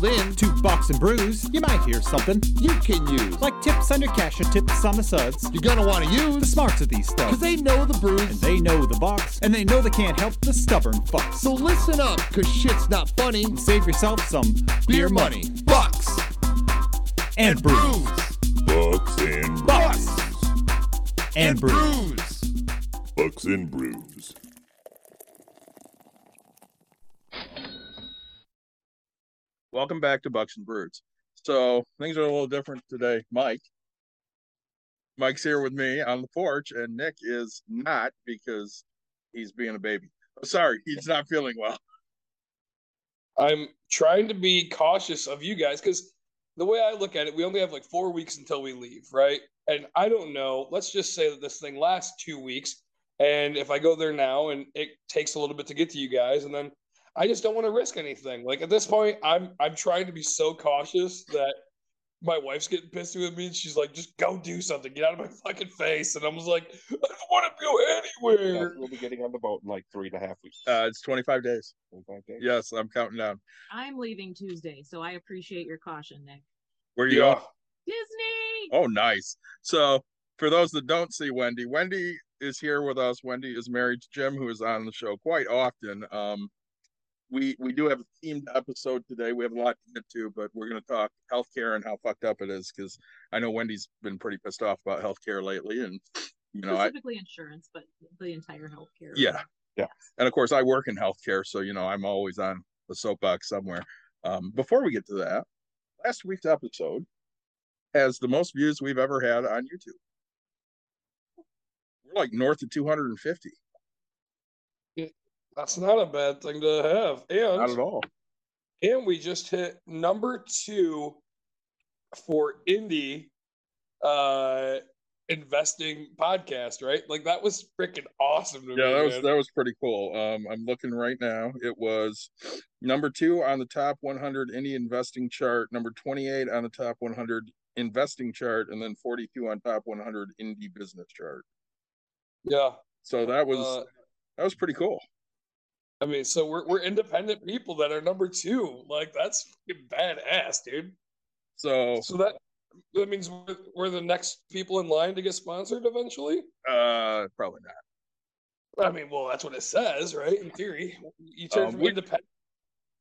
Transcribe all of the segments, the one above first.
dialed in To Bucks and Brews, you might hear something you can use. like tips on your cash or tips on the suds. You're gonna want to use The smarts of these because they know the brews. And they know the box, and they know they can't help the stubborn fucks. So listen up, cause shit's not funny. Save yourself some Beer money, bucks, and brews. Bucks and Bucks Bucks and brews. brews. Bucks and Brews. Welcome back to Bucks and Brews. So things are a little different today. Mike, Mike's here with me on the porch, and Nick is not because he's being a baby. Oh, sorry, he's not feeling well. I'm trying to be cautious of you guys because the way I look at it, we only have like four weeks until we leave, right? And I don't know. Let's just say that this thing lasts two weeks. And if I go there now and it takes a little bit to get to you guys, and then I just don't want to risk anything. Like at this point, I'm I'm trying to be so cautious that my wife's getting pissed with me and she's like, just go do something, get out of my fucking face. And I was like, I don't want to go anywhere. We'll be getting on the boat in like three and a half weeks. Uh, it's 25 days. 25 days. Yes, I'm counting down. I'm leaving Tuesday, so I appreciate your caution, Nick. Where you Yeah. going? Disney. Oh, nice. So, for those that don't see Wendy, Wendy is here with us. Wendy is married to Jim, who is on the show quite often. Um, we we do have a themed episode today. We have a lot to get to, but we're going to talk healthcare and how fucked up it is because I know Wendy's been pretty pissed off about healthcare lately, and you know, I Specifically insurance, but the entire healthcare. yeah, Yeah. and of course I work in healthcare, so you know I'm always on the soapbox somewhere. Um, before we get to that, last week's episode has the most views we've ever had on YouTube. We're like north of 250. That's not a bad thing to have. And Not at all. And we just hit number two for indie uh investing podcast, right? Like that was freaking awesome to me. Yeah, that was man. that was pretty cool. Um, I'm looking right now. It was number two on the top 100 indie investing chart, number 28 on the top 100 investing chart, and then 42 on top 100 indie business chart. yeah. So that was Uh, that was pretty cool. I mean, so we're we're independent people that are number two. Like that's fucking badass, dude. So So that that means we're, we're the next people in line to get sponsored eventually. uh, probably not. I mean, well, that's what it says, right? In theory, you turn Um, from we- independent.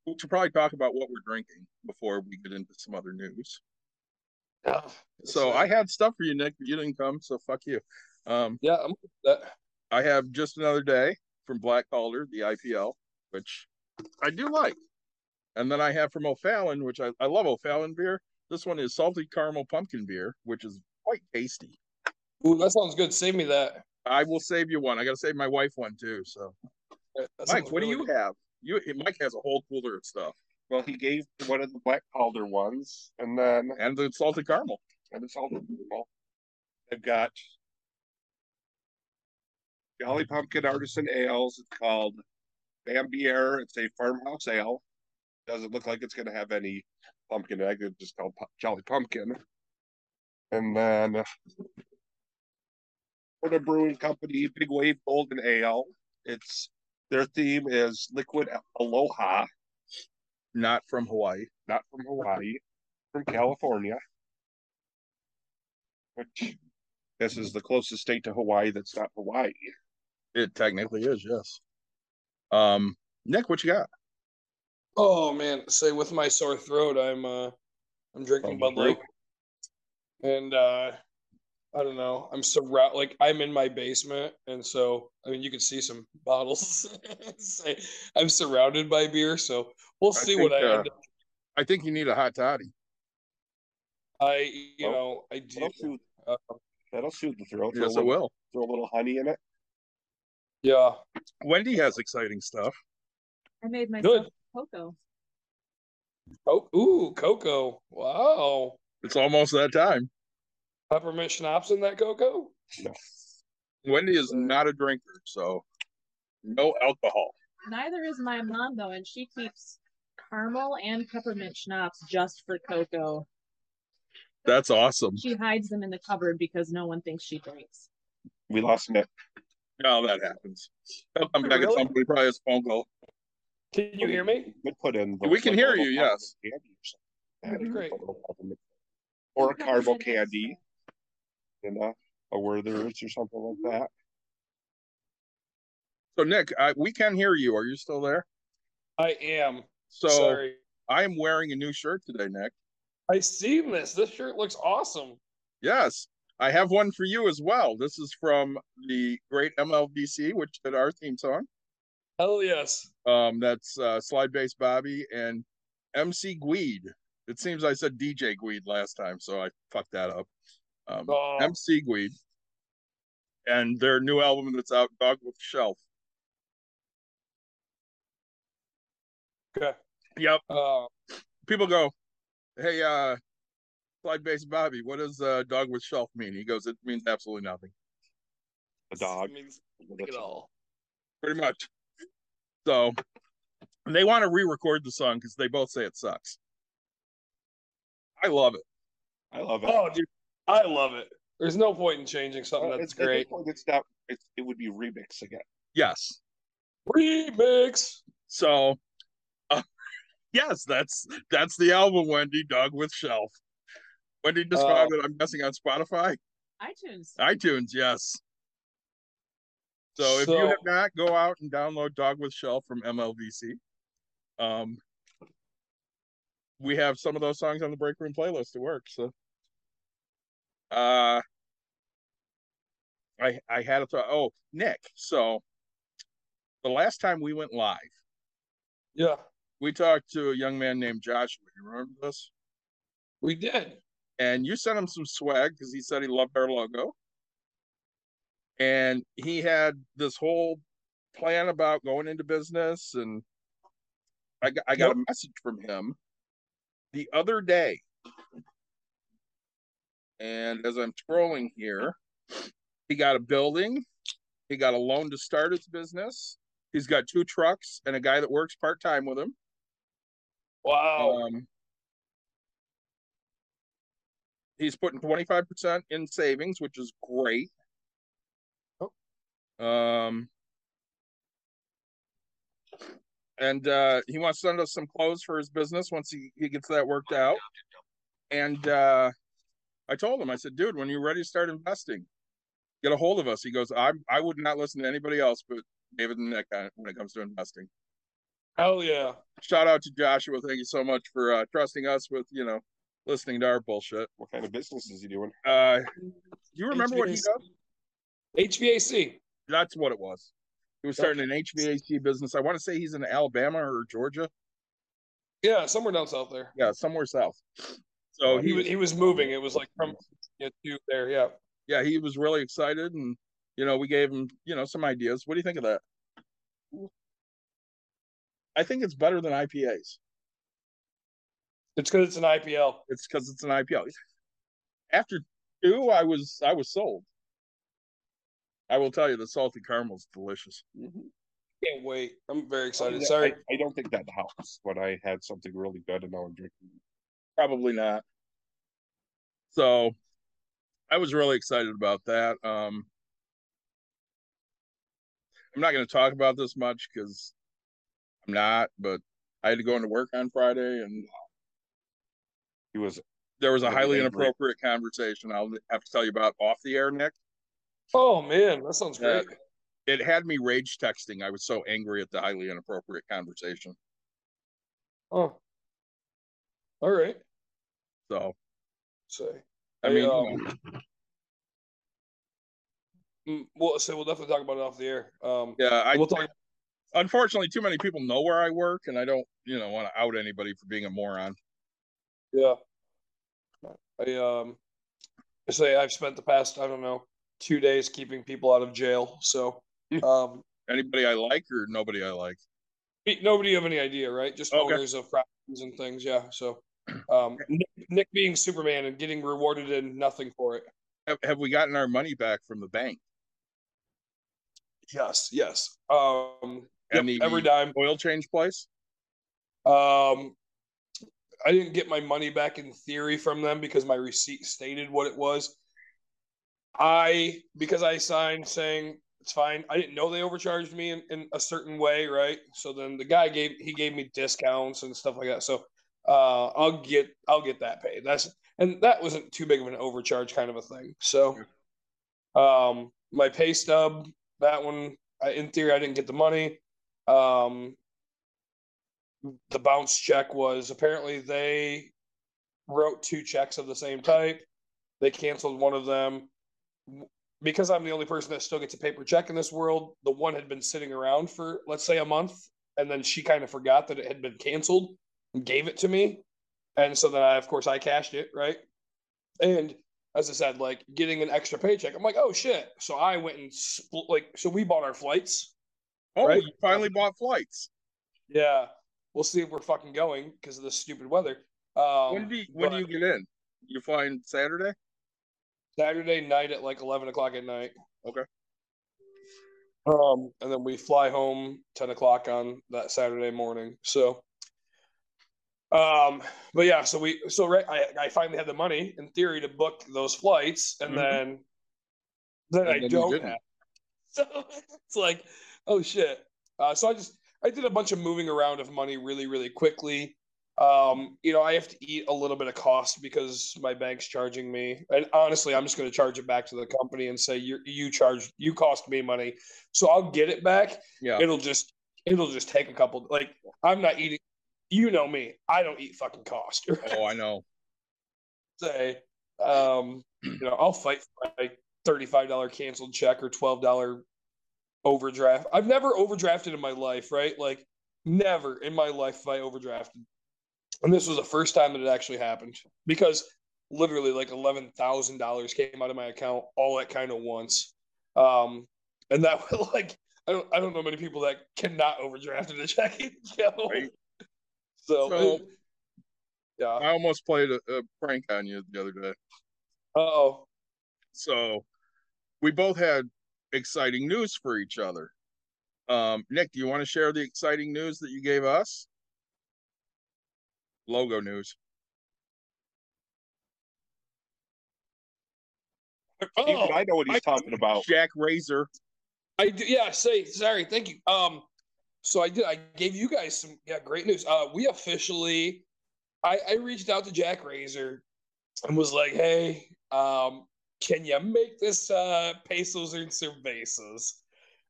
We should probably talk about what we're drinking before we get into some other news. Yeah. So I had stuff for you, Nick, but you didn't come, so fuck you. Um, yeah, I'm that. I have just another day from Black Calder, the IPL, which I do like. And then I have from O'Fallon, which I, I love O'Fallon beer. This one is salty caramel pumpkin beer, which is quite tasty. Ooh, that sounds good. Save me that. I will save you one. I got to save my wife one too. So, That Mike, sounds what do you good. have? You Mike has a whole cooler of stuff, Well, he gave one of the Black Calder ones, and then and the salted caramel. and the all well, they've got Jolly Pumpkin Artisan Ales. It's called Bam Bière. It's a farmhouse ale. Doesn't look like it's going to have any pumpkin egg. It's just called Jolly Pumpkin. And then Florida Brewing Company Big Wave Golden Ale. It's their theme is liquid aloha, Not from Hawaii. not from Hawaii, from California. Which this is the closest state to Hawaii that's not Hawaii. It technically is, yes. Um, Nick, what you got? Oh man, say with my sore throat, I'm uh I'm drinking Bud Light. And uh I don't know. I'm surround like I'm in my basement and so I mean you can see some bottles. Say, I'm surrounded by beer, so we'll I see what I uh, end up. I think you need a hot toddy. I you oh, know, I do That'll soothe, uh, that'll soothe the throat. Yes, a it will. throw a little honey in it. Yeah. Wendy has exciting stuff. I made myself Good. cocoa. Oh ooh, cocoa. Wow. It's almost that time. Peppermint schnapps in that cocoa? No. Wendy is not a drinker, so no alcohol. Neither is my mom though, and she keeps caramel and peppermint schnapps just for cocoa. That's awesome. She hides them in the cupboard because no one thinks she drinks. We lost Nick. No, that happens. He'll come back at Really? some point. Probably has a phone call. Can you hear me? Could put in. the- We can like, hear you, yes. candy or something. Great. Or a Peppermint caramel candy. You know, a Werther's or something like that. So Nick, I, we can hear you. Are you still there? I am. So Sorry. I am wearing a new shirt today, Nick. I see this. This shirt looks awesome. Yes, I have one for you as well. This is from the great MLVC, which did our theme song. Hell yes. Um, that's uh, Slide Bass Bobby and MC Gweed. It seems I said DJ Gweed last time, so I fucked that up. Um, Oh, MC Gweed and their new album that's out, Dog with Shelf. okay. Yep. Uh, People go, hey, uh, Slide Bass Bobby, what does uh, Dog with Shelf mean? He goes, it means absolutely nothing. A dog. means That's it all. pretty much. So they want to re-record the song because they both say it sucks. I love it. I love it. Oh, dude, I love it. There's no point in changing something Uh, that's it's- great. It's not. It's, it would be remix again. Yes. Remix. So, uh, yes, that's that's the album. Wendy Dog with Shelf. Wendy described Uh, it. I'm guessing on Spotify, iTunes. iTunes. Yes. So if you have not, go out and download Dog with Shell from MLVC. Um, we have some of those songs on the break room playlist to work. So, uh, I I had a thought. Oh, Nick. So, the last time we went live, Yeah, we talked to a young man named Joshua. You remember this? we did. And you sent him some swag because he said he loved our logo. And he had this whole plan about going into business. And I got, I got a message from him the other day. And as I'm scrolling here, he got a building, he got a loan to start his business. He's got two trucks and a guy that works part time with him. Wow. Um, he's putting 25% in savings, which is great. Oh. Um, and uh, he wants to send us some clothes for his business once he, he gets that worked out. And uh, I told him, I said, dude, when you're ready to start investing, get a hold of us. He goes, I I would not listen to anybody else but David and Nick when it comes to investing Hell yeah. shout out to Joshua. Thank you so much for uh, trusting us with, you know, listening to our bullshit. What kind of business is he doing? Uh, do you remember what he HVAC. does? HVAC. That's what it was. He was starting an HVAC business. I want to say he's in Alabama or Georgia. Yeah, somewhere down south there. Yeah, somewhere south. So he he was was, he was moving. It was like from yeah, to there. Yeah. yeah, he was really excited, and you know, we gave him, you know, some ideas. What do you think of that? I think it's better than IPAs. It's because it's an IPL. It's because it's an IPL. After two, I was I was sold. I will tell you, the salty caramel is delicious. Can't wait. I'm very I, excited. Sorry. I, I don't think that helps when I had something really good and now I'm drinking. Probably not. So, I was really excited about that. Um, I'm not going to talk about this much because I'm not, but I had to go into work on Friday, and He was there was a highly angry. inappropriate conversation. I'll have to tell you about off the air, Nick. Oh man, that sounds Yeah. great. It had me rage texting. I was so angry at the highly inappropriate conversation. Oh. All right. So, Say. I Hey, mean, you um, know, Mm, Well, so we'll definitely talk about it off the air. Um, yeah, I we'll talk. unfortunately too many people know where I work, and I don't, you know, want to out anybody for being a moron. Yeah. I um, I say I've spent the past I don't know two days keeping people out of jail. So um, Anybody I like or nobody I like. nobody have any idea, right? Just Okay. owners of properties and things. Yeah. So um, Nick, Nick being Superman and getting rewarded and nothing for it. Have, have we gotten our money back from the bank Yes. Yes. Um, yep, every dime. oil change place? Um, I didn't get my money back in theory from them because my receipt stated what it was. I because I signed saying It's fine. I didn't know they overcharged me in, in a certain way, right? So then the guy gave he gave me discounts and stuff like that. So uh, I'll get I'll get that paid. That's and that wasn't too big of an overcharge kind of a thing. So um, my pay stub, that one, I, in theory, I didn't get the money. Um, the bounce check was apparently they wrote two checks of the same type. They canceled one of them because I'm the only person that still gets a paper check in this world. The one had been sitting around for let's say a month, and then she kind of forgot that it had been canceled and gave it to me, and so then I, of course, I cashed it right. And as I said, like getting an extra paycheck, I'm like, oh shit! So I went and split, like, so we bought our flights. Oh, Right. you finally bought flights. Yeah, we'll see if we're fucking going because of this stupid weather. Um, when do you, when do you get in? You flying Saturday? Saturday night at like eleven o'clock at night. Okay. Um, and then we fly home ten o'clock on that Saturday morning. So, um, but yeah, so we so right, I I finally had the money in theory to book those flights, and Mhm. then then And I then don't have. So it's like, oh shit. Uh, so I just I did a bunch of moving around of money really really quickly. Um, you know, I have to eat a little bit of cost because my bank's charging me. And honestly, I'm just going to charge it back to the company and say you you charge you cost me money. So I'll get it back. Yeah. It'll just it'll just take a couple like I'm not eating you know me. I don't eat fucking cost. Oh, I know. Say um you know, I'll fight for my $35 canceled check or $12 overdraft. I've never overdrafted in my life, right? Like never in my life have I overdrafted. And this was the first time that it actually happened because literally like eleven thousand dollars came out of my account all at kind of once. Um, and that was like I don't I don't know many people that cannot overdraft in a checking account. Right. So, So- it- yeah. I almost played a, a prank on you the other day. Oh, So we both had exciting news for each other. Um, Nick, do you want to share the exciting news that you gave us? Logo news. Even oh, I know what he's talking about. Jack Razor. I do, yeah. Say sorry. Thank you. Um, so I did. I gave you guys some yeah great news. Uh, we officially, I I reached out to Jack Razor and was like, hey, um, can you make this uh pesos and cervezas?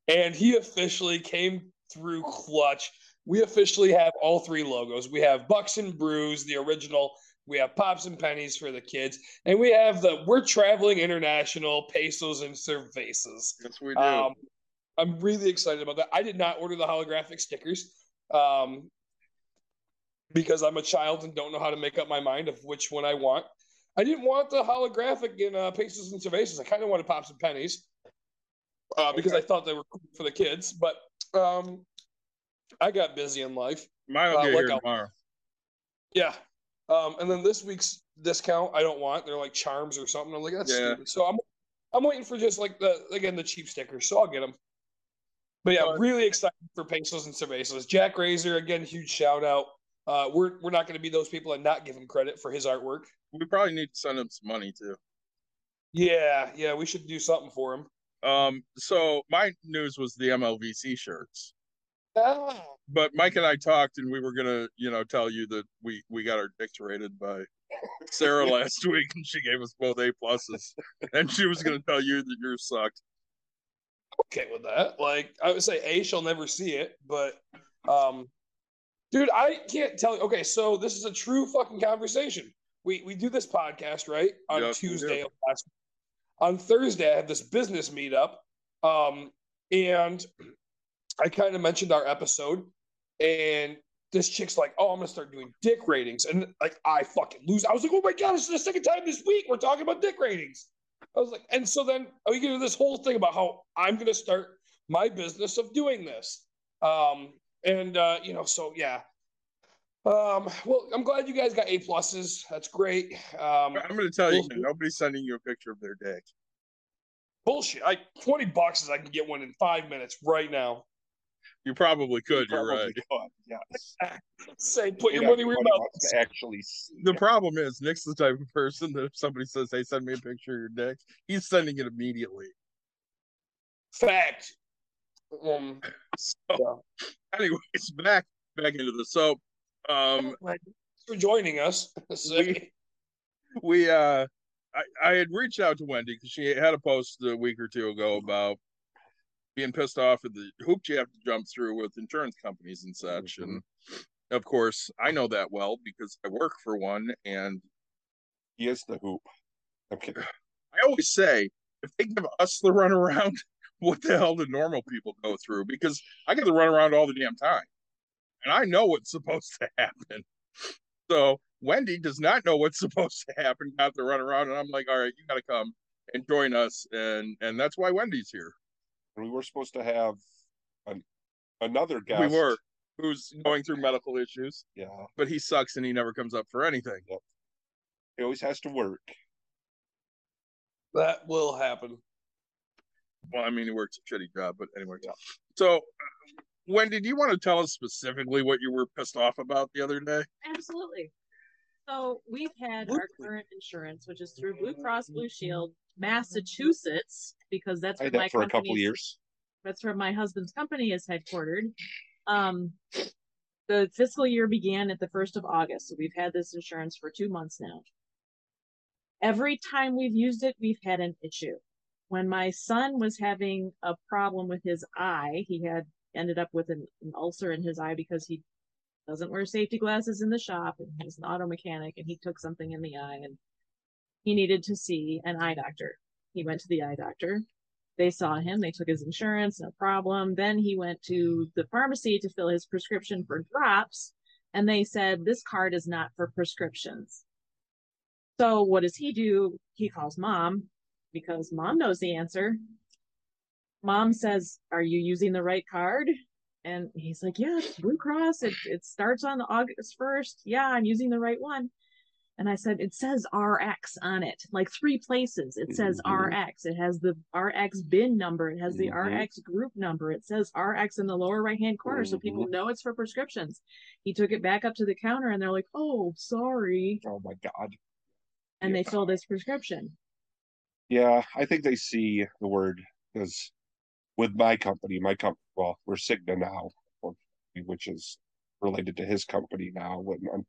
And he officially came through clutch. We officially have all three logos. We have Bucks and Brews, the original. We have Pops and Pennies for the kids, and we have the We're Traveling International Pesos and Cervezas. Yes, we do. Um, I'm really excited about that. I did not order the holographic stickers um, because I'm a child and don't know how to make up my mind of which one I want. I didn't want the holographic in uh, Pesos and Cervezas. I kind of wanted Pops and Pennies uh, because I thought they were cool for the kids, but um, I got busy in life. Mine will uh, here tomorrow. Yeah. Um, and then this week's discount I don't want. They're like charms or something. I'm like, that's Yeah. stupid. So I'm I'm waiting for just like the again the cheap stickers. So I'll get them. But yeah, But- really excited for pesos and cervezas. Jack Razor again, huge shout out. Uh, we're we're not going to be those people and not give him credit for his artwork. We probably need to send him some money too. Yeah, yeah, we should do something for him. Um, so my news was the MLVC shirts. Ah, But Mike and I talked, and we were gonna, you know, tell you that we we got our dicks rated by Sarah last week, and she gave us both A pluses, and she was gonna tell you that yours sucked. okay with that. Like I would say, a she'll never see it, but um, dude, I can't tell. You. Okay, so this is a true fucking conversation. We we do this podcast right on do. Tuesday of last. On Thursday, I had this business meetup, um, and I kind of mentioned our episode, and this chick's like, "Oh, I'm gonna start doing dick ratings," and like I fucking lose. I was like, "Oh my god, this is the second time this week we're talking about dick ratings." I was like, and so then we get into this whole thing about how I'm gonna start my business of doing this. Um, and uh, you know, so yeah. Um, well, I'm glad you guys got A pluses. That's great. Um, I'm gonna tell you, nobody's sending you a picture of their dick. bullshit. I 20 boxes. I can get one in five minutes right now. You probably could. You're right. could, Yes. Say, put your money where your mouth wants is. to actually see The it. problem is Nick's the type of person that if somebody says, "Hey, send me a picture of your dick," he's sending it immediately. Fact. Um, So, anyways, back back into the soap. Um, thanks for joining us. We- we uh I, I had reached out to Wendy because she had a post a week or two ago about being pissed off at the hoops you have to jump through with insurance companies and such. And of course, I know that well because I work for one. And He is the hoop. I'm kidding. I always say, if they give us the runaround, what the hell do normal people go through? Because I get to run around all the damn time. And I know what's supposed to happen. So Wendy does not know what's supposed to happen, got run around, and I'm like, all right, you gotta come and join us. And and that's why Wendy's here. We were supposed to have an, another guest. We were, who's going through medical issues, Yeah. but he sucks and he never comes up for anything. Yep. He always has to work. that will happen. Well, I mean, he works a shitty job, but anyway. So, uh, Wendy, do you want to tell us specifically what you were pissed off about the other day? Absolutely. So we've had our current insurance, which is through Blue Cross Blue Shield, Massachusetts, because that's I where had my that for a couple years. That's where my husband's company is headquartered. Um, the fiscal year began at the first of August, so we've had this insurance for two months now. Every time we've used it, we've had an issue. When my son was having a problem with his eye, he had ended up with an, an ulcer in his eye because he doesn't wear safety glasses in the shop and he's an auto mechanic and he took something in the eye and he needed to see an eye doctor. He went to the eye doctor. They saw him. They took his insurance no problem. Then he went to the pharmacy to fill his prescription for drops and they said this card is not for prescriptions. So what does he do? He calls mom because mom knows the answer mom says are you using the right card and he's like yeah it's blue cross it, it starts on august 1st yeah i'm using the right one and I said, it says RX on it, like three places. It says Mhm. RX. It has the RX bin number. It has the Mhm. RX group number. It says RX in the lower right hand corner. So people know it's for prescriptions. He took it back up to the counter and they're like, oh, sorry. Oh my god. And they Yeah. filled his prescription. Yeah, I think they see the word because with my company, my company, well, we're Cigna now, which is related to his company now. When I'm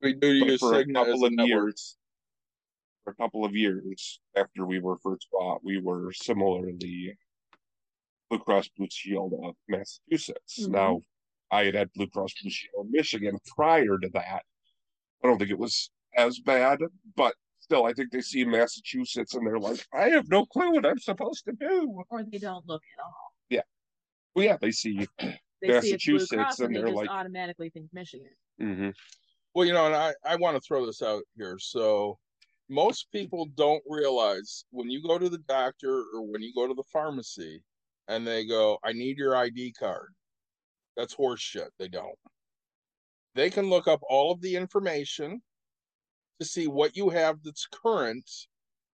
We do but use for a Cigna as couple of network. years, for a couple of years after we were first bought, we were similarly Blue Cross Blue Shield of Massachusetts. Mhm. Now, I had had Blue Cross Blue Shield of Michigan prior to that. I don't think it was as bad, but still, I think they see Massachusetts and they're like, I have no clue what I'm supposed to do. Or they don't look at all. Yeah. Well, yeah, they see. They see it's Blue Massachusetts Cross and and they they're just like- automatically think Michigan. Mm-hmm. Well, you know, and I, I want to throw this out here. So most people don't realize when you go to the doctor or when you go to the pharmacy and they go, I need your ID card. That's horse shit. They don't. They can look up all of the information to see what you have that's current.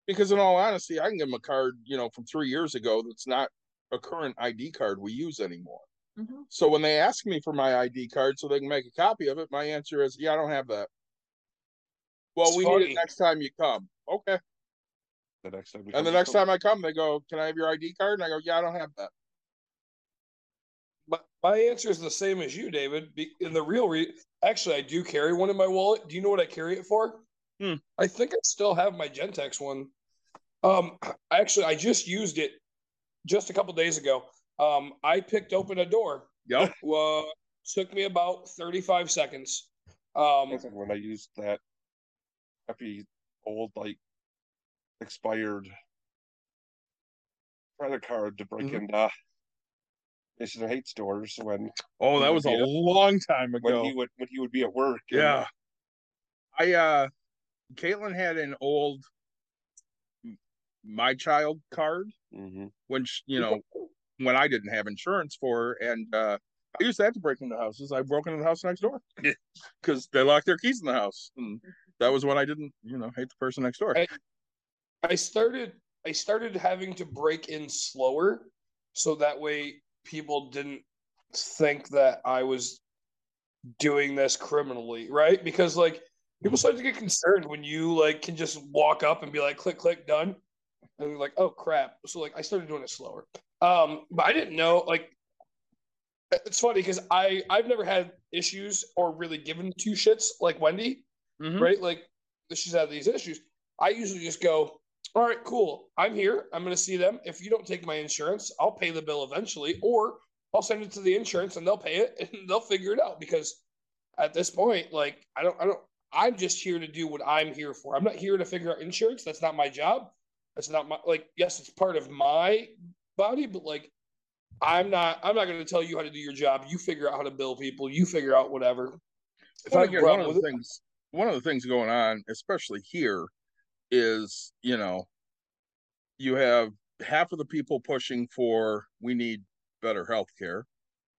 Because in all honesty, I can give them a card, you know, from three years ago that's not a current ID card we use anymore. Mhm. So when they ask me for my ID card so they can make a copy of it, my answer is, yeah, I don't have that. Well, It's we need it next time you come. Okay. The next time, we And come the next come- time I come, they go, Can I have your ID card? And I go, Yeah, I don't have that. My, my answer is the same as you, David. In the real re- actually, I do carry one in my wallet. Do you know what I carry it for? Hmm. I think I still have my Gentex one. Um, actually, I just used it just a couple days ago. Um, I picked open a door. Yep. Uh, took me about thirty-five seconds. Um, I think when I used that happy old like expired credit card to break Mhm. into Nation of Hate stores when Oh, that was a Yeah. long time ago. when ago. he would when he would be at work. and- Yeah. I uh Caitlin had an old MIChild card Mhm. when she, you know when I didn't have insurance for her and uh I used that to break into houses. I broke into the house next door because they locked their keys in the house. And that was when I didn't, you know, hate the person next door. Hey. I started I started having to break in slower so that way people didn't think that I was doing this criminally, right? Because like people start to get concerned when you like can just walk up and be like click click done. and like, oh crap. So like I started doing it slower. Um, but I didn't know like it's funny because I I've never had issues or really given two shits like Wendy, Mhm. right? Like she's had these issues. I usually just go, all right, cool. I'm here. I'm going to see them. If you don't take my insurance, I'll pay the bill eventually, or I'll send it to the insurance and they'll pay it and they'll figure it out. Because at this point, like I don't, I don't, I'm just here to do what I'm here for. I'm not here to figure out insurance. That's not my job. That's not my like. Yes, it's part of my body, but like I'm not. I'm not going to tell you how to do your job. You figure out how to bill people. You figure out whatever. If Well, I again, one of the it, one of the things going on, especially here, is you know, you have half of the people pushing for we need better health care,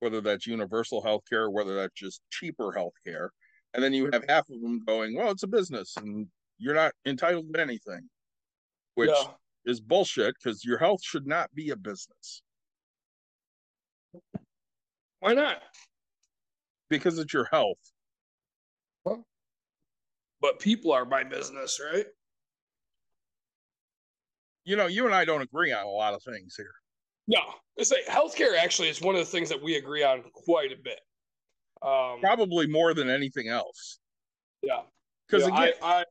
whether that's universal health care, whether that's just cheaper health care. And then you have half of them going, Well, it's a business and you're not entitled to anything. Which yeah. is bullshit because your health should not be a business Why not? because it's your health. Well, But people are my business, right? You know, you and I don't agree on a lot of things here. No, it's say healthcare actually is one of the things that we agree on quite a bit. Um, Probably more than anything else. yeah, Because Yeah, again, I, I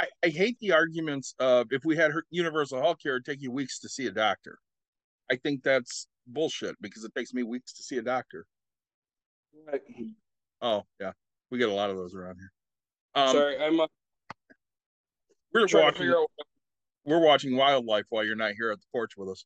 I, I hate the arguments of if we had universal health care, it'd take you weeks to see a doctor. I think that's bullshit because it takes me weeks to see a doctor. Oh, yeah. We get a lot of those around here. Um, sorry, I'm uh, we're watching out. we're watching wildlife while you're not here at the porch with us.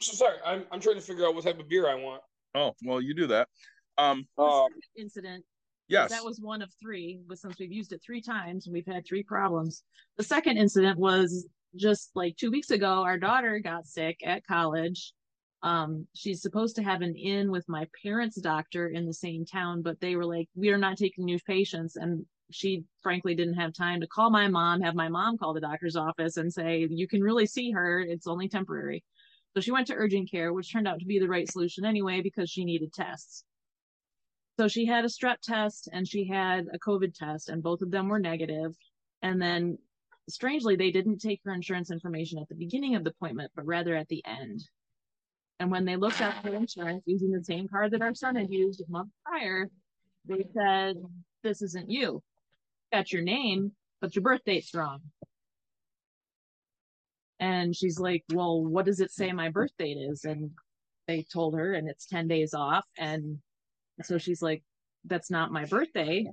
So sorry, I'm I'm trying to figure out what type of beer I want. Oh, well, you do that. Um, Um, incident yes. That was one of three, but since we've used it three times and we've had three problems. The second incident was just like two weeks ago. Our daughter got sick at college. Um, she's supposed to have an in with my parents' doctor in the same town, but they were like, "We are not taking new patients," and she frankly didn't have time to call my mom, have my mom call the doctor's office and say, "You can really see her. It's only temporary." So she went to urgent care, which turned out to be the right solution anyway because she needed tests. So she had a strep test and she had a COVID test, and both of them were negative. And then, strangely, they didn't take her insurance information at the beginning of the appointment, but rather at the end. And when they looked up her insurance using the same card that our son had used a month prior, they said, This isn't you. Got your name, but your birth date's wrong. And she's like, Well, what does it say my birth date is? And they told her, and it's 10 days off. And so she's like, "That's not my birthday,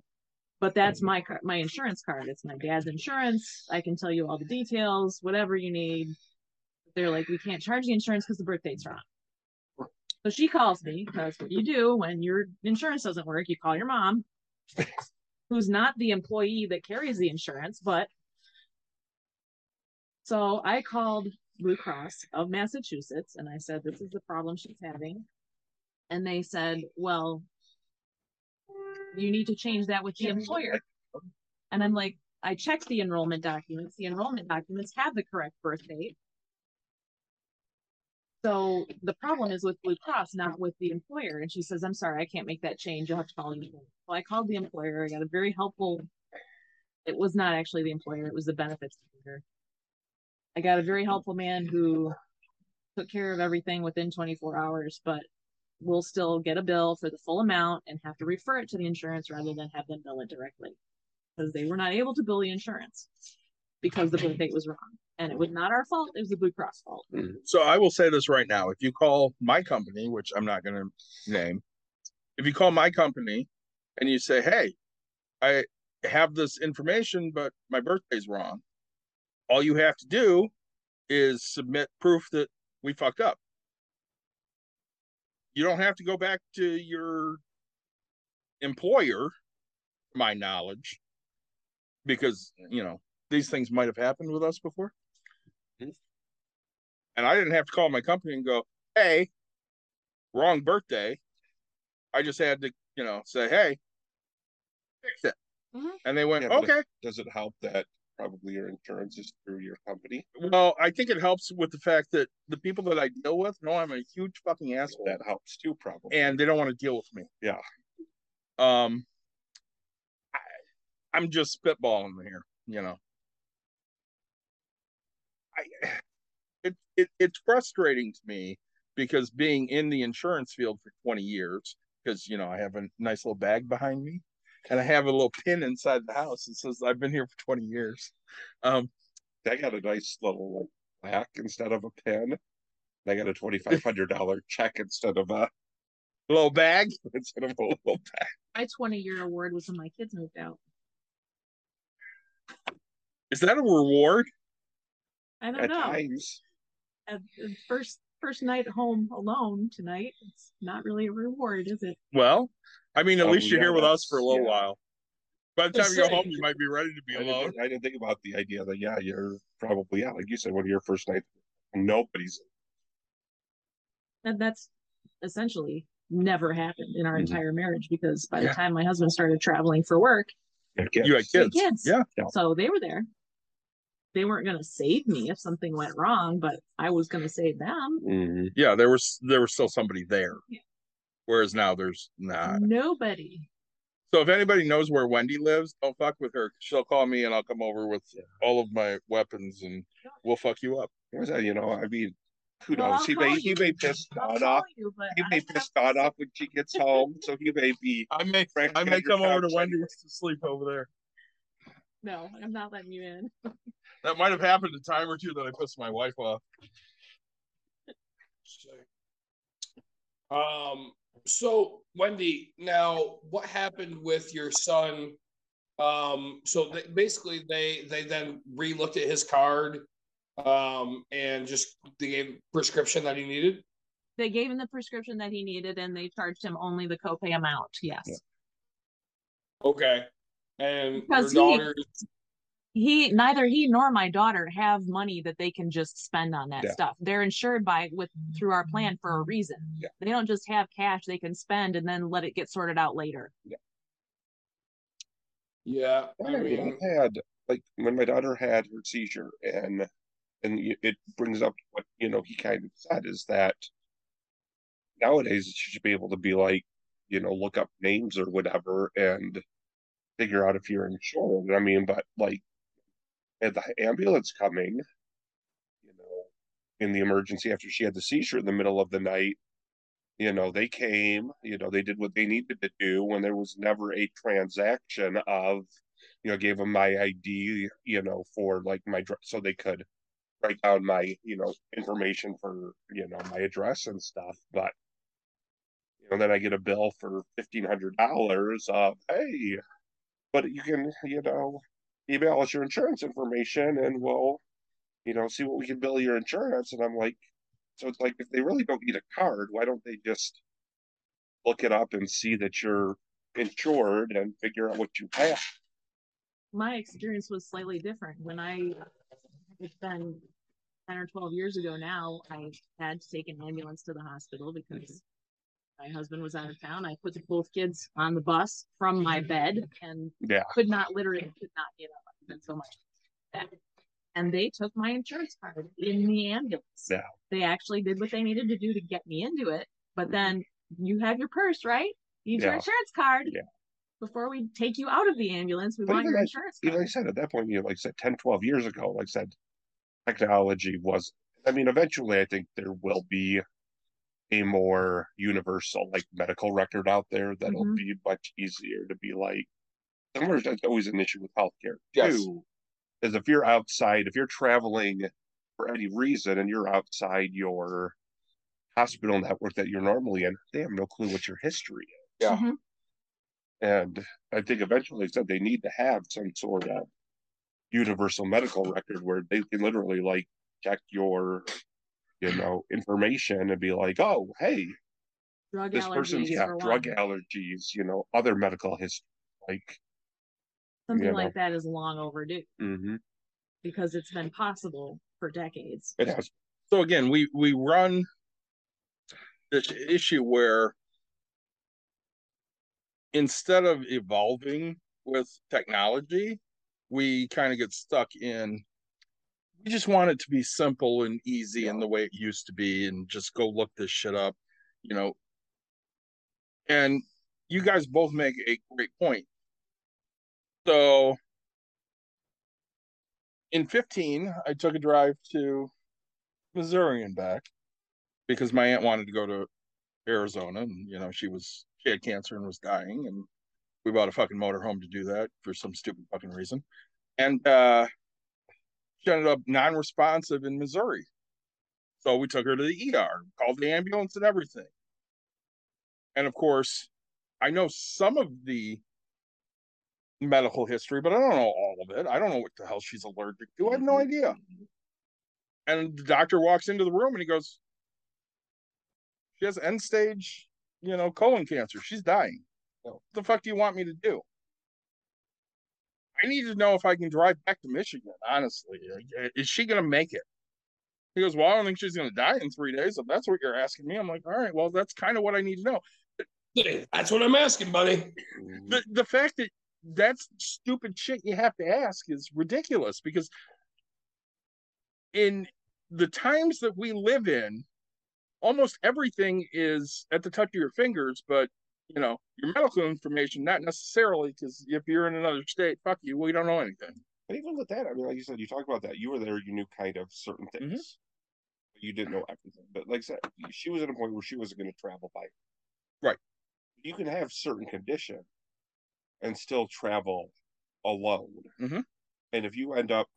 but that's mm-hmm. my car- my insurance card. It's my dad's insurance. I can tell you all the details, whatever you need." They're like, "We can't charge the insurance because the birth date's wrong." So she calls me because what you do when your insurance doesn't work, you call your mom, who's not the employee that carries the insurance, but so I called Blue Cross of Massachusetts and I said, This is the problem she's having. And they said, Well, you need to change that with the employer. And I'm like, I checked the enrollment documents. The enrollment documents have the correct birth date. So the problem is with Blue Cross, not with the employer. And she says, I'm sorry, I can't make that change. You'll have to call the employer. So I called the employer. I got a very helpful, it was not actually the employer, it was the benefits manager. I got a very helpful man who took care of everything within 24 hours, but we'll still get a bill for the full amount and have to refer it to the insurance rather than have them bill it directly because they were not able to bill the insurance because the birth date was wrong. And it was not our fault, it was the Blue Cross fault. Mm-hmm. So I will say this right now. If you call my company, which I'm not going to name, if you call my company and you say, hey, I have this information, but my birthday's wrong, all you have to do is submit proof that we fucked up. You don't have to go back to your employer, my knowledge, because, you know, these things might have happened with us before. And I didn't have to call my company and go, hey, wrong birthday. I just had to, you know, say, hey, fix it. Mhm. And they went, Yeah, but if- okay. Does it help that probably your insurance is through your company? Well, I think it helps with the fact that the people that I deal with know I'm a huge fucking asshole That helps too, probably. and they don't want to deal with me. Yeah. Um, I, I'm just spitballing here, you know. I, it, it it's frustrating to me because being in the insurance field for 20 years because you know i have a nice little bag behind me and i have a little pin inside the house that says i've been here for 20 years um I got a nice little like plaque instead of a pin. I got a twenty five hundred dollar check instead of a little bag instead of a little bag. My 20 year award was when my kids moved out. is that a reward I don't At know. times, At the first first night home alone tonight, it's not really a reward, is it? well i mean at Oh, least you're yeah, here with us for a little yeah. while by the time Just you go home you might be ready to be I alone didn't, I didn't think about the idea that yeah, you're probably yeah, like you said, one of your first nights, nobody's And that's essentially never happened in our Mhm. entire marriage because by the time my husband started traveling for work, kids. you had we had kids kids. yeah Yeah. So they were there. They weren't going to save me if something went wrong, but I was going to save them. Mhm. yeah there was there was still somebody there Yeah. Whereas now there's not Nobody. So if anybody knows where Wendy lives, don't fuck with her. She'll call me and I'll come over with all of my weapons and we'll fuck you up. What was that? You know, I mean, who Well, knows? I'll He may he may piss I'll Dawn call off. you, He may have piss to off when she gets home, so he may be. I may Frank I may come over to Cox, Wendy's to sleep over there. No, I'm not letting you in. That might have happened a time or two that I pissed my wife off. Um, so Wendy, now what happened with your son? Um, so they, basically they they then re-looked at his card, um, and just they gave prescription that he needed. They gave him the prescription that he needed and they charged him only the copay amount. Yes. Yeah. Okay, and Because your he- daughter. He neither he nor my daughter have money that they can just spend on that Yeah. stuff. They're insured by with through our plan for a reason. Yeah. They don't just have cash they can spend and then let it get sorted out later. Yeah, I I mean, mean, I had like when my daughter had her seizure, and and it brings up what you know he kind of said is that nowadays you should be able to be like, you know, look up names or whatever and figure out if you're insured. I mean, but like, had the ambulance coming, you know, in the emergency after she had the seizure in the middle of the night. You know, they came, you know, they did what they needed to do when there was never a transaction of, you know, gave them my ID, you know, for like my, so they could write down my, you know, information for, you know, my address and stuff. But, you know, then I get a bill for $1,500 of, hey, but you can, you know, email us your insurance information and we'll, you know, see what we can bill your insurance. And I'm like, so it's like, if they really don't need a card, why don't they just look it up and see that you're insured and figure out what you have? My experience was slightly different. When I it's been 10 or 12 years ago now, I had to take an ambulance to the hospital because my husband was out of town. I put both kids on the bus from my mm-hmm. bed and Yeah. could not literally could not get up. I've been so much that. And they took my insurance card in the ambulance. Yeah. They actually did what they needed to do to get me into it. But mm-hmm. then you have your purse, right? You need your insurance card. Yeah. Before we take you out of the ambulance, we But want even your that- insurance Like I said, at that point, you know, like I said, 10, 12 years ago, like I said, technology was, I mean, eventually I think there will be a more universal like medical record out there that'll Mhm. be much easier to be like, somewhere that's always an issue with healthcare Yes. too, is if you're outside, if you're traveling for any reason and you're outside your hospital network that you're normally in, they have no clue what your history is. Yeah. Mhm. And I think eventually they said they need to have some sort of universal medical record where they can literally like check your, you know, information and be like, oh, hey, Drug this person's yeah, drug allergies, you know, other medical history. Like, Something like that is long overdue hmm because it's been possible for decades. it has So again, we we run this issue where instead of evolving with technology, we kind of get stuck in we just want it to be simple and easy in the way it used to be and just go look this shit up, you know. And you guys both make a great point. So in 15, I took a drive to Missouri and back because my aunt wanted to go to Arizona and you know she was she had cancer and was dying and we bought a fucking motorhome to do that for some stupid fucking reason. And uh she ended up non-responsive in Missouri. So we took her to the ER, called the ambulance and everything. And of course, I know some of the medical history, but I don't know all of it. I don't know what the hell she's allergic to. I have no idea. And the doctor walks into the room and he goes, She has end stage, you know, colon cancer. She's dying. What the fuck do you want me to do? I need to know if I can drive back to Michigan, honestly. Like, Is she going to make it? He goes, Well, I don't think she's going to die in three days. If that's what you're asking me, I'm like, All right, well, that's kind of what I need to know. That's what I'm asking, buddy. Mm. The, the fact that that's stupid shit you have to ask is ridiculous because in the times that we live in, almost everything is at the touch of your fingers, but you know, your medical information, not necessarily, because if you're in another state, fuck you, we don't know anything. And even with that, I mean, like you said, you talk about that. You were there, you knew kind of certain Mm-hmm. things. But you didn't know everything. But like I said, she was at a point where she wasn't going to travel by. Right. You can have certain condition and still travel alone. Mhm. And if you end up,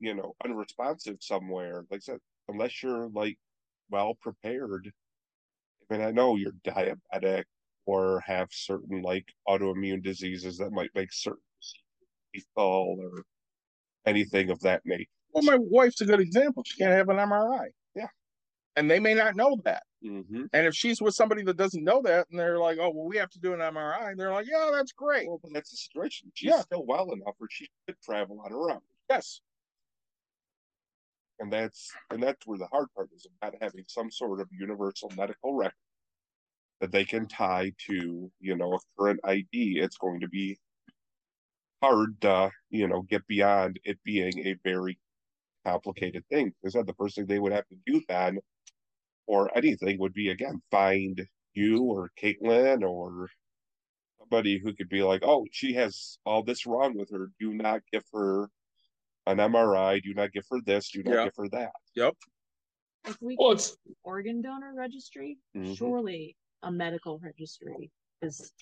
you know, unresponsive somewhere, like I said, unless you're like well prepared, I mean, I know you're diabetic or have certain like autoimmune diseases that might make certain lethal or anything of that nature. Well, my wife's a good example. She can't have an MRI. Yeah. And they may not know that. Mm-hmm. And if she's with somebody that doesn't know that and they're like, oh, well, we have to do an MRI, and they're like, yeah, that's great. Well, but that's the situation. She's Yeah. still well enough where she could travel on her own. Yes. And that's and that's where the hard part is about having some sort of universal medical record that they can tie to, you know, a current ID. It's going to be hard to, you know, get beyond it being a very complicated thing. Because then the first thing they would have to do then or anything would be again find you or Caitlin or somebody who could be like, oh, she has all this wrong with her. Do not give her an MRI. Do not give her this. Do not Yeah. give her that. Yep. If we Well, keep it's organ donor registry, Mhm. surely a medical registry is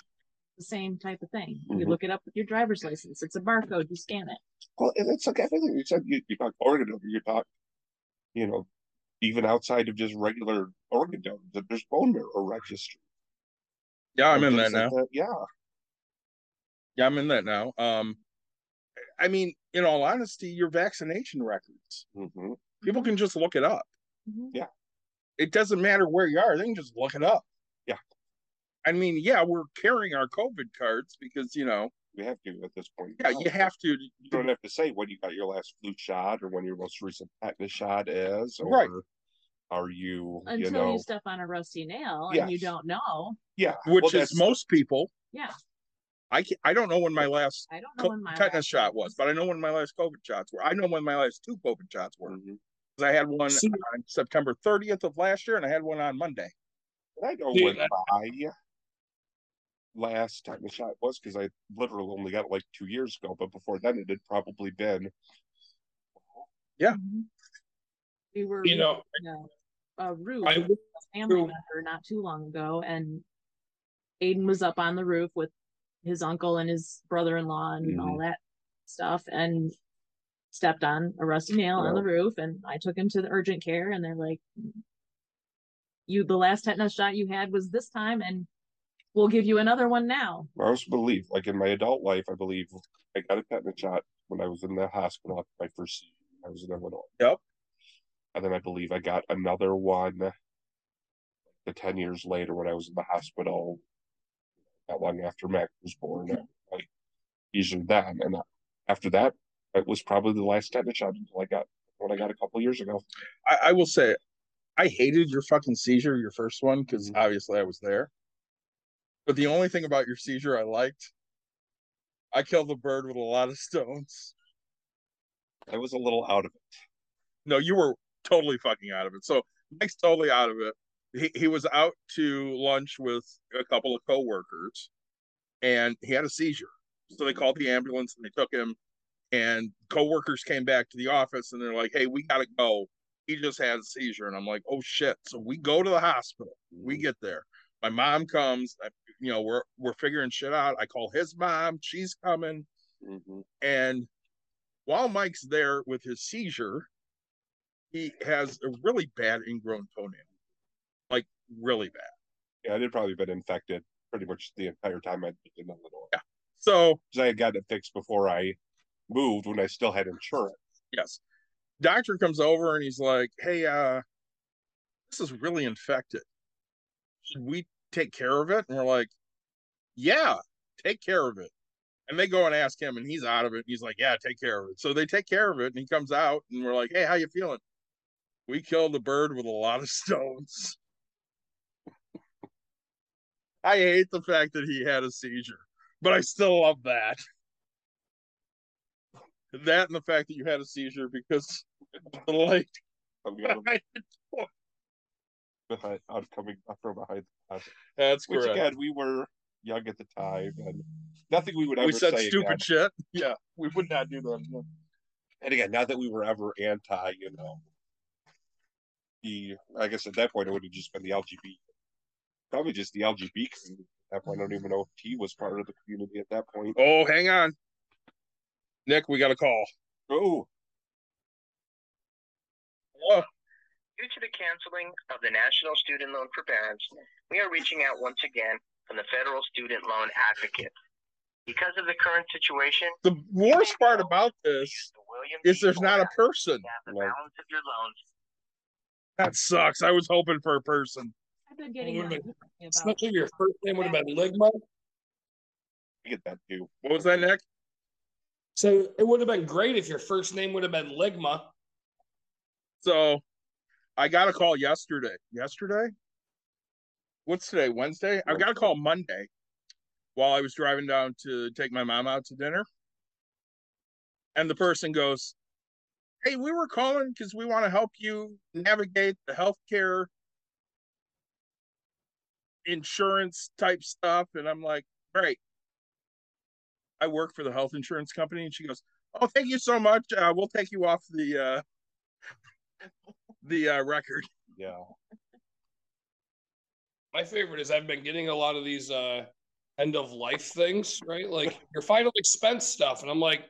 the same type of thing. You Mhm. look it up with your driver's license. It's a barcode. You scan it. Well, and it's like everything you said. You, you talk organ donor. You talk, you know, even outside of just regular organ donors, that there's bone marrow registry. Yeah, I'm in that now. like Yeah. Yeah, I'm in that now. Um, I mean, in all honesty, your vaccination records, hmm people can just look it up. Mhm. It doesn't matter where you are; they can just look it up. Yeah. I mean, yeah, we're carrying our COVID cards because you know, We have to at this point. yeah, you have to. You don't have to say when you got your last flu shot or when your most recent tetanus shot is, or Right. are you, Until you you, step on a rusty nail and you don't know. yeah, Which well, is most people. Yeah. I can, I don't know when my last I don't know co- when my tetanus last shot was, but I know when my last COVID shots were. I know when my last two COVID shots were. Mhm. 'Cause I had one See- on September 30th of last year, and I had one on Monday. And I know Yeah, when that- my last tetanus shot was because I literally only got it like two years ago, but before then it had probably been Yeah. Mhm. We were, you know, know, a roof, I a family True. member not too long ago, and Aiden was up on the roof with his uncle and his brother-in-law and all that stuff, and stepped on a rusty nail on the roof, and I took him to the urgent care, and they're like, "You, the last tetanus shot you had was this time, and we'll give you another one now." I also believe, like in my adult life, I believe I got a tetanus shot when I was in the hospital after my first seizure. I was in Illinois. Yep. And then I believe I got another one the 10 years later when I was in the hospital, not long after Mac was born. Like, usually then. And after that, it was probably the last tetanus shot until I got what I got a couple years ago. I, I will say, I hated your fucking seizure, your first one, because Mhm. obviously I was there. But the only thing about your seizure I liked, I killed the bird with a lot of stones. I was a little out of it. No, you were totally fucking out of it. So Mike's totally out of it. He he was out to lunch with a couple of coworkers, and he had a seizure. So they called the ambulance and they took him, and coworkers came back to the office and they're like, "Hey, we gotta go. He just had a seizure." And I'm like, "Oh shit!" So we go to the hospital. We get there. My mom comes. I, you know, we're we're figuring shit out. I call his mom. She's coming. Mhm. And while Mike's there with his seizure, he has a really bad ingrown toenail, like really bad. Yeah, it had probably been infected pretty much the entire time I'd been in Illinois. Yeah. So I had gotten it fixed before I moved when I still had insurance. yes, doctor comes over and he's like, "Hey, uh, this is really infected. Should we take care of it?" And we're like, "Yeah, take care of it." And they go and ask him, and he's out of it. He's like, "Yeah, take care of it." So they take care of it, and he comes out, and we're like, "Hey, how you feeling?" We killed a bird with a lot of stones. I hate the fact that he had a seizure, but I still love that. That and the fact that you had a seizure because the light. I'm going behind, I'm coming up from behind the closet. That's Which correct. again, we were young at the time, and nothing we would ever say. we said stupid again. shit. Yeah, we would not do that. And again, not that we were ever anti, you know, the. I guess at that point it would have just been the LGBT, probably just the LGBT community. At that point, I don't even know if he was part of the community at that point. Oh, hang on, Nick. We got a call. Oh, Oh, Due to the canceling of the National Student Loan Forbearance, we are reaching out once again from the Federal Student Loan Advocate. Because of the current situation, the worst part about this the is there's not a person. Act to have the No. balance of your loans That sucks. I was hoping for a person. I've been getting Wait that Especially your first name would have been Ligma. I get that too. What was that, Nick? So it would have been great if your first name would have been Ligma. So I got a call yesterday. Yesterday? What's today? Wednesday? I got a call Monday while I was driving down to take my mom out to dinner. And the person goes, Hey, we were calling because we want to help you navigate the healthcare insurance type stuff. And I'm like, Great. I work for the health insurance company. And she goes, Oh, thank you so much. Uh, we'll take you off the uh the uh, record. Yeah. My favorite is I've been getting a lot of these uh end of life things, right? Like your final expense stuff. And I'm like,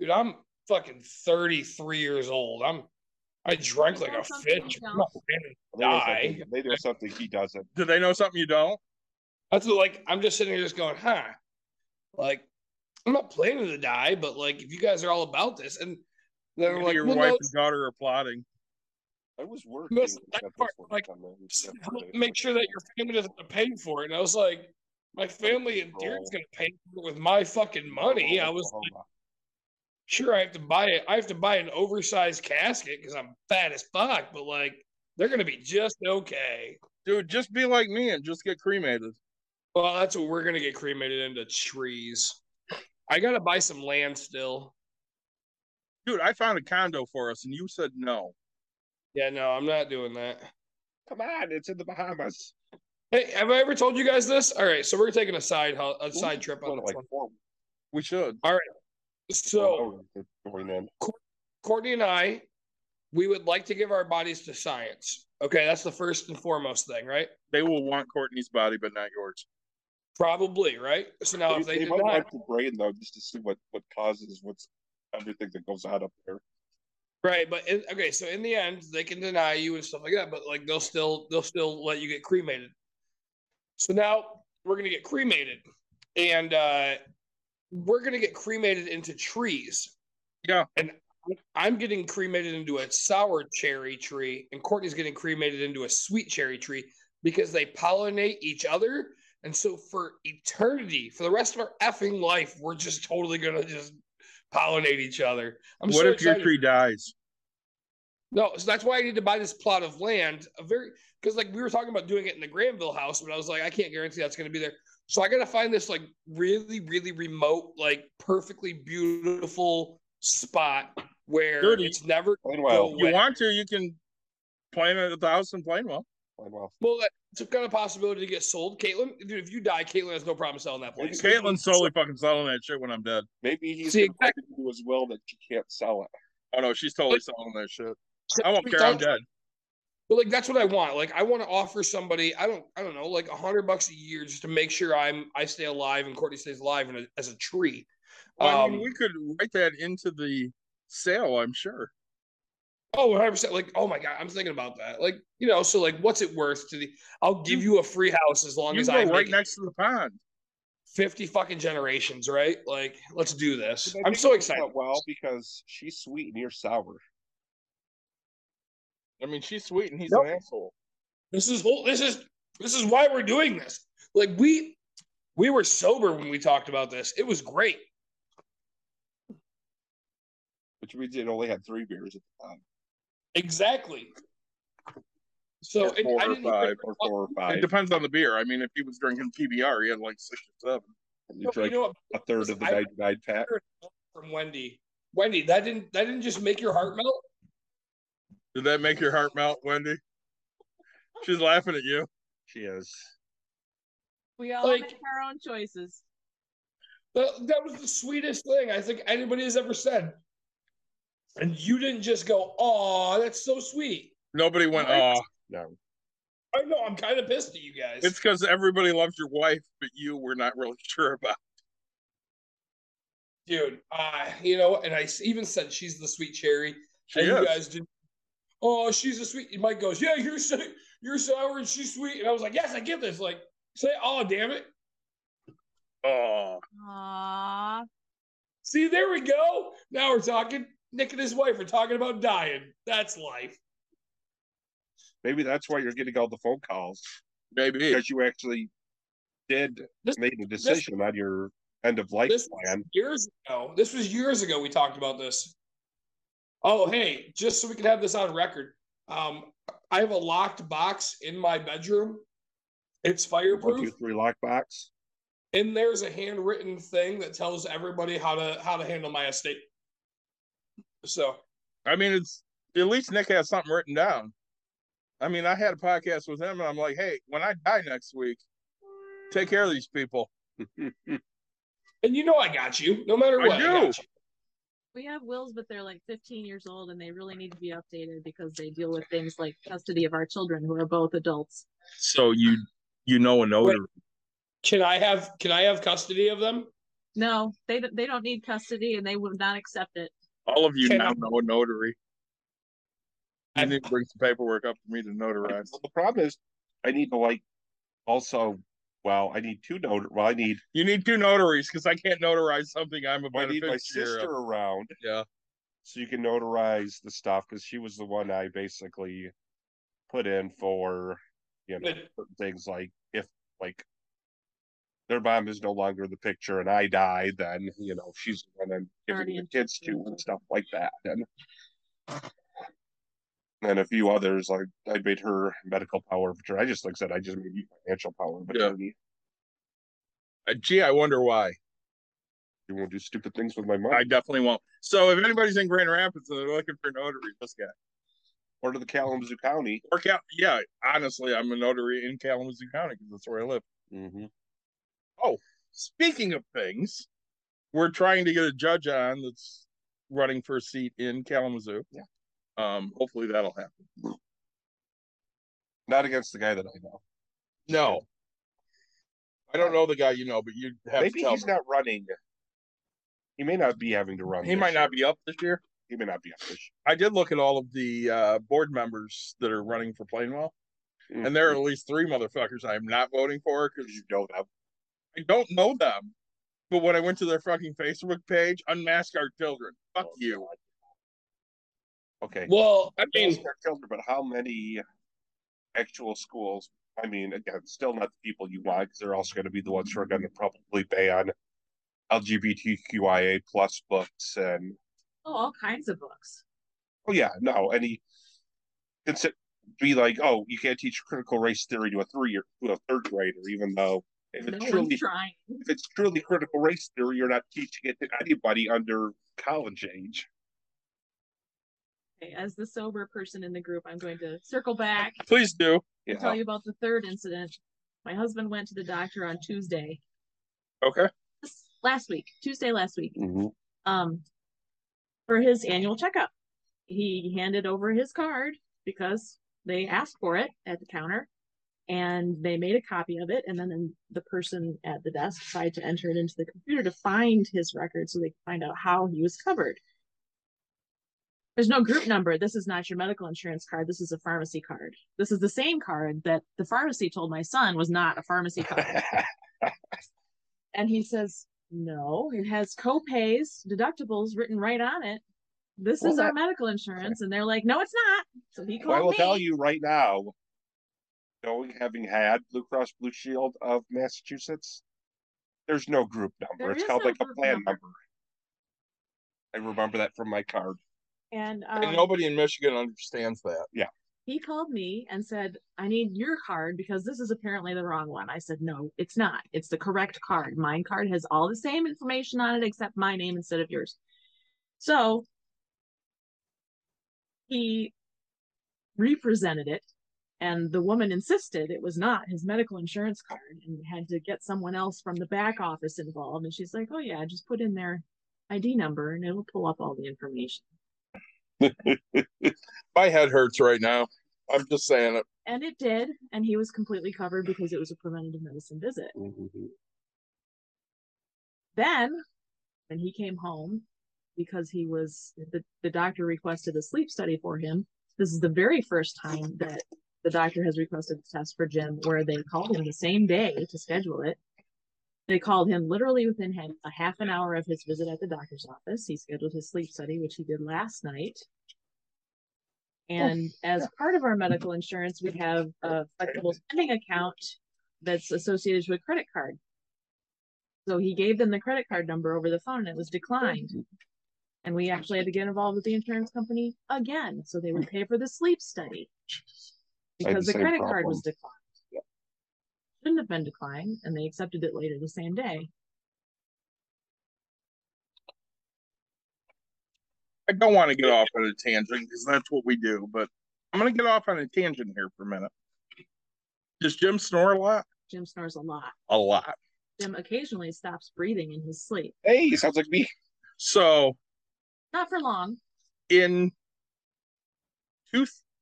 dude, I'm fucking 33 years old. I'm I drank like a fish. I'm not planning to They know die. something- They know something he doesn't. Do they know something you don't? That's what, like I'm just sitting here just going, huh? Like I'm not planning to die, but like if you guys are all about this, and they're Maybe like, your well, wife no, and daughter are plotting. I was working. Listen, at that part, like, time, man. just Yeah, help today. make sure that your family doesn't have to pay for it. And I was like, my family and Derek's gonna pay for it with my fucking money. I was like, sure, I have to buy it. I have to buy an oversized casket because I'm fat as fuck, but like they're gonna be just okay. Dude, just be like me and just get cremated. Well, that's what we're gonna get cremated into trees. I gotta buy some land still. Dude, I found a condo for us and you said no. Yeah, no, I'm not doing that. Come on, it's in the Bahamas. Hey, have I ever told you guys this? All right, so we're taking a side a side trip on this like one. We should. All right. So oh, it's going in. Courtney and I, we would like to give our bodies to science. Okay, that's the first and foremost thing, right? They will want Courtney's body, but not yours. Probably, right? So now They, if they, they did might not, want the brain though, just to see what what causes what's everything that goes on up there. right? But in, okay, so in the end, they can deny you and stuff like that, but like they'll still they'll still let you get cremated. So now we're gonna get cremated, and uh we're gonna get cremated into trees. Yeah. and I'm getting cremated into a sour cherry tree, and Courtney's getting cremated into a sweet cherry tree because they pollinate each other. And so for eternity, for the rest of our effing life, we're just totally gonna just pollinate each other. I'm what so if your tree dies? No, so that's why I need to buy this plot of land. A very because like we were talking about doing it in the Granville house, but I was like, I can't guarantee that's going to be there. So I got to find this like really, really remote, like perfectly beautiful spot where Dude, it's never Plainwell. go You wet. want to, you can plant it at the house in Plainwell. Well, Well, it's a kind of possibility to get sold. Caitlin, dude, if you die, Caitlin has no problem selling that place. Caitlin's totally fucking selling that shit when I'm dead. maybe he's See, gonna write into his will that you can't sell it. Oh no, she's totally selling that shit. I won't care. I'm dead. But like that's what I want. Like I want to offer somebody, I don't I don't know, like a hundred bucks a year just to make sure I'm I stay alive and Courtney stays alive and as a tree. Well, I Um, mean, we could write that into the sale. I'm sure. Oh, 100 percent. Like, oh my god, I'm thinking about that. Like, you know, so like, what's it worth to the? I'll give you a free house as long You as go I right next to the pond. 50 fucking generations, right? Like, let's do this. I I'm so excited. Well, because she's sweet and you're sour. I mean, she's sweet and he's Nope. an asshole. This is whole. This is this is why we're doing this. Like we we were sober when we talked about this. It was great. Which means it only had three beers at the time. Exactly. So Or four I or five. Or four or five. It depends on the beer. I mean, if he was drinking PBR, he had like six or seven. You No, drank you know what? a third of the I- 99 pack. From Wendy. Wendy, that didn't that didn't just make your heart melt. Did that make your heart melt, Wendy? She's laughing at you. She is. We all Like- make our own choices. That, that was the sweetest thing I think anybody has ever said. And you didn't just go, "Oh, that's so sweet." Nobody went, Right. oh. No. I know. I'm kind of pissed at you guys. It's because everybody loves your wife, but you were not really sure about. dude. Uh, you know, and I even said she's the sweet cherry. She and is. you guys didn't. Oh, she's a sweet. and Mike goes, yeah, you're so, you're sour and she's sweet. And I was like, yes, I get this. Like, say, oh, damn it. Oh, Aww. See, there we go. Now we're talking. Nick and his wife are talking about dying. That's life. Maybe that's why you're getting all the phone calls maybe. because you actually did This- make a decision on your end of life This plan. years ago. This was years ago. We talked about this. Oh, hey, just so we can have this on record. Um, I have a locked box in my bedroom. It's fireproof. two, three lockbox. and there's a handwritten thing that tells everybody how to how to handle my estate. So I mean, it's at least Nick has something written down. I mean, I had a podcast with him, and I'm like, hey, when I die next week, take care of these people. and you know I got you, no matter I what. do. got you. We have wills, but they're like 15 years old and they really need to be updated because they deal with things like custody of our children who are both adults. So you you know a notary. Can I have can I have custody of them? No, they don't- they don't need custody and they would not accept it. All of you Can now I- know a notary. I I- need to bring some paperwork up for me to notarize. Well, the problem is, I need to like also. Well, I need two notar. Well, I need You need two notaries because I can't notarize something I'm a I need my sister of. around Yeah. so you can notarize the stuff because she was the one I basically put in for you know But- certain things like if like their mom is no longer the picture and I die, then you know she's the one I'm giving the kids to and stuff like that. And and a few others like I made her medical power of attorney. I just like I said, I just made you financial power of Yeah. attorney. Uh, gee, I wonder why. You won't do stupid things with my money. I definitely won't. So if anybody's in Grand Rapids and they're looking for a notary, this guy. or to the Kalamazoo County. Or Cal- yeah, honestly, I'm a notary in Kalamazoo County because that's where I live. Mm-hmm. Oh, speaking of things, we're trying to get a judge on that's running for a seat in Kalamazoo. Yeah. Um, hopefully that'll happen. Not against the guy that I know. No. I don't know the guy you know, but you have Maybe to tell he's me. not running. He may not be having to run. He this might not be up this year. He may not be up this year. I did look at all of the uh, board members that are running for Plainwell, year. and there are at least three motherfuckers I am not voting for because you don't that. I don't know them. But when I went to their fucking Facebook page, unmask our children. Fuck Oh, you. Okay. Well, I mean, they're children, but how many actual schools? I mean, again, still not the people you want because they're also going to be the ones who are going to probably ban LGBTQIA plus books and Oh, all kinds of books. oh yeah, no, any consi- be like, oh, you can't teach critical race theory to a three year to a third grader, even though if No it's truly if it's truly critical race theory, you're not teaching it to anybody under college age. Okay, as the sober person in the group, I'm going to circle back. Please do. Yeah. tell you about the third incident. My husband went to the doctor on Tuesday, Okay. last week, Tuesday last week, Mhm. um, for his annual checkup. He handed over his card because they asked for it at the counter and they made a copy of it. And then the person at the desk tried to enter it into the computer to find his record so they could find out how he was covered. There's no group number. This is not your medical insurance card. This is a pharmacy card. This is the same card that the pharmacy told my son was not a pharmacy card. and he says, No, it has co-pays, deductibles written right on it. This Well, is our that- medical insurance. And they're like, No, it's not. So he Well, I will me. tell you right now, knowing having had Blue Cross Blue Shield of Massachusetts, there's no group number. There it's called no like a plan number. number. I remember that from my card. And, um, and nobody in Michigan understands that. Yeah. He called me and said, I need your card because this is apparently the wrong one. I said, No, it's not. It's the correct card. Mine card has all the same information on it except my name instead of yours. So he represented it, and the woman insisted it was not his medical insurance card and had to get someone else from the back office involved. And she's like, Oh, yeah, just put in their ID number and it'll pull up all the information. My head hurts right now. I'm just saying it. And it did, and he was completely covered because it was a preventative medicine visit. Mm-hmm. Then, when he came home, because he was the, the doctor requested a sleep study for him. This is the very first time that the doctor has requested a test for Jim, where they called him the same day to schedule it. They called him literally within a half an hour of his visit at the doctor's office. He scheduled his sleep study, which he did last night. And oh, as part of our medical insurance, we have a flexible spending account that's associated with a credit card. So he gave them the credit card number over the phone and it was declined. And we actually had to get involved with the insurance company again, so they would pay for the sleep study. I had Because the the same credit card was problem. declined. Shouldn't have been declined, and they accepted it later the same day. I don't want to get off on a tangent because that's what we do, but I'm going to get off on a tangent here for a minute. Does Jim snore a lot? Jim snores a lot. A lot. Jim occasionally stops breathing in his sleep. Hey, sounds like me. So Not for long. in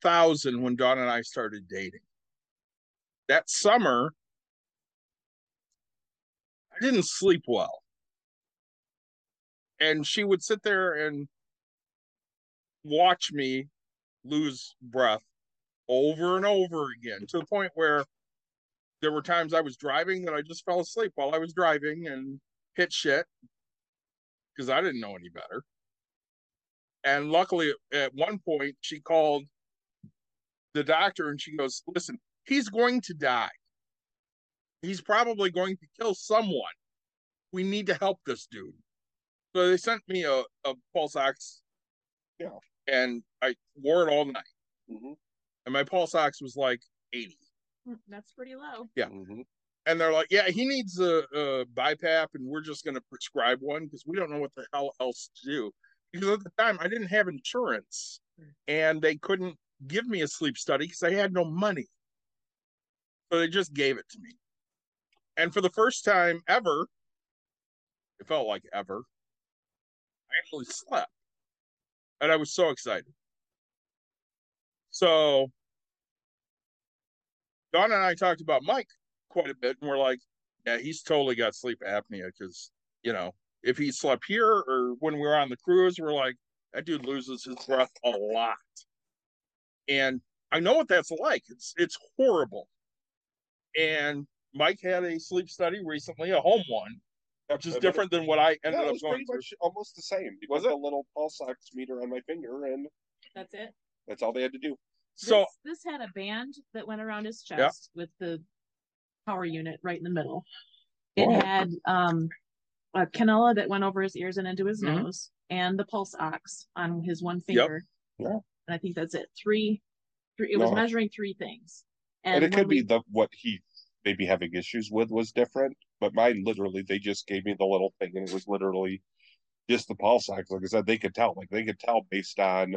2000, when Dawn and I started dating, that summer, I didn't sleep well. And she would sit there and watch me lose breath over and over again to the point where there were times I was driving that I just fell asleep while I was driving and hit shit because I didn't know any better. And luckily, at one point, she called the doctor and she goes, Listen, he's going to die. He's probably going to kill someone. We need to help this dude. So they sent me a, a pulse ox. Yeah. And I wore it all night. Mhm. And my pulse ox was like 80. Hmm, That's pretty low. Yeah. Mhm. And they're like, Yeah, he needs a, a BiPAP and we're just going to prescribe one because we don't know what the hell else to do. Because at the time, I didn't have insurance and they couldn't give me a sleep study because I had no money. So they just gave it to me. And for the first time ever, it felt like ever, I actually slept. And I was so excited. So Dawn and I talked about Mike quite a bit, and we're like, yeah, he's totally got sleep apnea because, you know, if he slept here or when we were on the cruise, we're like, that dude loses his breath a lot. And I know what that's like. It's it's horrible. And Mike had a sleep study recently, a home one, which is different than what I ended Yeah, it up was going pretty through. much almost the same. Was Was it? a little pulse ox meter on my finger, and That's it. that's all they had to do. So this, this had a band that went around his Yeah. chest with the power unit right in the middle. It Wow. had um a cannula that went over his ears and into his Mhm. nose, and the pulse ox on his one Yep. finger. Yeah. And I think that's it. Three, three. It was No. measuring three things. And, it when could be we- the what he may be having issues with was different, but mine literally they just gave me the little thing, and it was literally just the pulse ox. Like I said, they could tell. Like they could tell based on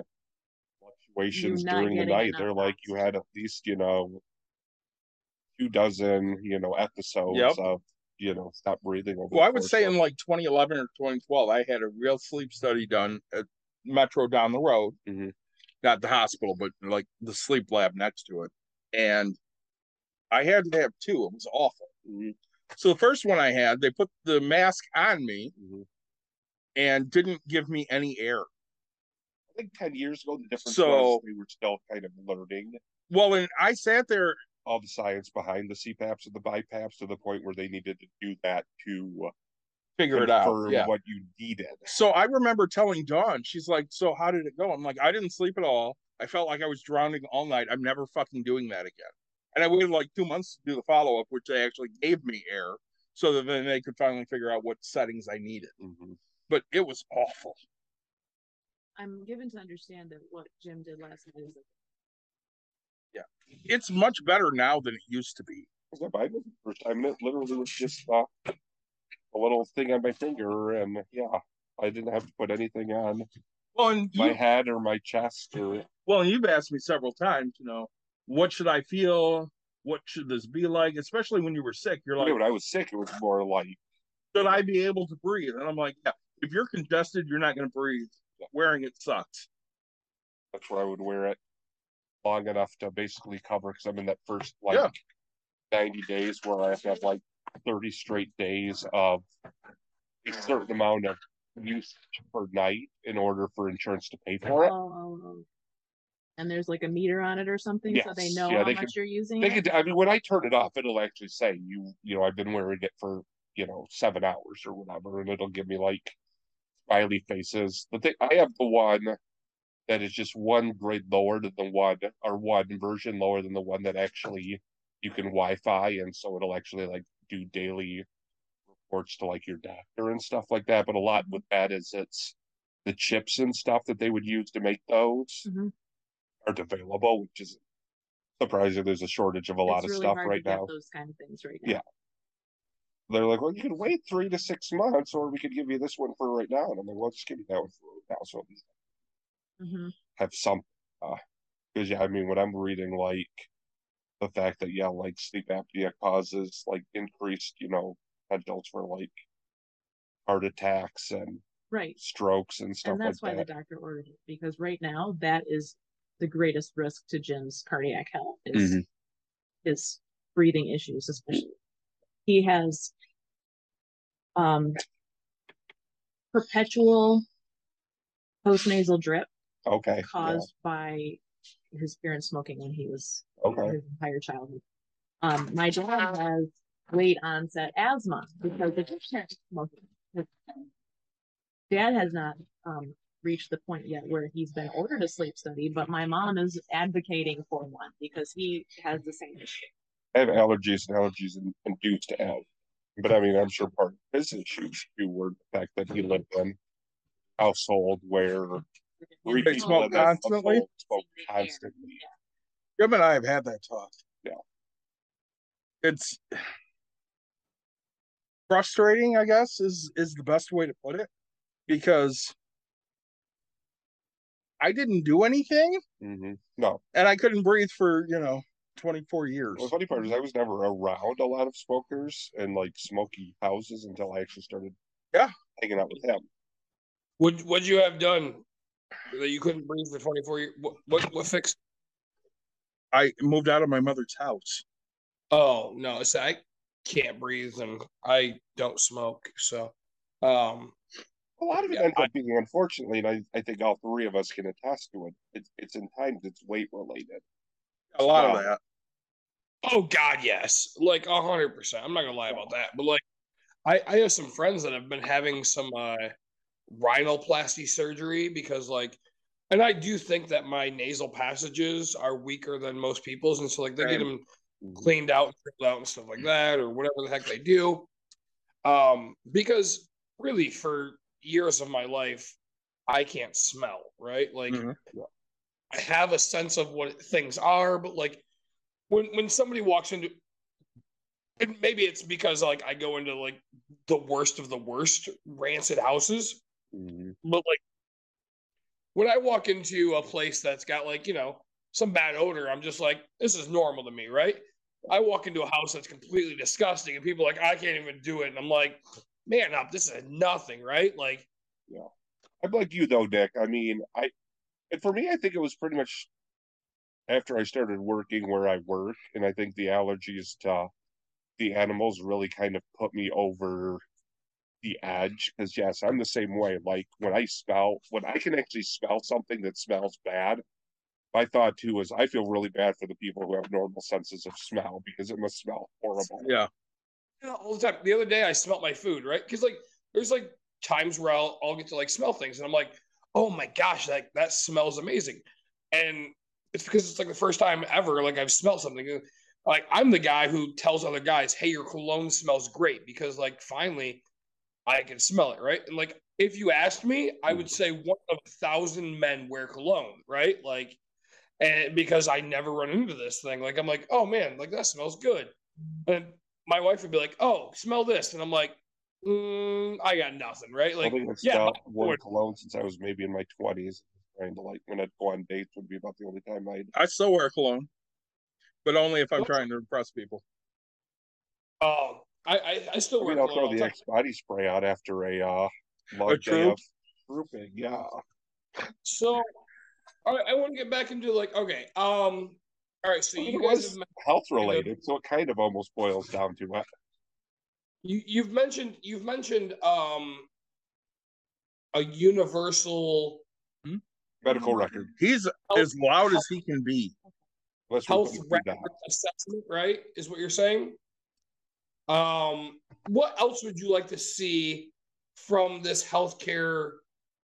fluctuations during the night. They're like, you had at least you know two dozen, you know, episodes Yep. of, you know, stop breathing. Over Well, I would say of- in like 2011 or 2012, I had a real sleep study done at Metro down the road, Mhm. Not the hospital, but like the sleep lab next to it. And I had to have two. It was awful. Mhm. So the first one I had, they put the mask on me Mhm. and didn't give me any air. I think ten years ago the difference So- was we were still kind of learning Well, and I sat there. all the science behind the CPAPs and the BiPAPs to the point where they needed to do that to Figure it out. confirm Yeah. what you needed. So I remember telling Dawn, she's like, So how did it go? I'm like, I didn't sleep at all. I felt like I was drowning all night. I'm never fucking doing that again. And I waited like two months to do the follow up, which they actually gave me air so that then they could finally figure out what settings I needed. Mhm. But it was awful. I'm given to understand that what Jim did last night is Yeah, It's much better now than it used to be. Was that Biden? First time it literally was just uh, a little thing on my finger, and yeah, I didn't have to put anything on Well, and my you, head or my chest or well, and you've asked me several times, you know, what should I feel? What should this be like? Especially when you were sick, you're like, when I was sick, it was more like should I be able to breathe? And I'm like, yeah, if you're congested, you're not going to breathe. Wearing it sucks. that's where I would wear it long enough to basically cover because I'm in that first like Yeah. 90 days where I have to have like 30 straight days of a certain amount of use per night in order for insurance to pay for oh, it. oh, oh. And there's like a meter on it or something, so they know Yeah, how they much could- you're using. They it? could, I mean, when I turn it off, it'll actually say you, you know, I've been wearing it for, you know, seven hours or whatever, and it'll give me like smiley faces. The thing, I have the one that is just one grade lower than the one, or one version lower than the one that actually you can Wi-Fi, and so it'll actually like do daily reports to like your doctor and stuff like that. But a lot with that is it's the chips and stuff that they would use to make those Mhm. aren't available, which is surprising. There's a shortage of a lot It's of really stuff hard right now. Those kind of things right now. Yeah. They're like, well, you can wait three to six months, or we could give you this one for right now. And I'm like, well, just give me that one for right now, so at least hmm have some. Because yeah, I mean, when I'm reading like the fact that yeah, like sleep apnea causes like increased, you know, potentials for like heart attacks and Right. strokes and stuff And that's like why that. the doctor ordered it because right now that is the greatest risk to Jim's cardiac health is Mhm. his breathing issues, especially. He has um perpetual postnasal drip Okay. yeah, caused by his parents smoking when he was Okay. his entire childhood. Um, my dad has late onset asthma because of his parents smoking. His Dad has not um reached the point yet where he's been ordered a sleep study, but my mom is advocating for one because he has the same issue. I have allergies and allergies in- induced to asthma. But I mean, I'm sure part of his issues too were the fact that he lived in a household where three They people smoke in that constantly? household Smoke constantly. Jim and I have had that talk. Yeah. It's frustrating, I guess, is is the best way to put it. Because I didn't do anything hmm No, and I couldn't breathe for, you know, 24 years. Well, the funny part is I was never around a lot of smokers and like smoky houses until I actually started Yeah. hanging out with him. Would would you have done that you couldn't breathe for 24 years? What what, what fixed? I moved out of my mother's house. Oh no, so I can't breathe and I don't smoke. So um A lot of it Yeah, ends up being unfortunately, and I, I think all three of us can attest to it. It's it's in times it's weight related. A lot Wow. of that. oh god, yes. Like a hundred percent. I'm not gonna lie about that. But like I, I have some friends that have been having some uh rhinoplasty surgery because like and I do think that my nasal passages are weaker than most people's, and so like they get them cleaned out and out and stuff like that, or whatever the heck they do. Um, because really for years of my life, I can't smell, right? Like Mhm. I have a sense of what things are, but like when when somebody walks into and maybe it's because like I go into like the worst of the worst rancid houses, Mhm. but like when I walk into a place that's got like, you know, some bad odor, I'm just like, this is normal to me, right? I walk into a house that's completely disgusting, and people are like, I can't even do it, and I'm like, man, up, this is nothing, right? Like, yeah. I'm like you though, Nick. I mean, I and for me, I think it was pretty much after I started working where I work, and I think the allergies to the animals really kind of put me over the edge. Because yes, I'm the same way. Like when I smell, when I can actually smell something that smells bad, my thought too is I feel really bad for the people who have normal senses of smell because it must smell horrible. Yeah. Yeah, all the time. The other day I smelt my food, right? Because like there's like times where I'll I'll get to like smell things and I'm like, oh my gosh, that that smells amazing. And it's because it's like the first time ever like I've smelled something. Like I'm the guy who tells other guys, hey, your cologne smells great because like finally I can smell it, right? And like if you asked me, I would say one of a thousand men wear cologne, right? Like and because I never run into this thing. Like I'm like, oh man, like that smells good. And my wife would be like, "Oh, smell this," and I'm like, mm, "I got nothing." Right? Like, think it's yeah, yeah, worn cologne since I was maybe in my twenties. Trying to like when I'd go on dates would be about the only time I'd I still wear cologne, but only if I'm trying to impress people. Oh, I I, I still I wear mean, I'll throw the the. Axe body spray out after a uh long A day of trooping. Yeah. So, all right, I want to get back into like, okay, um, all right, so I mean, you it guys was have health related, so it kind of almost boils down to it. you you've mentioned you've mentioned um a universal Medical record. He's as loud as he can be. Unless we health record assessment, right? Is what you're saying. Um, what else would you like to see from this healthcare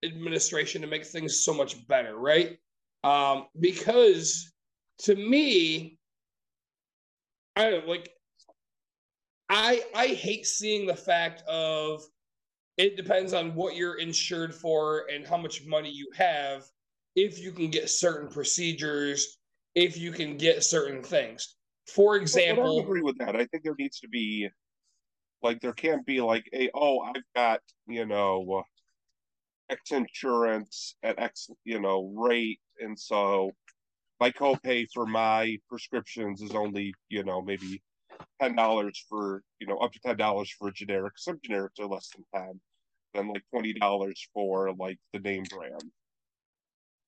administration to make things so much better, right? Um, because to me, I like I I hate seeing the fact of it depends on what you're insured for and how much money you have if you can get certain procedures if you can get certain things for But I agree with that. I think there needs to be like there can't be like a oh I've got you know X insurance at X you know rate, and so my copay for my prescriptions is only you know maybe ten dollars for you know up to ten dollars for generic. Some generics are less than ten, then like twenty dollars for like the name brand,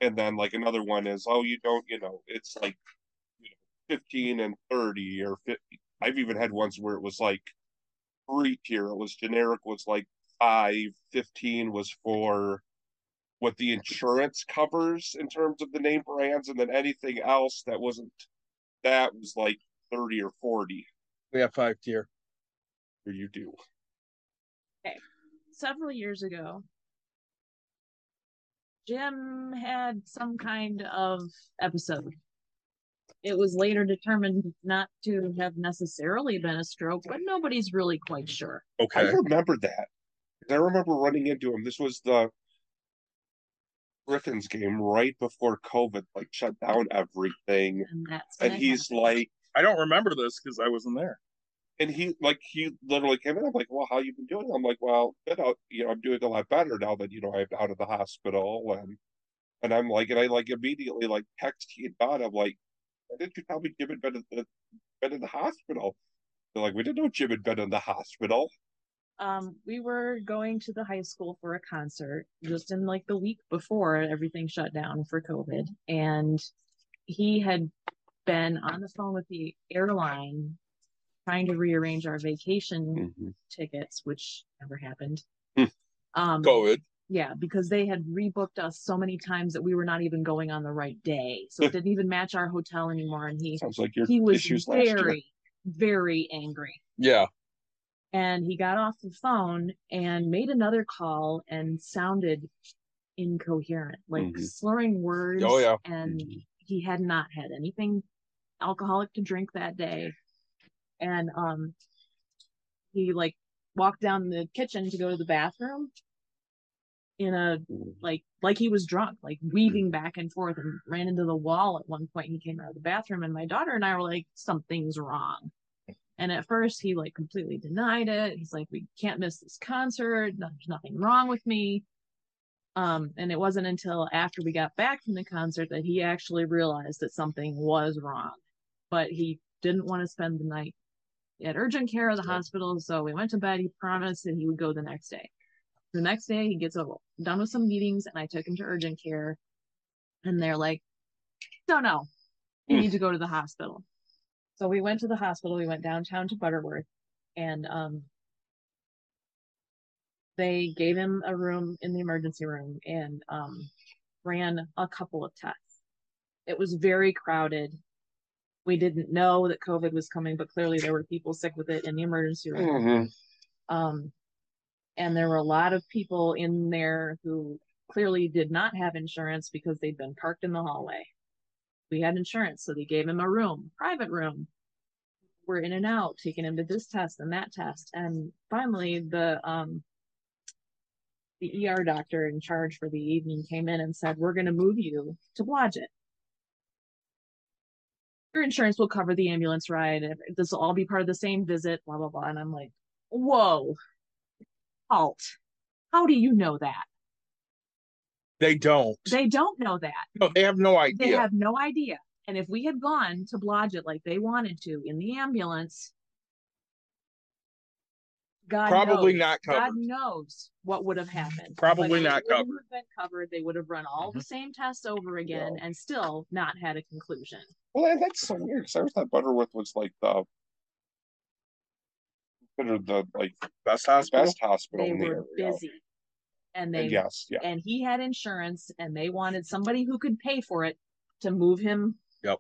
and then like another one is oh you don't you know it's like you know fifteen and thirty or fifty. I've even had ones where it was like three tier. It was generic was like five, 15 was for what the insurance covers in terms of the name brands, and then anything else that wasn't that was like 30 or 40 We have five tier. or you do. Okay. Several years ago, Jim had some kind of episode. It was later determined not to have necessarily been a stroke, but nobody's really quite sure. Okay. I remember that. I remember running into him. This was the Griffins game right before COVID like shut down everything. And that's And he's happened. like I don't remember this because I wasn't there. and he like he literally came in. I'm like, well, how you been doing? I'm like, well, good. Out, you know, I'm doing a lot better now that you know I'm out of the hospital, and and I'm like, and I like immediately like text he and Dawn. I'm like, why didn't you tell me Jim had been in the been in the hospital? They're like, we didn't know Jim had been in the hospital. um we were going to the high school for a concert just in like the week before everything shut down for covid and he had been on the phone with the airline trying to rearrange our vacation Mhm. tickets which never happened Hmm. um COVID. Yeah because they had rebooked us so many times that we were not even going on the right day so it didn't even match our hotel anymore and he Sounds like your he was issues very very angry Yeah. and he got off the phone and made another call and sounded incoherent, like Mhm. slurring words. Oh, yeah. And Mhm. he had not had anything alcoholic to drink that day. And um he like walked down the kitchen to go to the bathroom in a like like he was drunk, like weaving back and forth and ran into the wall at one point. He came out of the bathroom and my daughter and I were like, something's wrong. And at first he like completely denied it. He's like, we can't miss this concert. There's nothing wrong with me. Um, and it wasn't until after we got back from the concert that he actually realized that something was wrong. But he didn't want to spend the night at urgent care of the hospital. So we went to bed. He promised that he would go the next day. The next day, he gets a, done with some meetings, and I took him to urgent care. And they're like, "No, no, you Hmm. need to go to the hospital." So we went to the hospital. We went downtown to Butterworth, and um, they gave him a room in the emergency room and um, ran a couple of tests. It was very crowded. We didn't know that COVID was coming, but clearly there were people sick with it in the emergency room. Mhm. Um, and there were a lot of people in there who clearly did not have insurance because they'd been parked in the hallway. We had insurance, so they gave him a room, private room. We're in and out, taking him to this test and that test. And finally, the um, the ER doctor in charge for the evening came in and said, "We're going to move you to Blodgett. Your insurance will cover the ambulance ride. This will all be part of the same visit." Blah blah blah. And I'm like, "Whoa, halt! How do you know that? They don't. They don't know that. no, they have no idea. They have no idea. And if we had gone to Blodgett like they wanted to in the ambulance, God Probably knows, not God knows what would have happened. Probably But not wouldn't covered. Mm-hmm. have been covered. They would have run all the same tests over again and still not had a conclusion. Well, that's so weird because I always thought Butterworth was like the considered the like Best hospital. best hospital They in the were area. busy. And And they yes, yeah. and he had insurance and they wanted somebody who could pay for it to move him Yep.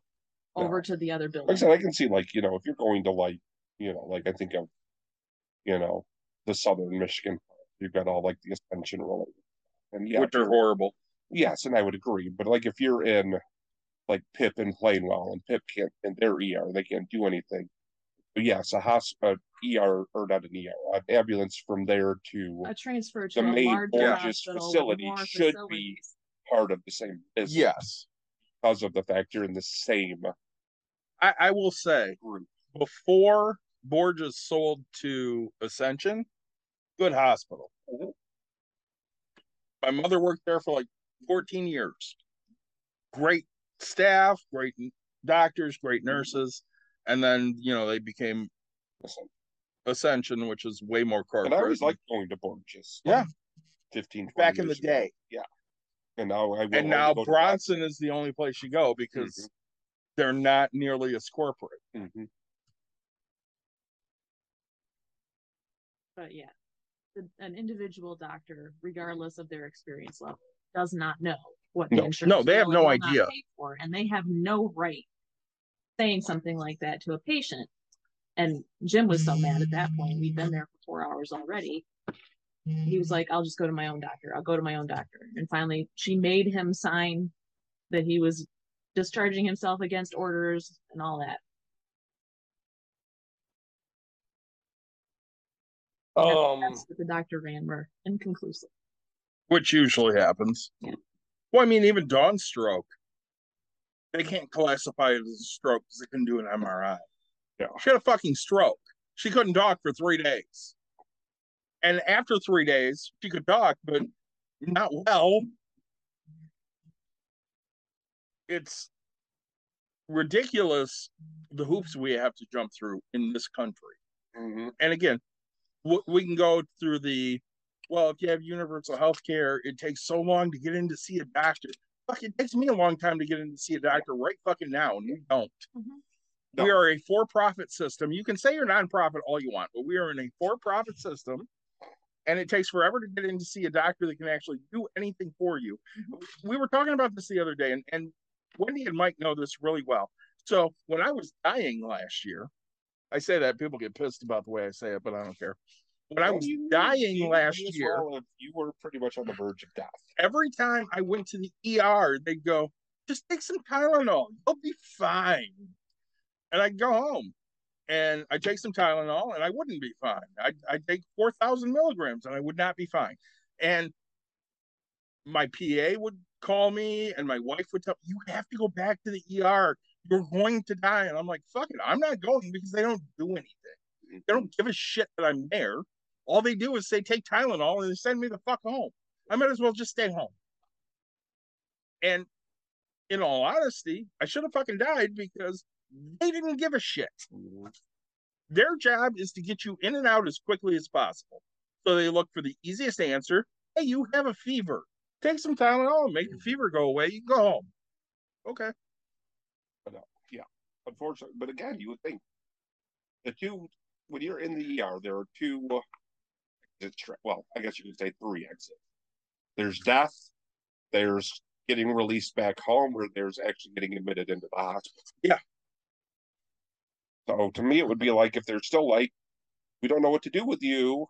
over to the other Like I building. said, I can see like, you know, if you're going to like, you know, like I think of, you know, the southern Michigan, you've got all like the ascension related. And yeah, which are horrible. yes, and I would agree. But like if you're in like Pipp and Plainwell and Pipp can't in their ER, they can't do anything. But yes, a hospital ER or not an ER, an ambulance from there to A transfer to the a main larger Borgess facility more should be part of the same business Yes. because of the fact you're in the same I, I will say group. before Borgess sold to Ascension, good hospital. Mhm. My mother worked there for like 14 years. Great staff, great doctors, great nurses. And then, you know, they became Listen, Ascension, which is way more corporate. And I always liked going to Borgess. Yeah. like 15, back in the ago. day. Yeah. And now I And now Bronson is the only place you go because Mhm. they're not nearly as corporate. Mhm. But yeah, an individual doctor, regardless of their experience level, does not know what the No. insurance. No, they have no or will not idea. For, and they have no right saying something like that to a patient. And Jim was so mad at that point. We'd been there for four hours already. He was like, "I'll just go to my own doctor. I'll go to my own doctor." And finally, she made him sign that he was discharging himself against orders and all that. Um, the doctor ran were inconclusive. which usually happens. Yeah. Well, I mean, even Dawn's stroke, they can't classify it as a stroke because they couldn't do an MRI. Yeah. She had a fucking stroke. She couldn't talk for three days. And after three days, she could talk, but not well. It's ridiculous the hoops we have to jump through in this country Mhm. and again, we can go through the well, if you have universal health care, it takes so long to get in to see a doctor. Fuck, it takes me a long time to get in to see a doctor right fucking now, and we don't. Mhm. No. We are a for profit system. You can say you're nonprofit all you want, but we are in a for profit system, and it takes forever to get in to see a doctor that can actually do anything for you. We were talking about this the other day, and, and Wendy and Mike know this really well. So when I was dying last year, I say that people get pissed about the way I say it, but I don't care. When I was you- dying you last year, well you were pretty much on the verge of death. every time I went to the ER, they'd go, just take some Tylenol. You'll be fine. And I'd go home and I'd take some Tylenol and I wouldn't be fine. I'd, I'd take 4,000 milligrams and I would not be fine. And my PA would call me and my wife would tell me, you have to go back to the ER. You're going to die. And I'm like, fuck it. I'm not going because they don't do anything. They don't give a shit that I'm there. All they do is say, take Tylenol and they send me the fuck home. I might as well just stay home. And in all honesty, I should have fucking died because they didn't give a shit. Their job is to get you in and out as quickly as possible. So they look for the easiest answer. Hey, you have a fever. Take some Tylenol, make the fever go away. You can go home. Okay. Yeah. Unfortunately, but again, you would think the two when you're in the ER, there are two. uh, Well, I guess you could say three exits. There's death. There's getting released back home, or there's actually getting admitted into the hospital. Yeah. So to me, it would be like if they're still like, we don't know what to do with you,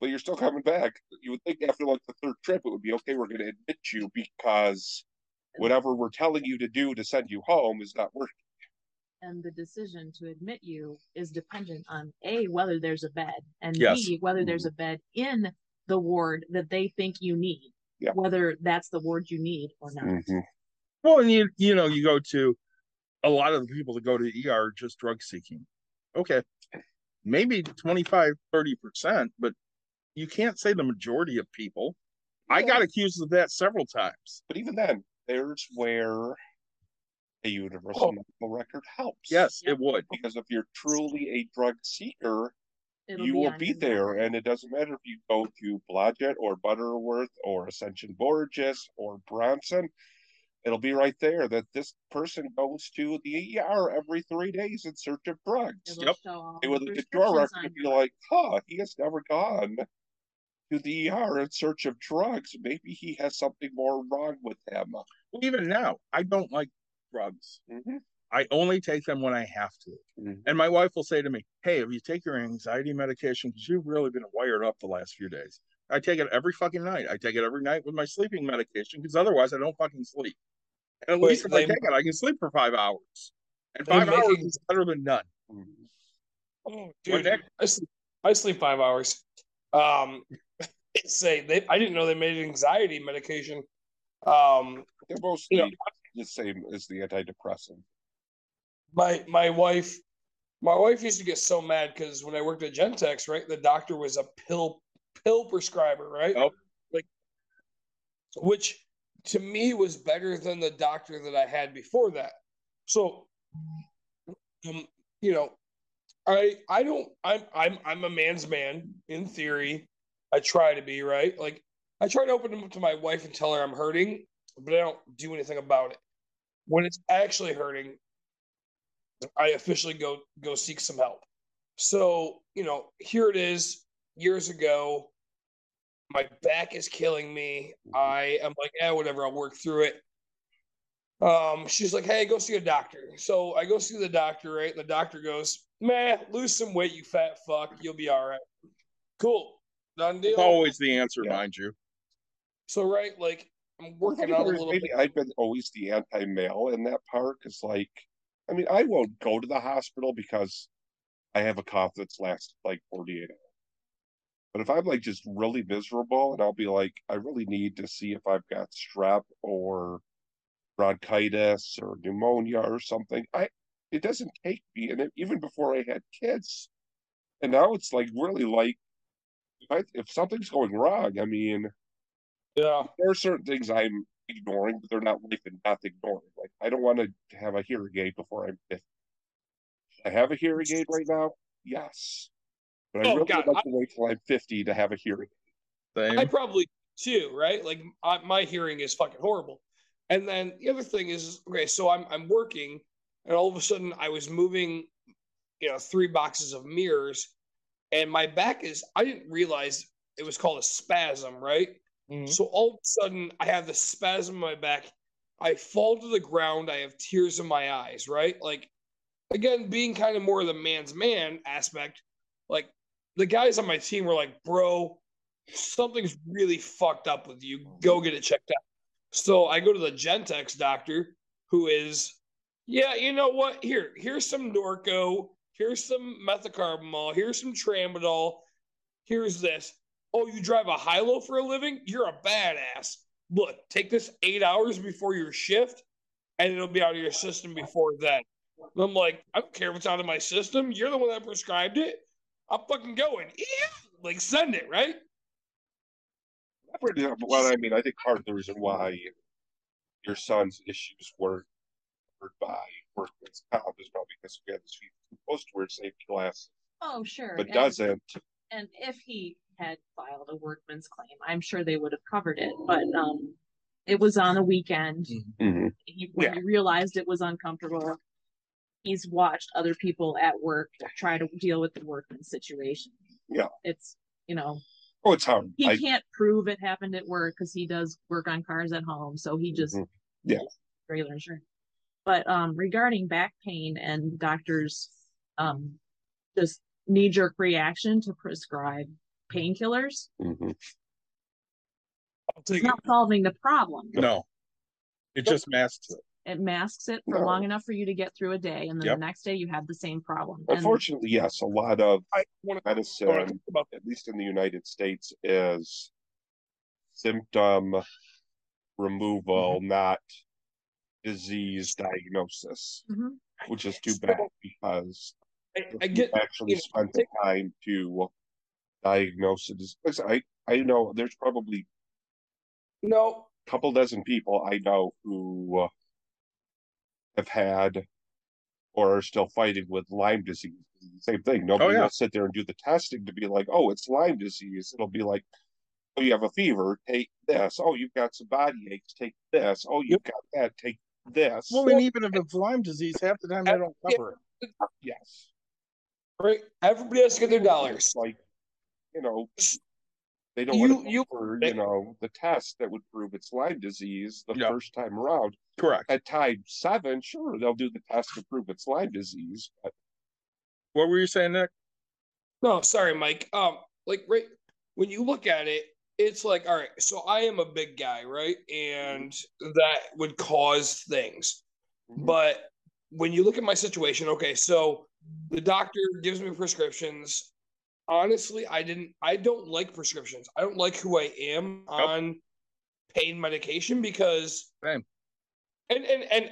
but you're still coming back. You would think after like the third trip, it would be okay. We're going to admit you because whatever we're telling you to do to send you home is not working. And the decision to admit you is dependent on A, whether there's a bed, and Yes. B, whether there's a bed in the ward that they think you need. Yeah. Whether that's the ward you need or not. Mhm. Well, and you you know, you go to a lot of the people that go to the ER are just drug seeking. Okay. Maybe 25, 30%, but you can't say the majority of people. I got accused of that several times. But even then, there's where a universal Oh. medical record helps. Yes, Yep. it would. Because if you're truly a drug seeker, It'll you will be your there. And it doesn't matter if you go to Blodgett or Butterworth or Ascension Borgess or Bronson, it'll be right there that this person goes to the ER every three days in search of drugs. It'll Yep. show all the would look at your record and be like, huh, he has never gone to the ER in search of drugs. Maybe he has something more wrong with him. Well, Even now, I don't like drugs. Mhm. I only take them when I have to. Mhm. And my wife will say to me, Hey, have you take your anxiety medication? Because you've really been wired up the last few days. I take it every fucking night. I take it every night with my sleeping medication because otherwise I don't fucking sleep. And at Wait, least if I they- take it, I can sleep for five hours. And They're five hours making- is better than none. Oh, dude, I sleep, I sleep five hours. Um, say they, I didn't know they made anxiety medication. Um, They're mostly You know- the same as the antidepressant. my my wife, my wife used to get so mad because when I worked at Gentex, right, the doctor was a pill pill prescriber, right? Oh. Like, which to me was better than the doctor that I had before that. So, um, you know, I I don't I'm I'm I'm a man's man in theory. I try to be right. Like I try to open up to my wife and tell her I'm hurting, but I don't do anything about it. When it's actually hurting, I officially go go seek some help. So, you know, here it is years ago. My back is killing me. I am like, yeah, whatever, I'll work through it. Um, she's like, hey, go see a doctor. So I go see the doctor, right? And the doctor goes, man, lose some weight, you fat fuck. You'll be all right. Cool. Done deal. It's always the answer, Yeah. mind you. So right, like I'm working Funny out a little maybe bit. I've been always the anti-male in that part because, like, I mean, I won't go to the hospital because I have a cough that's lasted like 48 hours. But if I'm like just really miserable and I'll be like, I really need to see if I've got strep or bronchitis or pneumonia or something, I it doesn't take me. And even before I had kids, and now it's like really like if I, if something's going wrong, I mean Yeah. there are certain things I'm ignoring, but they're not life and death ignoring. Like I don't want to have a hearing aid before I'm 50. I have a hearing aid right now, yes, but I Oh, really God, would like to wait till I'm 50 to have a hearing. Same. I probably too, right? Like I, my hearing is fucking horrible. And then the other thing is, okay, so I'm I'm working, and all of a sudden I was moving, you know, three boxes of mirrors, and my back is. I didn't realize it was called a spasm, right? Mm-hmm. So all of a sudden I have this spasm in my back. I fall to the ground. I have tears in my eyes, right? Like again, being kind of more of the man's man aspect. Like the guys on my team were like, bro, something's really fucked up with you. Go get it checked out. So I go to the Gentex doctor, who is, yeah, you know what? Here, here's some Norco. Here's some methocarbamol. Here's some tramadol. Here's this. Oh, you drive a high-low for a living? You're a badass. Look, take this eight hours before your shift, and it'll be out of your system before then. And I'm like, I don't care if it's out of my system. You're the one that prescribed it. I'm fucking going. Yeah. Like, send it, right? For example, Well, I mean, I think part of the reason why your son's issues were covered by workman's comp is probably because we have this supposed to wear safety glasses, Oh, sure. but and- doesn't. And if he had filed a workman's claim, I'm sure they would have covered it, but, um, it was on a weekend. Mhm. He, when Yeah. he realized it was uncomfortable, he's watched other people at work try to deal with the workman situation. Yeah. It's, you know, Oh, it's hard. he I, can't prove it happened at work because he does work on cars at home, so he just Mhm. Yeah. regular insurance. But um regarding back pain and doctors um just knee jerk reaction to prescribe painkillers, Mhm. I'll take it's it. not solving the problem. No. It just masks it. It masks it for No. long enough for you to get through a day, and then Yep. the next day you have the same problem. And Unfortunately, yes, a lot of I want to medicine, about at least in the United States, is symptom removal, not disease diagnosis, Mhm. which is too bad because I, if I you get actually you know, spent the time to diagnose it. Because I, I know there's probably no. couple dozen people I know who uh, have had or are still fighting with Lyme disease. Same thing. Nobody oh, yeah. will sit there and do the testing to be like, oh, it's Lyme disease. It'll be like, oh, you have a fever, take this. Oh, you've got some body aches, take this. Oh, you've got that, take this. Well, and even if it's Lyme disease, half the time they don't cover it. yes. Right? Everybody has to get their dollars. Like, you know, they don't You- want to you- for, you know, the test that would prove it's Lyme disease the Yeah. first time around. Correct. At time seven, sure, they'll do the test to prove it's Lyme disease. But What were you saying, Nick? No, sorry, Mike. Um, like right when you look at it, it's like, all right, so I am a big guy, right? And that would cause things. But when you look at my situation, okay, so the doctor gives me prescriptions. Honestly, I didn't I don't like prescriptions. I don't like who I am on pain medication because Same. and and and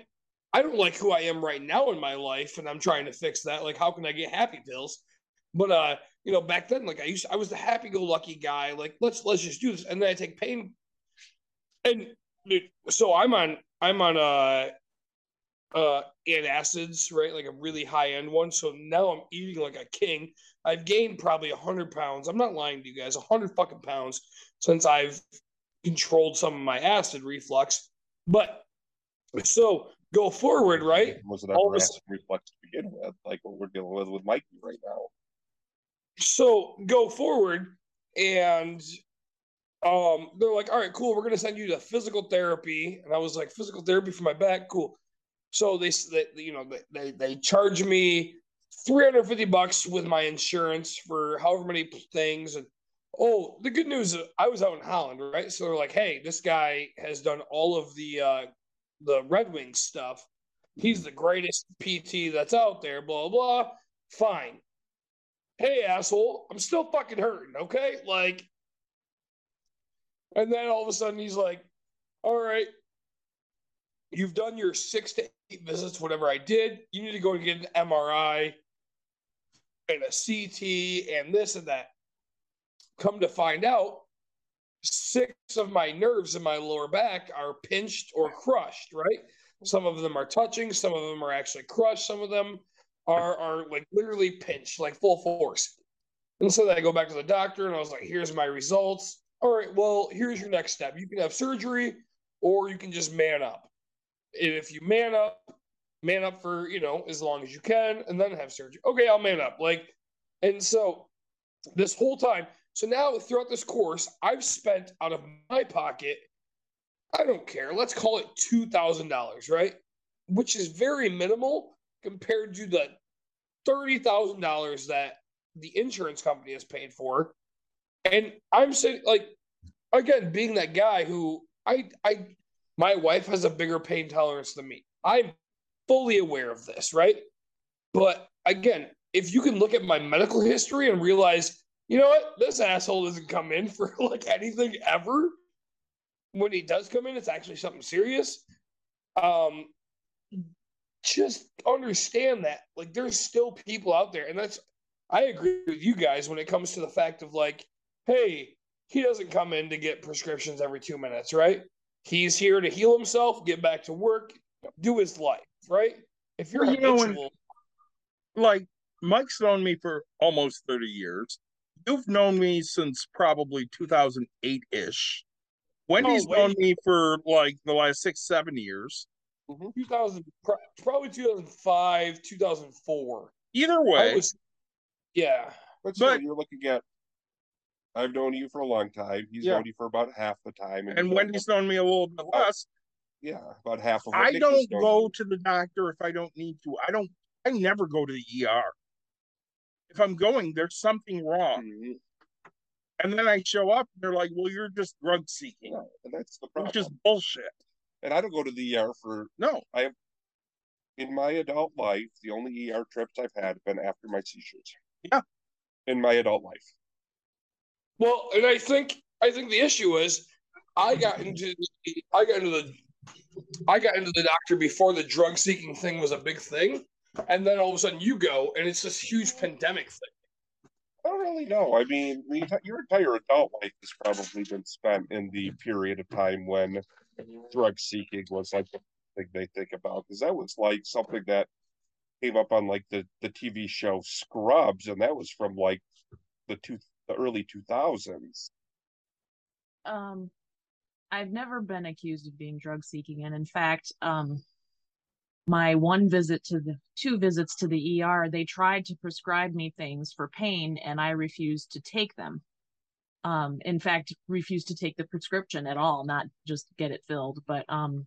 I don't like who I am right now in my life, and I'm trying to fix that. Like, how can I get happy pills? But uh, you know, back then, like I used, I was the happy-go-lucky guy. Like, let's let's just do this, and then I take pain, and dude, so I'm on I'm on uh uh antacids, right? Like a really high-end one. So now I'm eating like a king. I've gained probably hundred pounds. I'm not lying to you guys, hundred fucking pounds since I've controlled some of my acid reflux. But so go forward, right? Was it All acid reflux to begin with, like what we're dealing with with Mikey right now? So go forward, and um, they're like, "All right, cool. We're gonna send you to physical therapy." And I was like, "Physical therapy for my back, cool." So they, they you know, they they, charge me three hundred fifty bucks with my insurance for however many things. And oh, the good news, is I was out in Holland, right? So they're like, "Hey, this guy has done all of the uh, the Red Wings stuff. He's the greatest PT that's out there." Blah blah. Fine hey asshole i'm still fucking hurting okay like and then all of a sudden he's like all right you've done your six to eight visits whatever i did you need to go and get an mri and a ct and this and that come to find out six of my nerves in my lower back are pinched or crushed right some of them are touching some of them are actually crushed some of them are are like literally pinched, like full force. And so I go back to the doctor and I was like, here's my results. All right, well, here's your next step. You can have surgery or you can just man up. And if you man up, man up for, you know, as long as you can and then have surgery. Okay, I'll man up. Like, and so this whole time, so now throughout this course, I've spent out of my pocket, I don't care, let's call it $2,000, right? Which is very minimal compared to the thirty thousand dollars that the insurance company has paid for. And I'm saying, like, again, being that guy who I I my wife has a bigger pain tolerance than me. I'm fully aware of this, right? But again, if you can look at my medical history and realize, you know what, this asshole doesn't come in for like anything ever. When he does come in, it's actually something serious. Um, just understand that like there's still people out there and that's i agree with you guys when it comes to the fact of like hey he doesn't come in to get prescriptions every two minutes right he's here to heal himself get back to work do his life right If you're Well, you know, and- like Mike's known me for almost 30 years. You've known me since probably 2008 ish. Wendy's oh, wait. known me for like the last six, seven years. Mm-hmm. 2000, probably 2005, 2004. Either way, was, yeah. But still, But- you're looking at. I've known you for a long time. He's Yeah. known you for about half the time, and you've Wendy's known me a little bit less. yeah, about half of. I don't go to the doctor if I don't need to. I don't, I never go to the ER. If I'm going, there's something wrong. Mhm. And then I show up, and they're like, well, you're just drug seeking, Yeah, and that's the problem. which is bullshit. And I don't go to the ER for No, I in my adult life. The only ER trips I've had have been after my seizures. Yeah. In my adult life. Well, and I think I think the issue is I got into the, I got into the I got into the doctor before the drug seeking thing was a big thing, and then all of a sudden you go and it's this huge pandemic thing. I don't really know. I mean, your entire adult life has probably been spent in the period of time when drug seeking was like the thing they think about because that was like something that came up on like the the TV show Scrubs, and that was from like the two the early two thousands. um I've never been accused of being drug seeking and in fact um my one visit to the two visits to the ER they tried to prescribe me things for pain and I refused to take them um in fact refused to take the prescription at all not just get it filled but um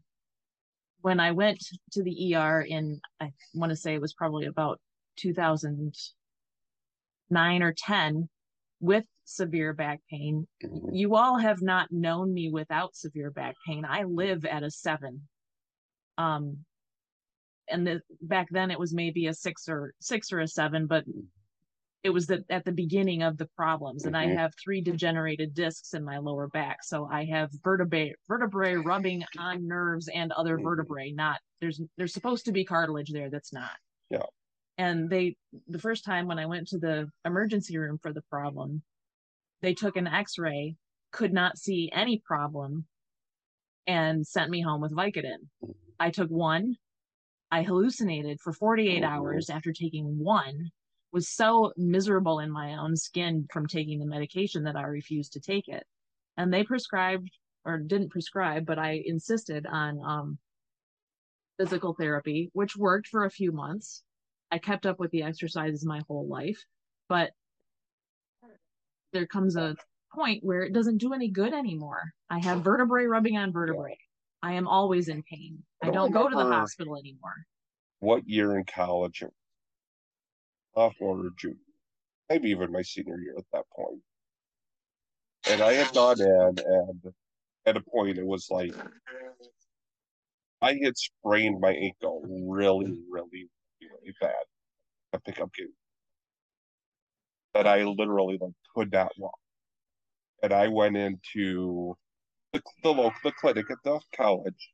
when I went to the ER in I want to say it was probably about 2009 or 10 with severe back pain you all have not known me without severe back pain. I live at a seven. Um, and the, back then it was maybe a six or six or a seven, but it was the, at the beginning of the problems. And I Mhm. have three degenerated discs in my lower back, so I have vertebrae vertebrae rubbing on nerves and other Mhm. vertebrae. Not there's there's supposed to be cartilage there that's not. Yeah. And they the first time when I went to the emergency room for the problem, they took an X-ray could not see any problem and sent me home with Vicodin. I took one. I hallucinated for 48 Mhm. hours after taking one, was so miserable in my own skin from taking the medication that I refused to take it. And they prescribed or didn't prescribe, but I insisted on um, physical therapy, which worked for a few months. I kept up with the exercises my whole life, but there comes a point where it doesn't do any good anymore. I have vertebrae rubbing on vertebrae. I am always in pain. I don't go to the uh, hospital anymore. What year in college? Sophomore or junior, maybe even my senior year at that point. And I had gone in, and at a point it was like I had sprained my ankle really, really, really bad. A pickup game that I literally like could not walk. And I went into the the local the clinic at the college,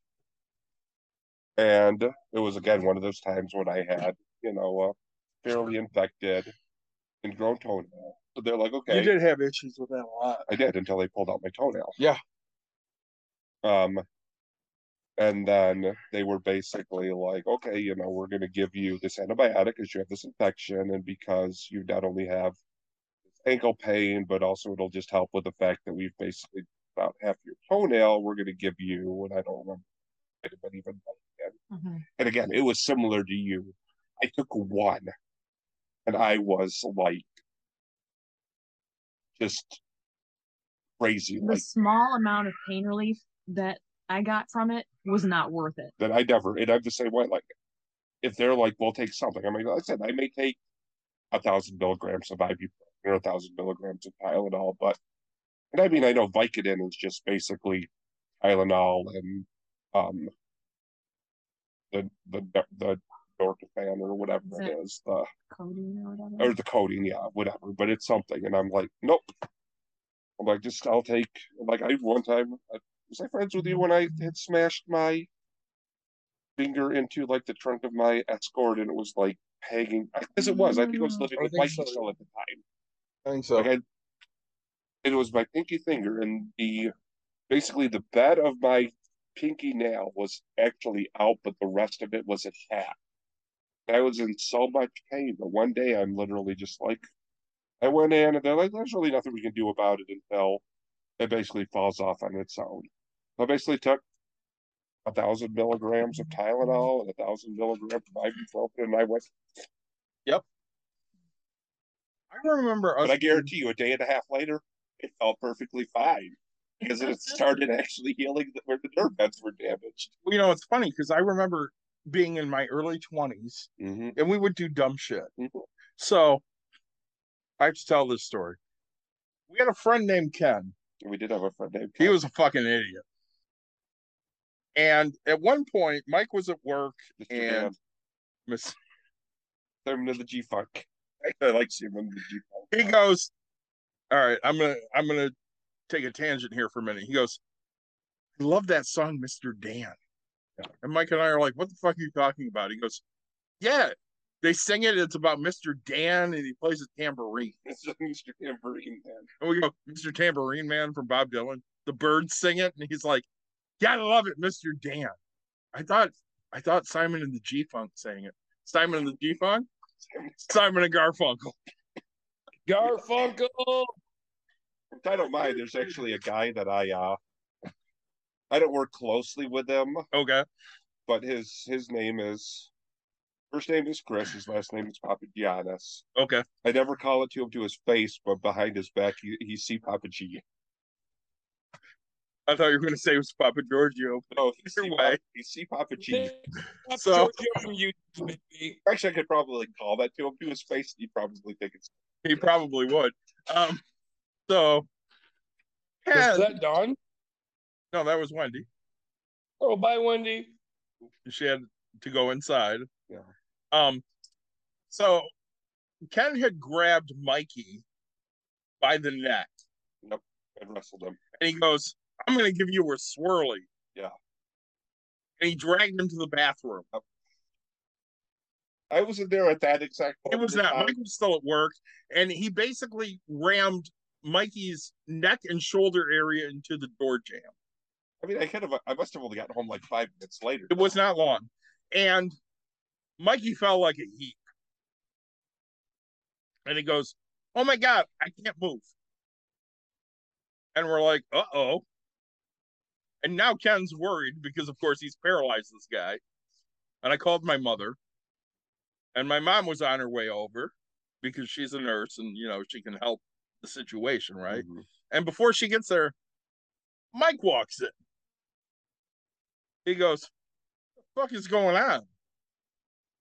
and it was again one of those times when I had you know a fairly infected ingrown toenail. So they're like, okay, you did have issues with that a lot. I did until they pulled out my toenail. Yeah. Um, and then they were basically like, okay, you know, we're going to give you this antibiotic because you have this infection, and because you not only have ankle pain, but also it'll just help with the fact that we've basically about half your toenail. We're going to give you, and I don't remember, it might have been even Mhm. and again, it was similar to you. I took one, and I was like, just crazy, The like small amount of pain relief that I got from it was not worth it. that I never. And I'm the same way. Like, if they're like, "We'll take something," I mean, like I said, I may take a thousand milligrams of ibuprofen or a thousand milligrams of Tylenol, but and I mean, I know Vicodin is just basically Tylenol and um the the the Dortofan or whatever Is it it- is, the Codeine or whatever. or the codeine, yeah, whatever. But it's something, and I'm like, nope. I'm like, just I'll take. Like I one time, I, was I friends with you mm-hmm. when I had smashed my finger into like the trunk of my Escort, and it was like hanging. I guess it was. I think I was mm-hmm. living I with Mike so, still at the time. I think so. Like I, it was my pinky finger, and the basically the bed of my pinky nail was actually out, but the rest of it was intact. I was in so much pain. But one day I'm literally just like, I went in and they're like, there's really nothing we can do about it until it basically falls off on its own. I basically took a thousand milligrams of Tylenol and a thousand milligrams of ibuprofen, and I went. Yep. I remember us But I guarantee you, a day and a half later, it felt perfectly fine because it started actually healing where the nerve beds were damaged. you know, it's funny because I remember being in my early 20s Mm-hmm. and we would do dumb shit. Mhm. So I have to tell this story. We had a friend named Ken. We did have a friend named. He was a fucking idiot. And at one point, Mike was at work Mr. And Miss him to the G Funk. I like seeing him the G Funk. he goes, All right, I'm gonna I'm gonna take a tangent here for a minute. He goes, I love that song, Mr. Dan. And Mike and I are like, What the fuck are you talking about? He goes, Yeah, they sing it, it's about Mr. Dan and he plays a tambourine. Mr. Tambourine Man. And we go, Mr. Tambourine Man from Bob Dylan. The Byrds sing it, and he's like, Gotta love it, Mr. Dan. I thought I thought Simon and the G Funk sang it. Simon and the G Funk? Simon and Garfunkel. Garfunkel. I don't mind. There's actually a guy that I uh I don't work closely with him, Okay. but his his name is first name is Chris, his last name is Papagiannis. Okay. I never call it to him to his face, but behind his back he he see Papa G. I thought you were gonna say it was Papa Giorgio. No, he Either see way. Papa, he see Papa G. Papa So- Giorgio from YouTube, baby. Actually, I could probably call that to him to his face. He'd probably think it's He probably would. Um so Was that Dawn? no, that was Wendy. Oh, bye, Wendy. She had to go inside. Yeah. Um so Ken had grabbed Mikey by the neck I wrestled him. and he goes, I'm gonna give you a swirly. Yeah. And he dragged him to the bathroom. I wasn't there at that exact It was not. Mike was still at work, and he basically rammed Mikey's neck and shoulder area into the door jam. I mean, I could have. I must have only gotten home like five minutes later. It was not long, and Mikey fell like a heap. And he goes, "Oh my god, I can't move." And we're like, "Uh oh." And now Ken's worried because, of course, he's paralyzed. This guy. And I called my mother, and my mom was on her way over because she's a nurse and you know she can help the situation, right? Mhm. And before she gets there, Mike walks in. He goes, "What the fuck is going on?"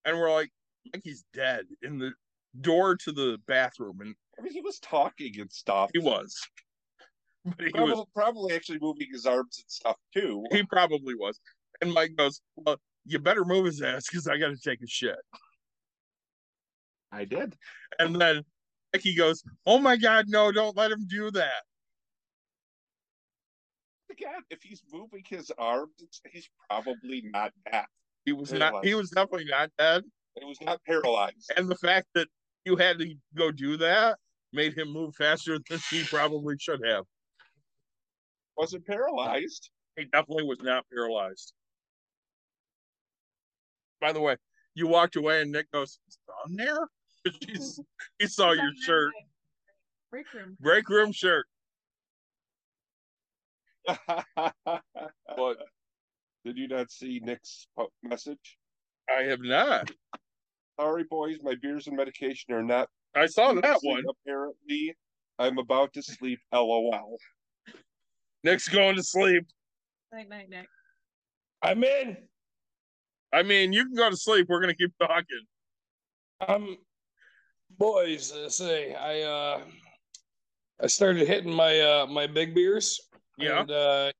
And we're like, "Mikey's dead in the door to the bathroom," and I mean, he was talking and stuff. he was, but he probably, was, probably actually moving his arms and stuff too. he probably was. And Mike goes, "Well, you better move his ass because I got to take a shit." I did. And then Mikey goes, "Oh my god, no! Don't let him do that." Again, if he's moving his arms, he's probably not dead. He was He not. He was definitely not dead. He was not paralyzed. And the fact that you had to go do that made him move faster than he probably should have. Wasn't paralyzed. He definitely was not paralyzed. By the way, you walked away and Nick goes, "Is Dawn there?" He's, he saw your shirt, Break room. break room shirt. But Did you not see Nick's message? I have not. Sorry, boys, my beers and medication are not. I saw that one. Apparently, I'm about to sleep. LOL. Nick's going to sleep. Night, night, night. I'm in. I mean, you can go to sleep. We're gonna keep talking. I'm boys. Uh, say I uh I started hitting my uh my big beers. Yeah. And, uh,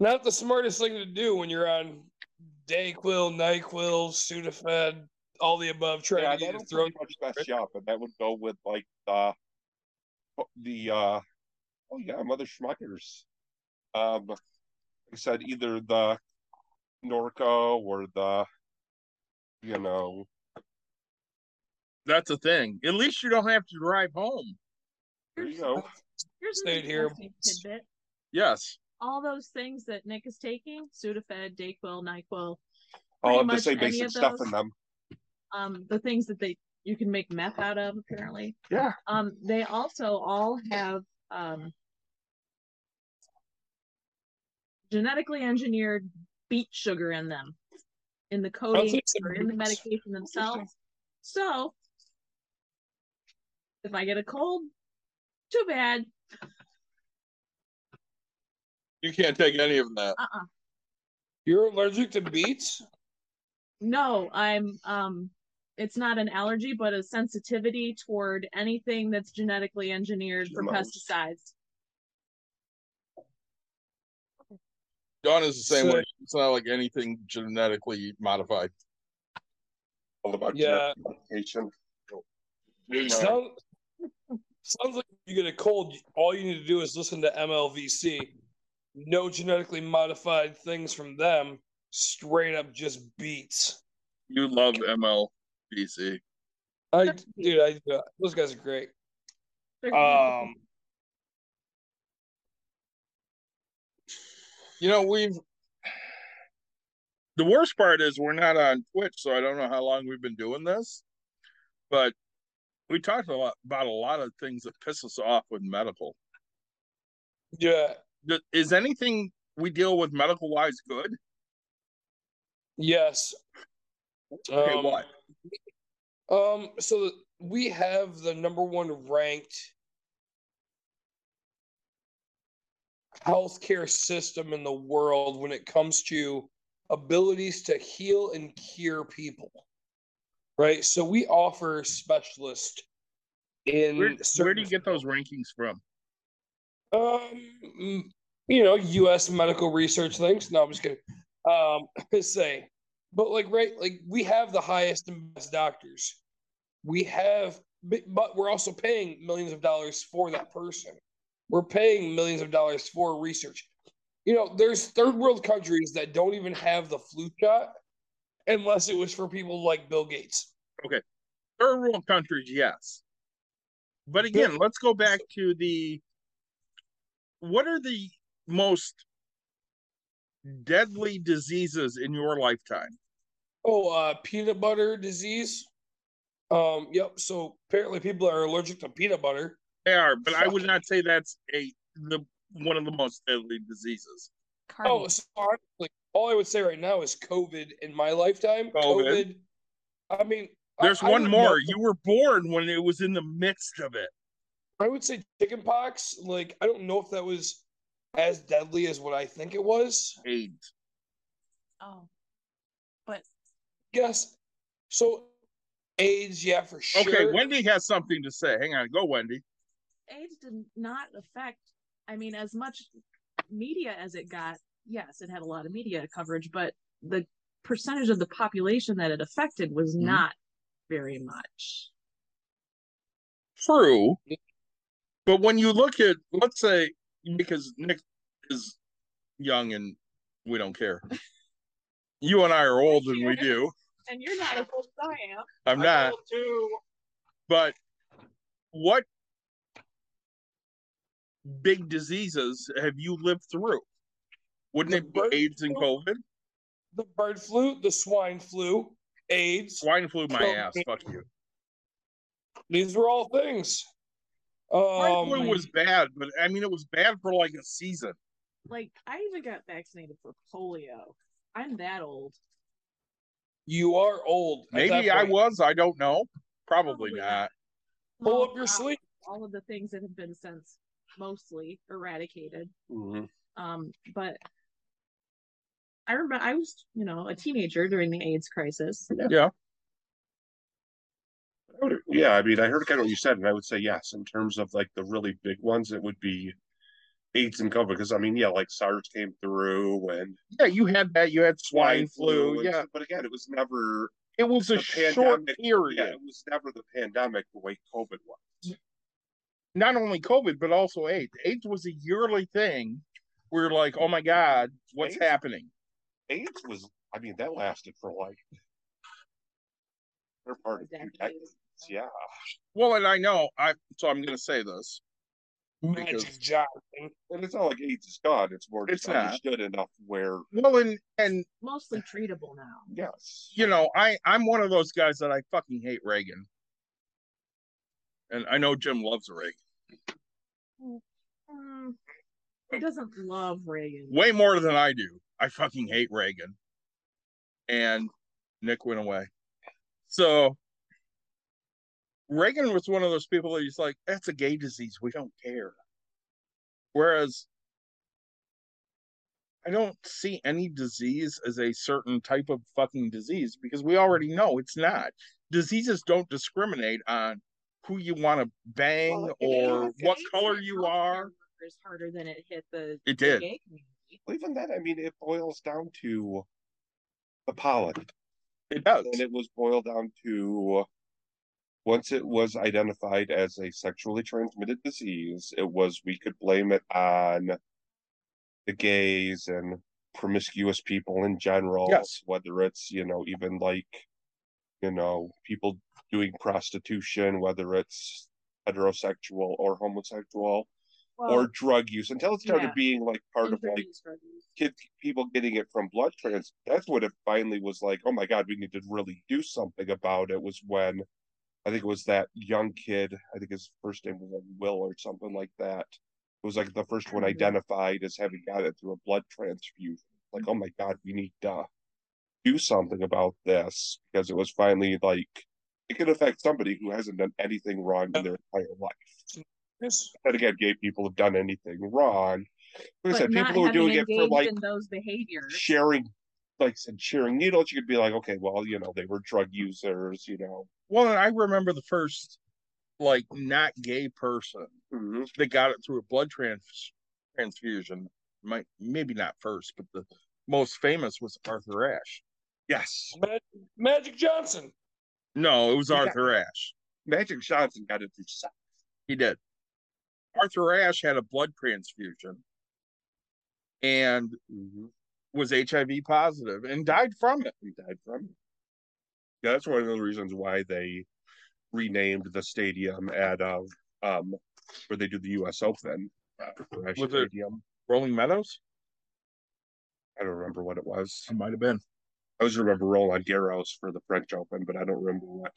not the smartest thing to do when you're on Dayquil, Nyquil, Sudafed, all the above, trying Yeah, to get that would much mess you up, and that would go with like the the uh oh yeah, Mother Schmuckers. Um, like I said either the Norco or the you know That's a thing. At least you don't have to drive home. there you go. Here's an Stayed here. tidbit. Yes. All those things that Nick is taking, Sudafed, Dayquil, NyQuil, All of much the same basic of stuff in them. um the things that they you can make meth out of apparently Yeah. um they also all have um genetically engineered beet sugar in them in the coating or in the medication themselves. So if i get a cold too bad. You can't take any of that. uh-uh. You're allergic to beets? no i'm um it's not an allergy but a sensitivity toward anything that's genetically engineered for GMOs. pesticides Dawn is the same So- way. It's not like anything genetically modified. All about Yeah. genetic modification. Sound, sounds like you get a cold, all you need to do is listen to MLVC. No genetically modified things from them. Straight up just beats. You love MLVC. I dude, I uh, those guys are great. Um, You know, we've the worst part is we're not on Twitch, so I don't know how long we've been doing this, but we talked a lot about a lot of things that piss us off with medical. yeah, Is anything we deal with medical wise good? yes. Okay, Um, what? Um, so we have the number one ranked healthcare system in the world when it comes to abilities to heal and cure people. Right? So we offer specialists in Where, where do you get those rankings from? um, you know, U.S. medical research things. No, I'm just kidding. Um, say, but like, right, like we have the highest and best doctors. We have, but but we're also paying millions of dollars for that person. We're paying millions of dollars for research. You know, there's third world countries that don't even have the flu shot unless it was for people like Bill Gates. Okay. Third world countries, yes. But again, let's go back to the what are the most deadly diseases in your lifetime? Oh, uh, peanut butter disease. Um, yep. So apparently people are allergic to peanut butter. They are, but I would not say that's a the one of the most deadly diseases. Oh, so honestly, all I would say right now is COVID in my lifetime. COVID. I mean, There's I one would more. know- You were born when it was in the midst of it. I would say chickenpox. Like, I don't know if that was as deadly as what I think it was. AIDS. oh but Yes. So, AIDS, yeah, for sure. Okay, Wendy has something to say. Hang on, go Wendy. AIDS did not affect, I mean, as much media as it got. Yes, it had a lot of media coverage, but the percentage of the population that it affected was Mhm. not very much. True. But when you look at, let's say, because Nick is young and we don't care. You and I are old and we do. And you're not as old as I am. I'm not. But what big diseases have you lived through? Wouldn't The it be bird AIDS and. COVID? the bird flu, the swine flu, AIDS. Swine flu my COVID. ass. Fuck you. These were all things. Swine Um, flu was bad, but I mean it was bad for like a season. Like, I even got vaccinated for polio. I'm that old. You are old. Maybe I was. I don't know. Probably Probably not. Pull Well, up your sleeve. All of the things that have been since mostly eradicated. Mhm. Um, but I remember I was, you know, a teenager during the AIDS crisis. Yeah. Yeah, I mean, I heard kind of what you said, and I would say yes. In terms of like the really big ones, it would be AIDS and COVID. Because I mean, yeah, like SARS came through and Yeah, you had that. You had swine flu. and Yeah, stuff, but again, it was never it was a the short pandemic. period. Yeah, it was never the pandemic the way COVID was. Not only COVID, but also AIDS. AIDS was a yearly thing. We are like, oh my god, what's AIDS? happening? AIDS was, I mean, that lasted for like they're part of two Decades. decades. Yeah. Well, and I know I. So I'm going to say this. Magic because Johnson. And it's not like AIDS is gone. It's more It's just not. understood enough where well and and Mostly treatable now. yes. you know I I'm one of those guys that I fucking hate Reagan, and I know Jim loves Reagan Mm, He doesn't love Reagan. way more than I do. I fucking hate Reagan, and Nick went away. So Reagan was one of those people that he's like, that's a gay disease. We don't care. Whereas I don't see any disease as a certain type of fucking disease because we already know it's not. Diseases don't discriminate on who you want to bang Well, or it- what color you healthcare are. workers harder than it hit the, It the did. gay community. Well, even that, I mean, it boils down to the pollen. It does. And it was boiled down to once it was identified as a sexually transmitted disease, it was we could blame it on the gays and promiscuous people in general, Yes. whether it's, you know, even like, you know, people doing prostitution, whether it's heterosexual or homosexual Well, or drug use until it started yeah. being like part of like intravenous drug use. kid people getting it from blood trans that's what it finally was like oh my god we need to really do something about it was when i think it was that young kid i think his first name was like will or something like that it was like the first one Mhm. identified as having got it through a blood transfusion like oh my god we need to do something about this because it was finally like it could affect somebody who hasn't done anything wrong in their entire life Yes. and again gay people have done anything wrong like I said, people who are doing it for like those behaviors. sharing like I said sharing needles you could be like okay well you know they were drug users you know Well, and I remember the first like not gay person mm-hmm. that got it through a blood trans- transfusion. Might maybe not first, but the most famous was Arthur Ashe. yes Magic, Magic Johnson. No, it was He got- Arthur Ashe. magic johnson got it through sex He did. Arthur Ashe had a blood transfusion and mm-hmm. was HIV positive and died from it. he died from it. Yeah that's one of the reasons why they renamed the stadium at uh, um where they do the us open uh, Was it- stadium Rolling Meadows? i don't remember what it was It might have been. i always remember roland garros for the french open but i don't remember what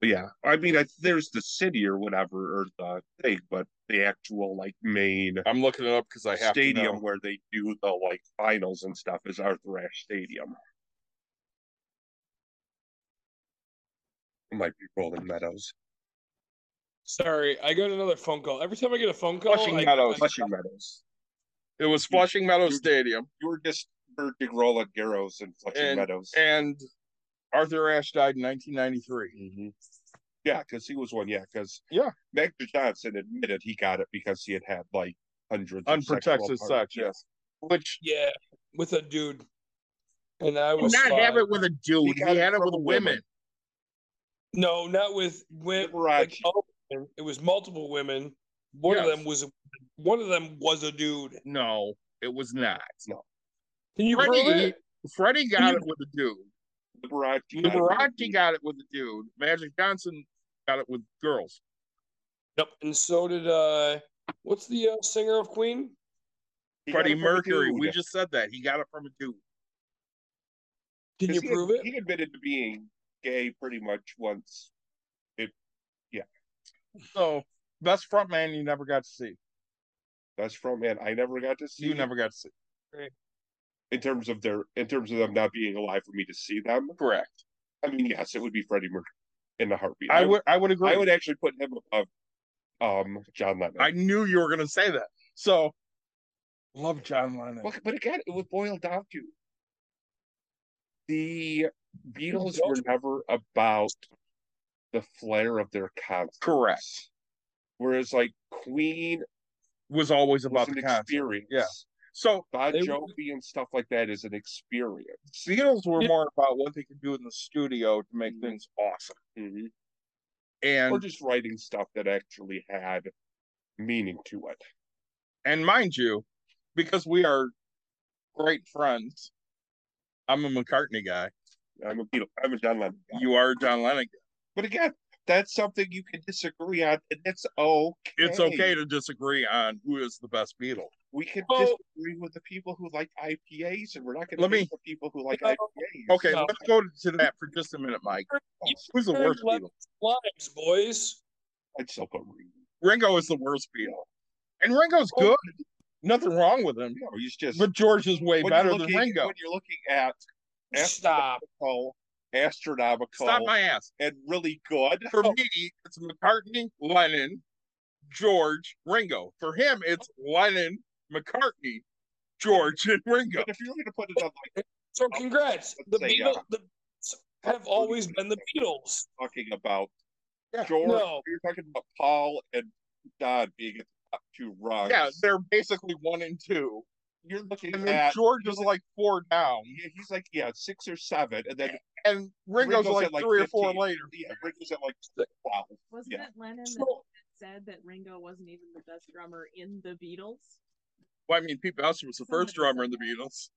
but yeah i mean I, there's the city or whatever or the thing but the actual like main I'm looking it up because I have stadium where they do the like finals and stuff is Arthur Ashe Stadium. Might be Rolling Meadows. Sorry, I got another phone call. Every time I get a phone call, Flushing I, Meadows. I- Flushing Meadows. It was Flushing Meadows Stadium, You were just merging Roland Garros and Flushing And- Meadows. and Arthur Ashe died in 1993. Mhm. Yeah, because he was one. Yeah, because Yeah. Magic Johnson admitted he got it because he had had like hundreds Unprotected sexual sex, partners. yes. Which yeah, with a dude, and I was not fine. have it with a dude. He, got it had it from with a women. No, not with women. Like, it was multiple women. One Yes. of them was one of them was a dude. No, it was not. No. Can you prove Freddie, it? Freddie got it with a dude. Liberace it. Liberace got it with a dude. Magic Johnson got it with girls. Yep. And so did uh, what's the uh, singer of Queen? He Freddie a Mercury. We just said that. He got it from a dude. Can you prove ad- it? He admitted to being gay pretty much once. It yeah. So best front man you never got to see. That's from man. I never got to see. You never got to see. in terms of their in terms of them not being alive for me to see them. Correct. I mean, yes, it would be Freddie Mercury in a heartbeat. I would I would agree. I would actually put him above um John Lennon. I knew you were gonna say that. So love John Lennon. Well, but again, it would boil down to the Beatles were never about the flair of their concerts. Correct. Whereas like Queen Was always was about an the concert. experience. Yeah. So Bon They- Jovi and stuff like that is an experience. Beatles were Yeah. more about what they could do in the studio to make Mhm. things awesome. Mhm. Or And just writing stuff that actually had meaning to it. and mind you, because we are great friends, I'm a McCartney guy. I'm a Beatle. I'm a John Lennon. guy. You are a John Lennon guy. But again, that's something you can disagree on, and it's okay. It's okay to disagree on who is the best Beatle. We can Oh. disagree with the people who like IPAs, and we're not going to Let be me- the people who like No. IPAs. Okay, No. let's go to that for just a minute, Mike. Oh, Who's the worst Let- Beatle? Lives, boys. I'd still put Ringo. Ringo is the worst Beatle, and Ringo's Oh. good. Nothing wrong with him, No, he's just but George is way better you're than Ringo. When you're looking at Stop. astronomical, astronomical, Stop my ass. and really good. For me, it's McCartney, Lennon, George, Ringo. For him, it's Lennon, McCartney, George, and Ringo. But if you're going to put it on like So congrats. The say, Beatles uh, the, have always been the Beatles. talking about Yeah. George, No. you're talking about Paul and Don being at the top two rungs. Yeah, they're basically one and two. you're looking And then at George is like four down. yeah, he's like yeah six or seven, and then And Ringo's, Ringo's like, at, like, three or four 15. later. yeah, Ringo's at like twelve. Wasn't Yeah. it Lennon that said that Ringo wasn't even the best drummer in the Beatles? Well, I mean, Pete Bowser was the first drummer in the Beatles.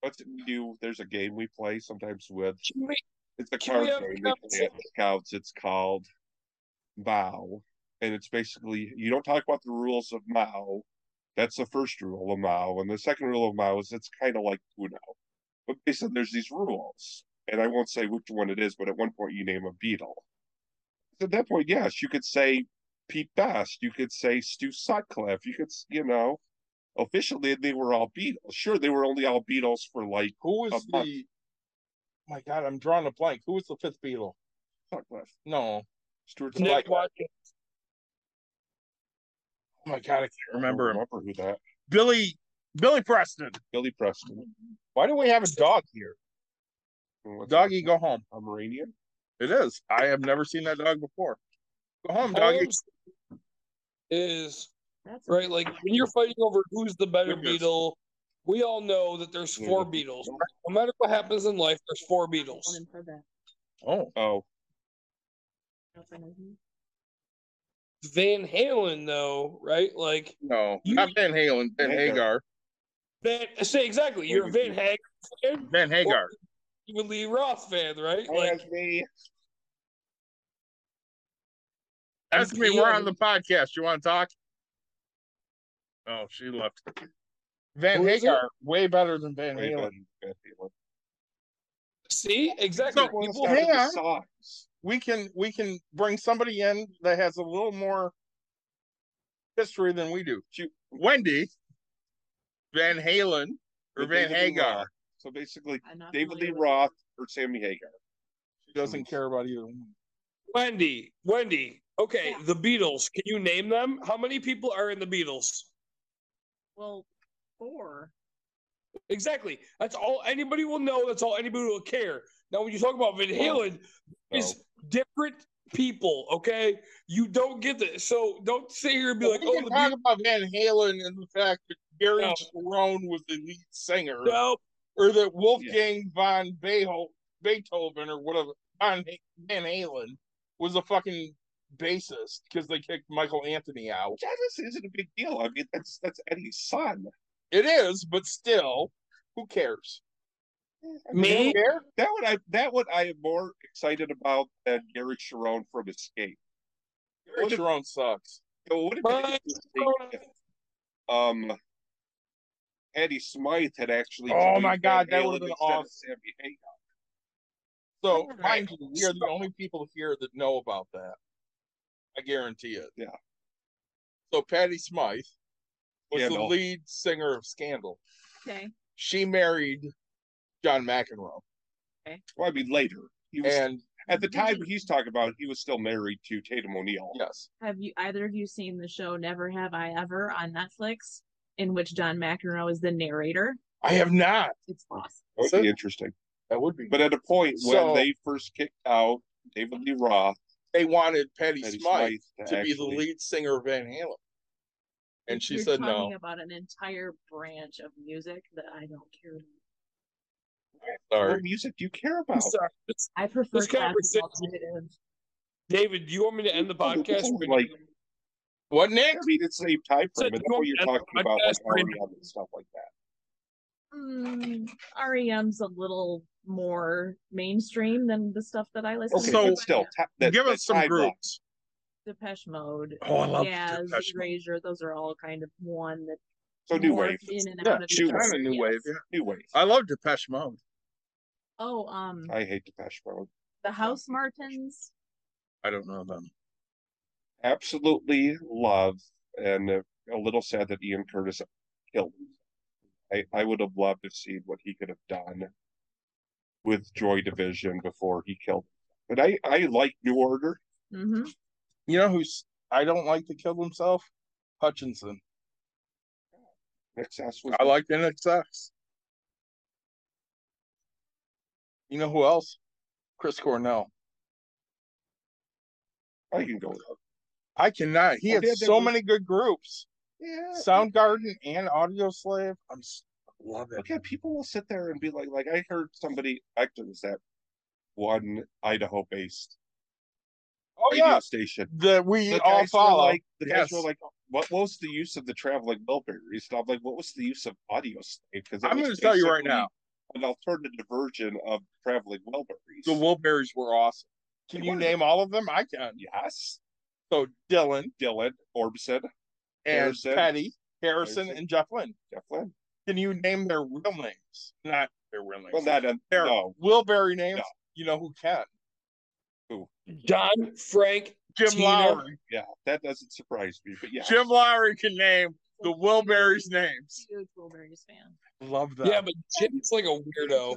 What's it we do? There's a game we play sometimes with. Can we- It's a Can card game we play at the Scouts. It's called Mao, and it's basically you don't talk about the rules of Mao. That's the first rule of Mao, and the second rule of Mao is it's kind of like Uno, but basically there's these rules, and I won't say which one it is, but at one point you name a Beatle. At that point, yes, you could say Pete Best, you could say Stu Sutcliffe, you could, you know, officially they were all Beatles. Sure, they were only all Beatles for like Who was A month. the? My God, I'm drawing a blank. Who was the fifth Beatle? Sutcliffe, No. Stuart Nick Sutcliffe. Watkins. Oh my God, I can't remember him. Remember who that? Billy Billy Preston. Billy Preston. Why do we have a dog here? What's Doggy, go home. that? Pomeranian. It is. I have never seen that dog before. Go home, doggy. Is That's right. Like when you're fighting over who's the better Goodness. Beatle, we all know that there's four Yeah. Beatles. No matter what happens in life, there's four Beatles. one in Quebec. Oh, Oh, Van Halen, though, right? Like no, You- not Van Halen. Van Hagar. Hagar. Van. Say exactly. You're a Van Halen fan. Van Hagar. You a Lee Roth fan, right? Like as me. Ask me. yeah. We're on the podcast. You want to talk? Oh, she left. Van Who is it? Hagar, way better than Van Wait, Halen. Van Halen. see exactly. So, Well, People hang the on. songs. We can we can bring somebody in that has a little more history than we do. She, Wendy, Van Halen, or With Van David Hagar. So basically, David Lee familiar with Roth or Sammy Hagar. She doesn't care about either one. Wendy, Wendy. Okay, Yeah. the Beatles. Can you name them? How many people are in the Beatles? Well, four. Exactly. That's all anybody will know. That's all anybody will care. Now, when you talk about Van oh. Halen, it's oh. different people. Okay, you don't get this. So don't sit here and be like, we "Oh, can the talk Beatles." about Van Halen and the fact that Gary No. Cherone was the lead singer, No, or that Wolfgang von Beetho- Beethoven or whatever Van, Van Halen was a fucking bassist because they kicked Michael Anthony out. That is, isn't a big deal. I mean, that's that's Eddie's son. It is, but still, who cares? I mean, Me? that would- I that what I am more excited about than Gary Cherone from Escape. Gary What if- sucks. It would have been Right. interesting if um Eddie Smythe had actually. Oh my God, that Halen would've been awesome. So, mind you, we are the only people here that know about that. I guarantee it. Yeah. So, Patty Smythe was Yeah, the no. lead singer of Scandal. Okay. She married John McEnroe, Well, I mean later. He was and at the time he's talking about. He was still married to Tatum O'Neal. yes, Have you either of you seen the show Never Have I Ever on Netflix, in which John McEnroe is the narrator? I have not. It's awesome. That would So- be interesting. That would be. But at a point So- when they first kicked out David Lee Roth, they wanted Patty, Eddie Smythe Smythe to be the lead singer of Van Halen, and she You're said talking no. about an entire branch of music that I don't care about. Sorry. What music do you care about? Sorry. I prefer This classical alternative. David, do you want me to end the podcast? Like, What, Nick? I mean, it's the same time So frame. do That's you what you're me to end the talking about, like? REM and stuff like that. Mm, REM's a little more mainstream than the stuff that I listen Okay, to. So- but still, ta- that, Give that us some timeline. groups. Depeche Mode, Oh, I love Yaz, Depeche Mode. Erasure, those are all kind of one that So new wave, in and Yeah, out of new each wave. other, Kind of new yes. wave. Yeah. new wave. I love Depeche Mode. Oh, um, I hate Depeche Mode. the Housemartins. I don't know them. Absolutely love, and uh, a little sad that Ian Curtis killed him. I, I would have loved to see what he could have done with Joy Division before he killed. Him. But I, I like New Order. Mm-hmm. You know who's I don't like to kill himself? Hutchence. Excess was I like INXS. You know who else? Chris Cornell. I can go. I cannot. He Oh, had so that- many good groups. Yeah. Soundgarden and Audioslave. I'm s- love it. Okay, people will sit there and be like, like I heard somebody actually was that one Idaho based Oh radio yeah, station. that we The all guys were follow. like the guys Yes. were like, what was the use of the traveling Wilburys? And I'm like, what was the use of Audioslave? Because I'm going to tell you right now, an alternative version of traveling Wilburys. the Wilburys were awesome. Can you name all of them? I can. yes, So Dylan Dylan Orbison, and Harrison. Petty, Harrison, Harrison. and Jeff Lynne. Jeff Lynne. Can you name their real names? Not their real names. Well, not a, uh, their no. Wilbury names. No. You know who can? Who? John, Frank, Jim Tina. Lowry. Yeah, that doesn't surprise me. But yeah, Jim Lowry can name the Wilburys names. Huge Wilburys fan. Love that. Yeah, but Jim's like a weirdo.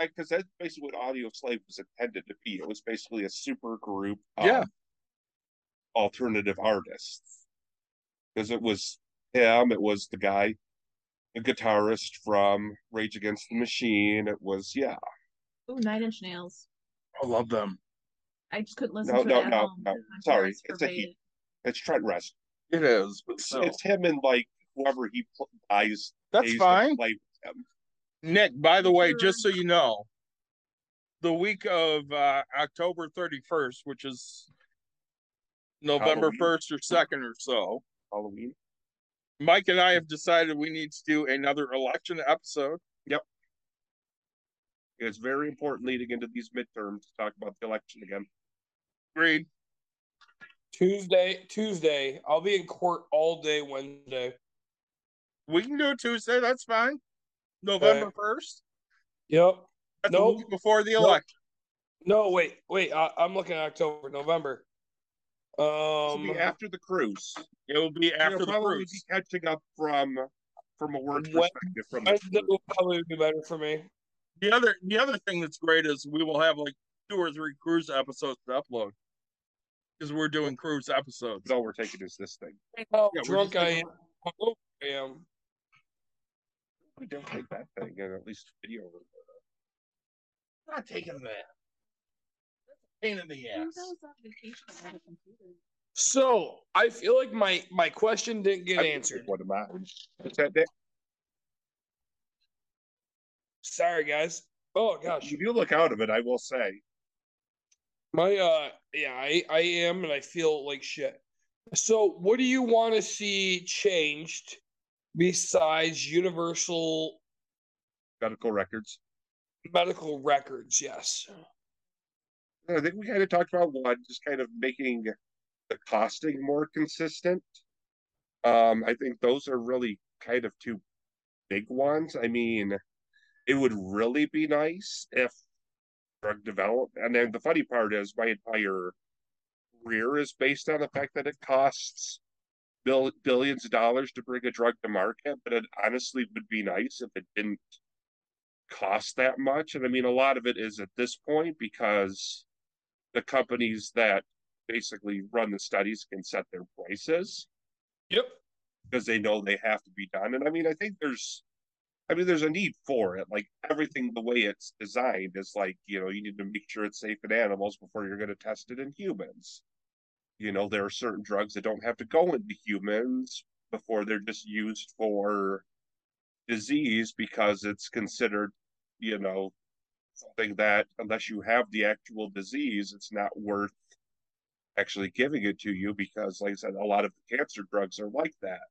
Because that's basically what Audioslave was intended to be. It was basically a super group of Yeah. alternative artists. Because it was him, it was the guy, the guitarist from Rage Against the Machine. It was, yeah. Ooh, Nine Inch Nails. I love them. I just couldn't listen No, to no, it at no, no. Sorry, it's a forbade he. It's Trent Reznor. It is, but It's, so it's him and like whoever he pl- buys. that's pays to fine. Play with him. Nick, by the way, just so you know, the week of uh, October 31st, which is November Halloween. 1st or 2nd or so, Halloween. Mike and I have decided we need to do another election episode. Yep. It's very important leading into these midterms to talk about the election again. Agreed. Tuesday, Tuesday. I'll be in court all day Wednesday. We can do it Tuesday. That's fine. November 1st. Yep. That's Nope. a week before the Nope. election. No, wait, wait. I, I'm looking at October, November. This will Um, be after the cruise. It will be after the probably cruise. be catching up from from a work What- perspective from the Wednesday cruise. will probably be better for me. The other the other thing that's great is we will have like two or three cruise episodes to upload because we're doing cruise episodes. All we're taking is this thing. How Yeah, drunk I am. I am. We don't take that thing and at least video. not taking that. Pain in the ass. goes on vacation without a computer? So I feel like my my question didn't get I answered. take One of. What's that? Nick? Sorry, guys. Oh gosh, If You do look out of it, I will say. my uh, yeah, I I am, and I feel like shit. So, what do you want to see changed besides universal Medical records. medical records? Yes. I think we kind of talked about one, just kind of making the costing more consistent. Um, I think those are really kind of two big ones. I mean, it would really be nice if drug development, and then the funny part is my entire career is based on the fact that it costs bill, billions of dollars to bring a drug to market, but it honestly would be nice if it didn't cost that much. And I mean, a lot of it is at this point because the companies that basically run the studies can set their prices Yep. because they know they have to be done. And I mean, I think there's, I mean, there's a need for it. Like everything, the way it's designed is like, you know, you need to make sure it's safe in animals before you're going to test it in humans. You know, there are certain drugs that don't have to go into humans before they're just used for disease because it's considered, you know, something that unless you have the actual disease, it's not worth actually giving it to you because, like I said, a lot of the cancer drugs are like that.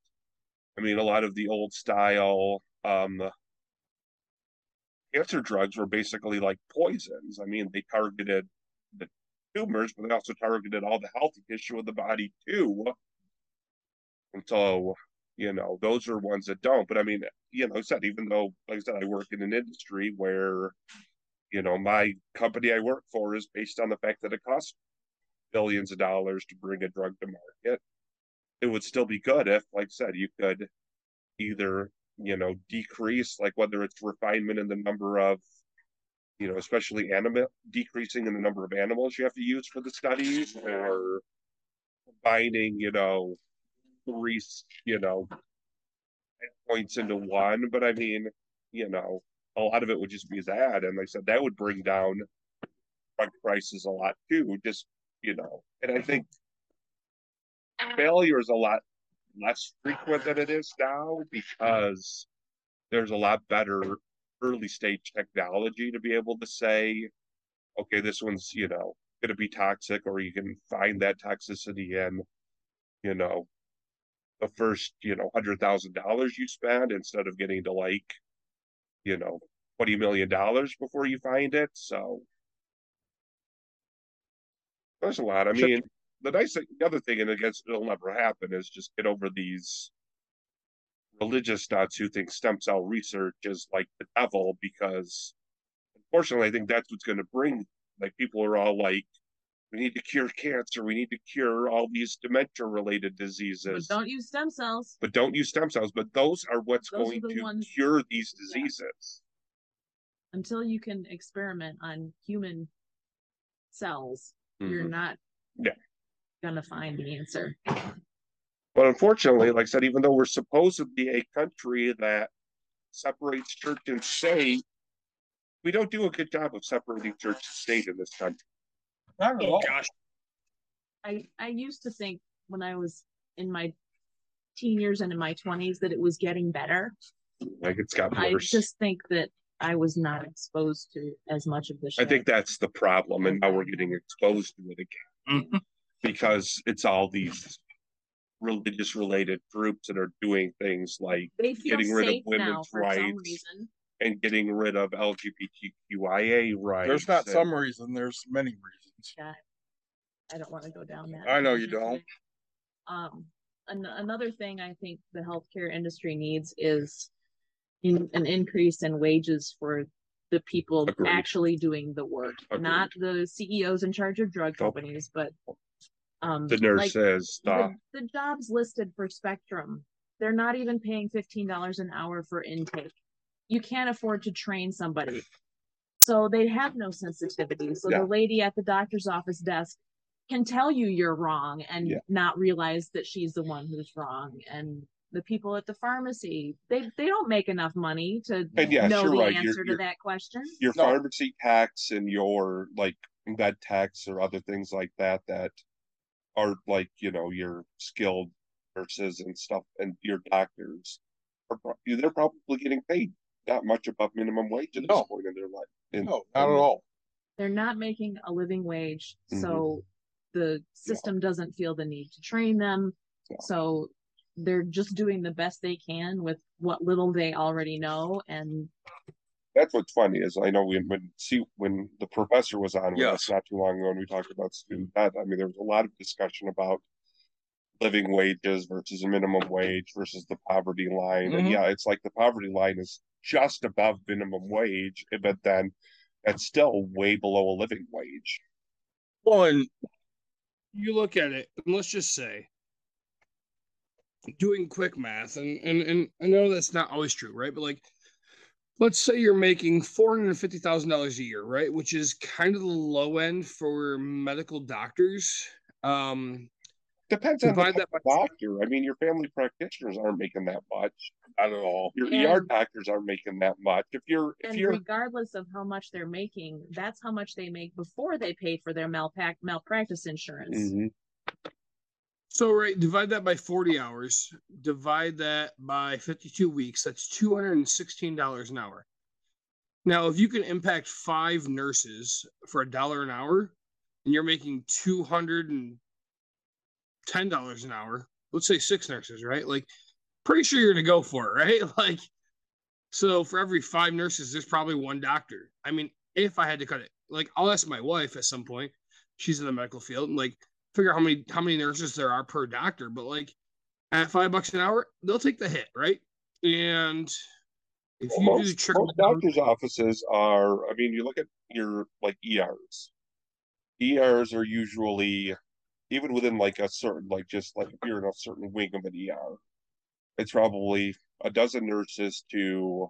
I mean, a lot of the old style, um, cancer drugs were basically like poisons. I mean, they targeted the tumors, but they also targeted all the healthy tissue of the body too. And so, you know, those are ones that don't. But I mean, you know, I said, even though, like I said, I work in an industry where, you know, my company I work for is based on the fact that it costs billions of dollars to bring a drug to market. It would still be good if, like I said, you could either, you know, decrease, like whether it's refinement in the number of, you know, especially animal decreasing in the number of animals you have to use for the studies or combining, you know, three, you know, points into one. But I mean, you know, a lot of it would just be that. And I said, that would bring down drug prices a lot too. Just, you know, and I think failure is a lot less frequent than it is now because there's a lot better early stage technology to be able to say, okay, this one's, you know, going to be toxic, or you can find that toxicity in, you know, the first, you know, hundred thousand dollars you spend instead of getting to like, you know, twenty million dollars before you find it. So there's a lot. I mean, the nice thing, the other thing, and I guess it'll never happen, is just get over these religious nuts who think stem cell research is like the devil because unfortunately I think that's what's going to bring like people are all like we need to cure cancer we need to cure all these dementia related But diseases don't use stem cells. but don't use stem cells but those are what's Those going the to ones- cure these Yeah. diseases until you can experiment on human cells, you're Mhm. not Yeah. gonna find the answer. But unfortunately like I said even though we're supposed to be a country that separates church and state we don't do a good job of separating church and state in this country Not at all. gosh. I I used to think when I was in my teen years and in my twenties that it was getting better. like it's got I worse just think that I was not exposed to as much of the I think that's the problem, and now we're getting exposed to it again Mhm. because it's all these religious related groups that are doing things like getting rid of women's rights. and getting rid of LGBTQIA rights. There's not and- some reason, there's many reasons. Yeah, I don't want to go down that. I know you don't. Um, an- another thing I think the healthcare industry needs is in, an increase in wages for the people Agreed. actually doing the work, not the CEOs in charge of drug companies, but um, The like, says the, the, the jobs listed for Spectrum, they're not even paying fifteen dollars an hour for intake. You can't afford to train somebody. So they have no sensitivity. So Yeah. the lady at the doctor's office desk can tell you you're wrong and Yeah. not realize that she's the one who's wrong. And the people at the pharmacy, they they don't make enough money to And yes, know the right. You're- answer to you're- that question. your No. pharmacy tax and your like med tax or other things like that that are like you know your skilled nurses and stuff and your doctors are pro- they're probably getting paid not much above minimum wage at No. this point in their life. In- No, not at all. they're not making a living wage Mhm. so the system doesn't feel the need to train them Yeah. so they're just doing the best they can with what little they already know and That's what's funny is I know when when see when the professor was on with us not too long ago and we talked about student debt. I mean there was a lot of discussion about living wages versus a minimum wage versus the poverty line. And Mhm. yeah, it's like the poverty line is just above minimum wage, but then that's still way below a living wage. Well, and you look at it, and let's just say, doing quick math, and and and I know that's not always true, right? But like, let's say you're making four hundred fifty thousand dollars a year, right? Which is kind of the low end for medical doctors. Um, Depends on the Divide type that doctor. I mean, your family practitioners aren't making that much. not at all. Your ER doctors aren't making that much. If you're if and you're regardless of how much they're making that's how much they make before they pay for their malpac- malpractice insurance Mhm. So right, divide that by forty hours, divide that by fifty-two weeks. That's two hundred and sixteen dollars an hour. Now, if you can impact five nurses for a dollar an hour, and you're making two hundred and ten dollars an hour, let's say six nurses, right? Like, pretty sure you're gonna go for it, right? Like, So for every five nurses, there's probably one doctor. I mean, if I had to cut it, like I'll ask my wife at some point. She's in the medical field, and like figure out how many how many nurses there are per doctor. But like at five bucks an hour, they'll take the hit, right? And if you do most, trickle most down, doctors' offices are. I mean, you look at your like ERs. ERs are usually even within like a certain like just like if you're in a certain wing of an ER, it's probably a dozen nurses to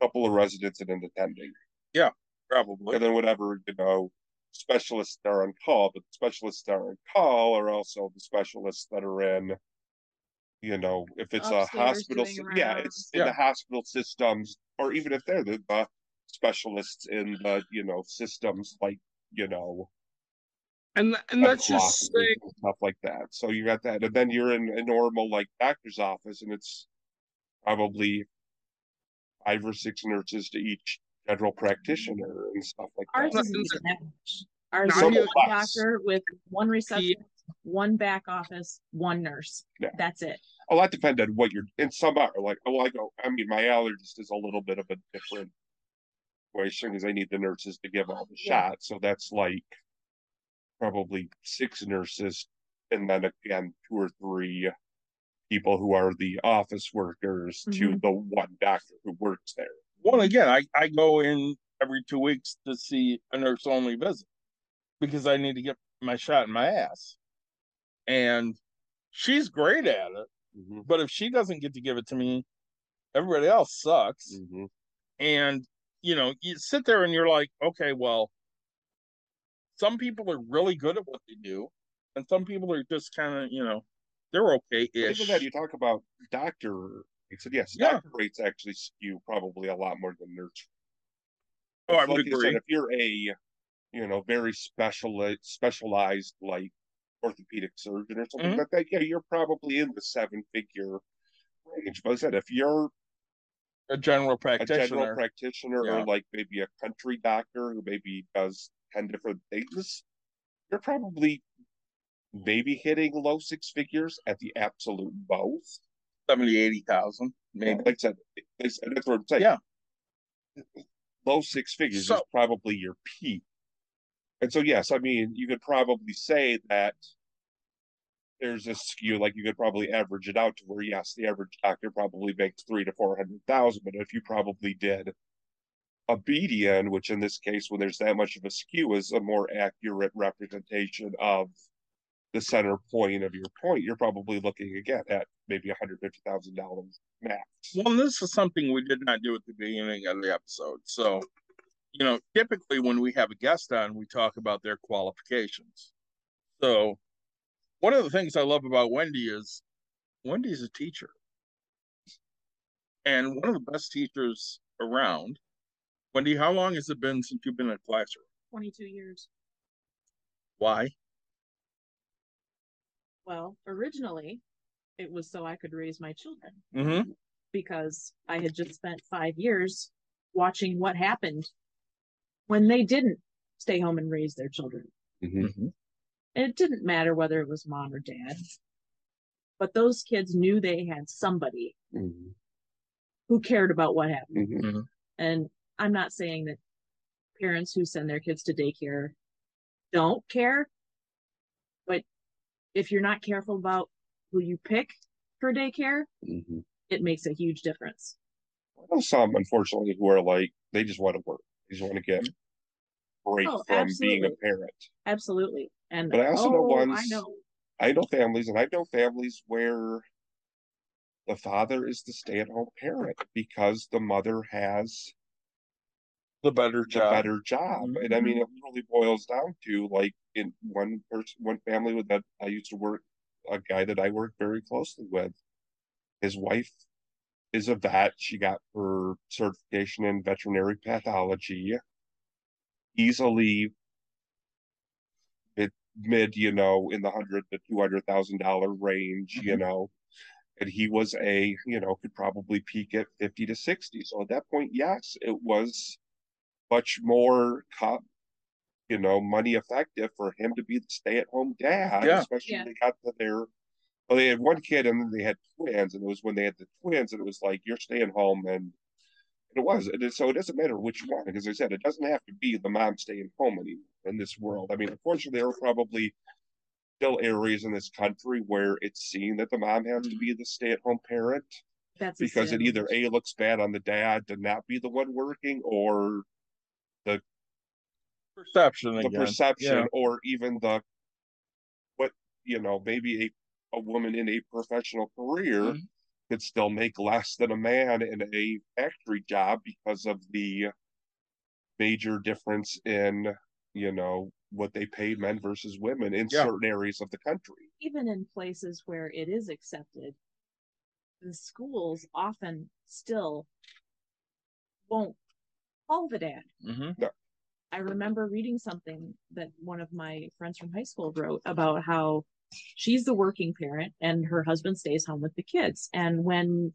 a couple of residents and an attending. Yeah, probably. and then whatever you know specialists that are on call but the specialists that are on call are also the specialists that are in you know if it's a hospital doing sy- yeah it's in the hospital systems or even if they're the, the specialists in the you know systems like you know and and that's medical just offices saying, and stuff like that. So you got that and then you're in a normal like doctor's office and it's probably five or six nurses to each general practitioner and stuff like Ours that isn't even that much. Ours Now, is Some one doctor with one receptionist, one back office, one nurse. Yeah. That's it. a lot depend on what you're in some are like oh I go I mean my allergist is a little bit of a different situation because I need the nurses to give all the Yeah. shots. So that's like probably six nurses and then again two or three people who are the office workers to mm-hmm. the one doctor who works there. Well, again, I, I go in every two weeks to see a nurse only visit because I need to get my shot in my ass. And she's great at it. Mhm, But if she doesn't get to give it to me, everybody else sucks. mhm. And, you know, you sit there and you're like, okay, well, some people are really good at what they do, and some people are just kind of, you know, they're okay ish. Even then, you talk about doctor rates, and yes, Yeah. doctor rates actually skew probably a lot more than nurse. Oh, I like would you said, agree. if you're a, you know, very special specialized like orthopedic surgeon or something Mhm. like that, yeah, you're probably in the seven figure range. But I said if you're A general practitioner, a general practitioner. practitioner Yeah. or like maybe a country doctor who maybe does ten different things, you're probably maybe hitting low six figures at the absolute most. 70, 80,000, maybe. Like I said, that's what I'm saying. Yeah. Low six figures is probably your peak. And so, yes, I mean, you could probably say that there's a skew, like you could probably average it out to where, yes, the average doctor probably makes three to 400,000. But if you probably did a median, which in this case, when there's that much of a skew, is a more accurate representation of the center point of your point, you're probably looking again at maybe $150,000 max. Well, this is something we did not do at the beginning of the episode. So, you know, typically when we have a guest on, we talk about their qualifications. So, one of the things I love about Wendy is Wendy's a teacher. And one of the best teachers around. Wendy, how long has it been since you've been in a classroom? Twenty-two years. Why? Well, originally, it was so I could raise my children Mm-hmm. because I had just spent five years watching what happened when they didn't stay home and raise their children. Mm-hmm. And it didn't matter whether it was mom or dad, but those kids knew they had somebody Mhm. who cared about what happened. Mhm. And I'm not saying that parents who send their kids to daycare don't care, but if you're not careful about who you pick for daycare, Mhm. it makes a huge difference. I know some, unfortunately, who are like they just want to work. They just want to get break Oh, from being a parent. Absolutely. And But I also know oh, I ones- know. I know families, and I know families where the father is the stay-at-home parent because the mother has The better job. the job. better job. And I mean, it really boils down to like in one person, one family with that I used to work, a guy that I worked very closely with. His wife is a vet. She got her certification in veterinary pathology. Easily mid, mid, you know, in the hundred to two hundred thousand dollar range, you mm-hmm. know. And he was a, you know, could probably peak at fifty to sixty. So at that point, yes, it was much more co- you know money effective for him to be the stay-at-home dad Yeah. especially Yeah. when they got to their Well, they had one kid and then they had twins, and it was when they had the twins, and it was like you're staying home, and it was. And so it doesn't matter which one, because I said it doesn't have to be the mom staying home anymore in this world. I mean, unfortunately, there are probably still areas in this country where it's seen that the mom has to mm-hmm. be the stay-at-home parent That's because it either a looks bad on the dad to not be the one working, or Perception the again. perception Yeah. or even the what you know maybe a, a woman in a professional career Mhm. could still make less than a man in a factory job because of the major difference in you know what they pay men versus women in Yeah. certain areas of the country even in places where it is accepted, the schools often still won't call the dad. Mhm. I remember reading something that one of my friends from high school wrote about how she's the working parent and her husband stays home with the kids. And when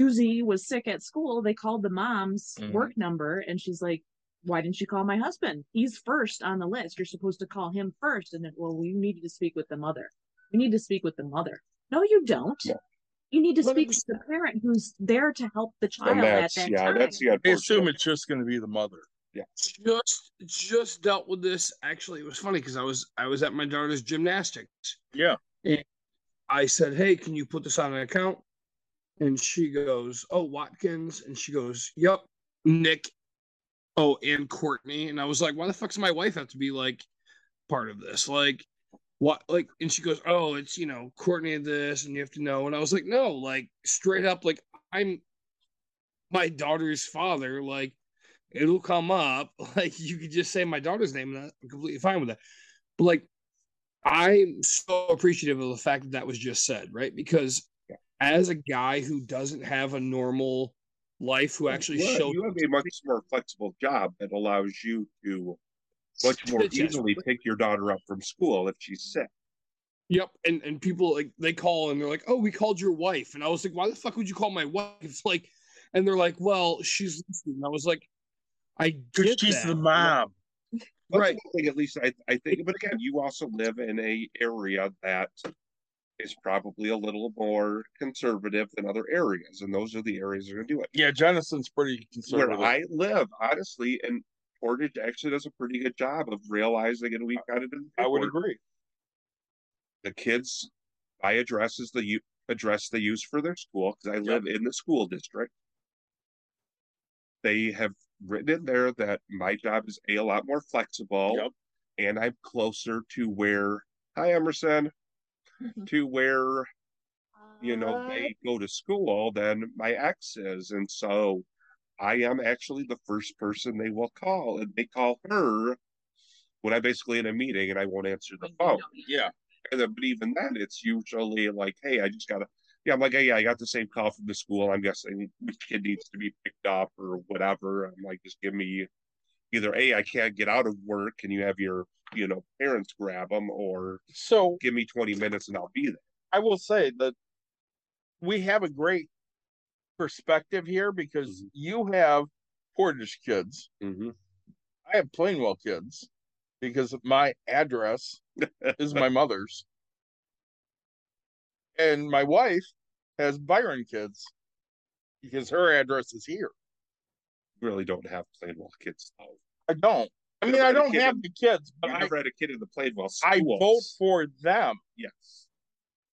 Susie was sick at school, they called the mom's Mhm. work number and she's like, why didn't you call my husband? He's first on the list. You're supposed to call him first. And then, well, we need to speak with the mother. We need to speak with the mother. No, you don't. No. You need to But speak it was- with the parent who's there to help the child and at that's that yeah time. that's the I assume it's just going to be the mother. Just just dealt with this. Actually it was funny because i was i was at my daughter's gymnastics. Yeah. And I said hey can you put this on an account? And she goes oh watkins. And she goes yep nick oh and courtney. And i was like why the fuck does my wife have to be like part of this? Like what like and she goes oh it's you know courtney this and you have to know. And i was like no like straight up like i'm my daughter's father like it'll come up. Like you could just say my daughter's name, and I'm completely fine with that. But like, I'm so appreciative of the fact that that was just said, right? Because as a guy who doesn't have a normal life, who actually Well, showed you have a much more flexible job that allows you to much more easily pick your daughter up from school if she's sick Yep, and and people like they call and they're like, "Oh, we called your wife," and I was like, "Why the fuck would you call my wife?" It's like, and they're like, "Well, she's," listening." I was like, "I Because get she's that. the mom. That's Right. one thing, at least I, I think. But again, you also live in a area that is probably a little more conservative than other areas, and those are the areas that are going to do it. Yeah, Jenison's pretty conservative. Where. I live, honestly, and Portage actually does a pretty good job of realizing, and we kind of did. I would agree. The kids, my address is the address they use for their school because I live in the school district. They have written in there that my job is a, a lot more flexible Yep. and I'm closer to where hi Emerson to where you know they go to school than my ex is and so I am actually the first person they will call and they call her when I'm basically in a meeting and I won't answer the phone Yeah. and then, but even then it's usually like hey I just gotta yeah I'm like hey, yeah I got the same call from the school I'm guessing the kid needs to be picked up or whatever I'm like just give me either a I can't get out of work and you have your you know parents grab them or So give me 20 minutes and I'll be there I will say that we have a great perspective here because you have Portage kids. mm-hmm. I have Plainwell kids because my address is my mother's. And my wife has Byron kids because her address is here. really don't have Plainwell kids though. I don't. I mean, I don't have in- the kids, but I, never had a kid in the Plainwell I vote for them. yes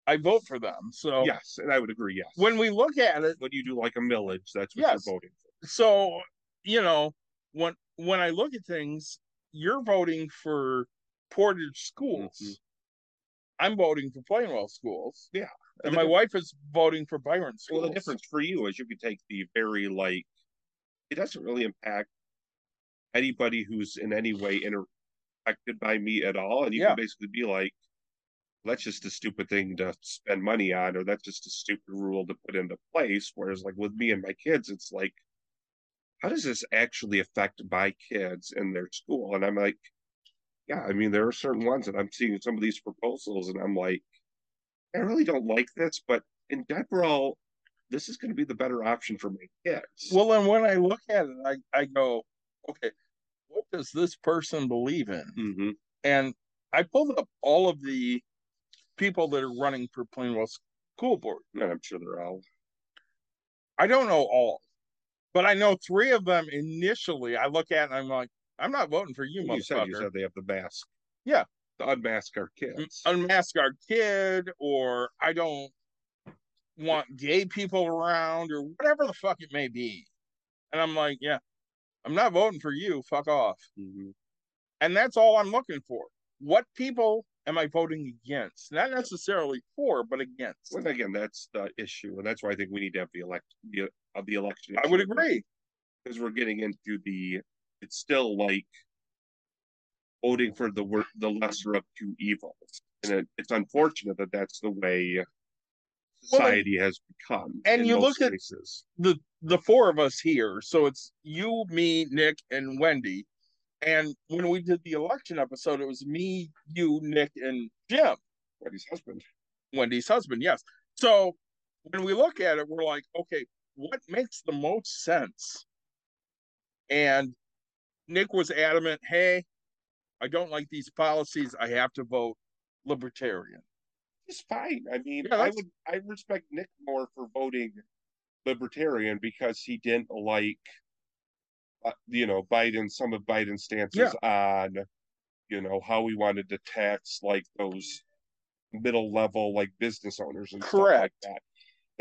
I vote for them. So yes and I would agree yes when we look at it, when you do like a millage that's what Yes. you're voting for so you know when when i look at things you're voting for portage schools Mhm. I'm voting for plainwell schools Yeah. and the my wife is voting for byron schools Well, the difference for you is you can take the very like, it doesn't really impact anybody who's in any way affected by me at all, and you Yeah. can basically be like, that's just a stupid thing to spend money on, or that's just a stupid rule to put into place. Whereas, like with me and my kids, it's like, how does this actually affect my kids and their school? And I'm like, yeah, I mean, there are certain ones that I'm seeing some of these proposals, and I'm like, I really don't like this, but in general, this is going to be the better option for my kids. well and when i look at it i, I go okay what does this person believe in hmm and i pulled up all of the people that are running for Plainwell School Board. And I'm sure they're all. I don't know all, but I know three of them initially. I look at and I'm like, I'm not voting for you, You said you said they have the mask. Yeah. To unmask our kids. Unmask our kid, or I don't want gay people around, or whatever the fuck it may be. And I'm like, yeah, I'm not voting for you. Fuck off. Mhm. And that's all I'm looking for. What people am I voting against? Not necessarily for, but against. Well, again, that's the issue, and that's why I think we need to have the elect the of the election. I would agree. because we're getting into the. It's still like voting for the wor- the lesser of two evils, and it, it's unfortunate that that's the way society has become. and you look at- the the four of us here. So it's you, me, Nick, and Wendy. And when we did the election episode, it was me, you, Nick, and Jim, Wendy's husband. Wendy's husband. Yes. So when we look at it, we're like, okay, what makes the most sense? And Nick was adamant, hey, I don't like these policies. I have to vote libertarian. It's fine. I mean, Yeah, I would I respect Nick more for voting libertarian because he didn't like, uh, you know, Biden. Some of Biden's stances on, you know, how he wanted to tax like those middle level like business owners and stuff like Correct. that.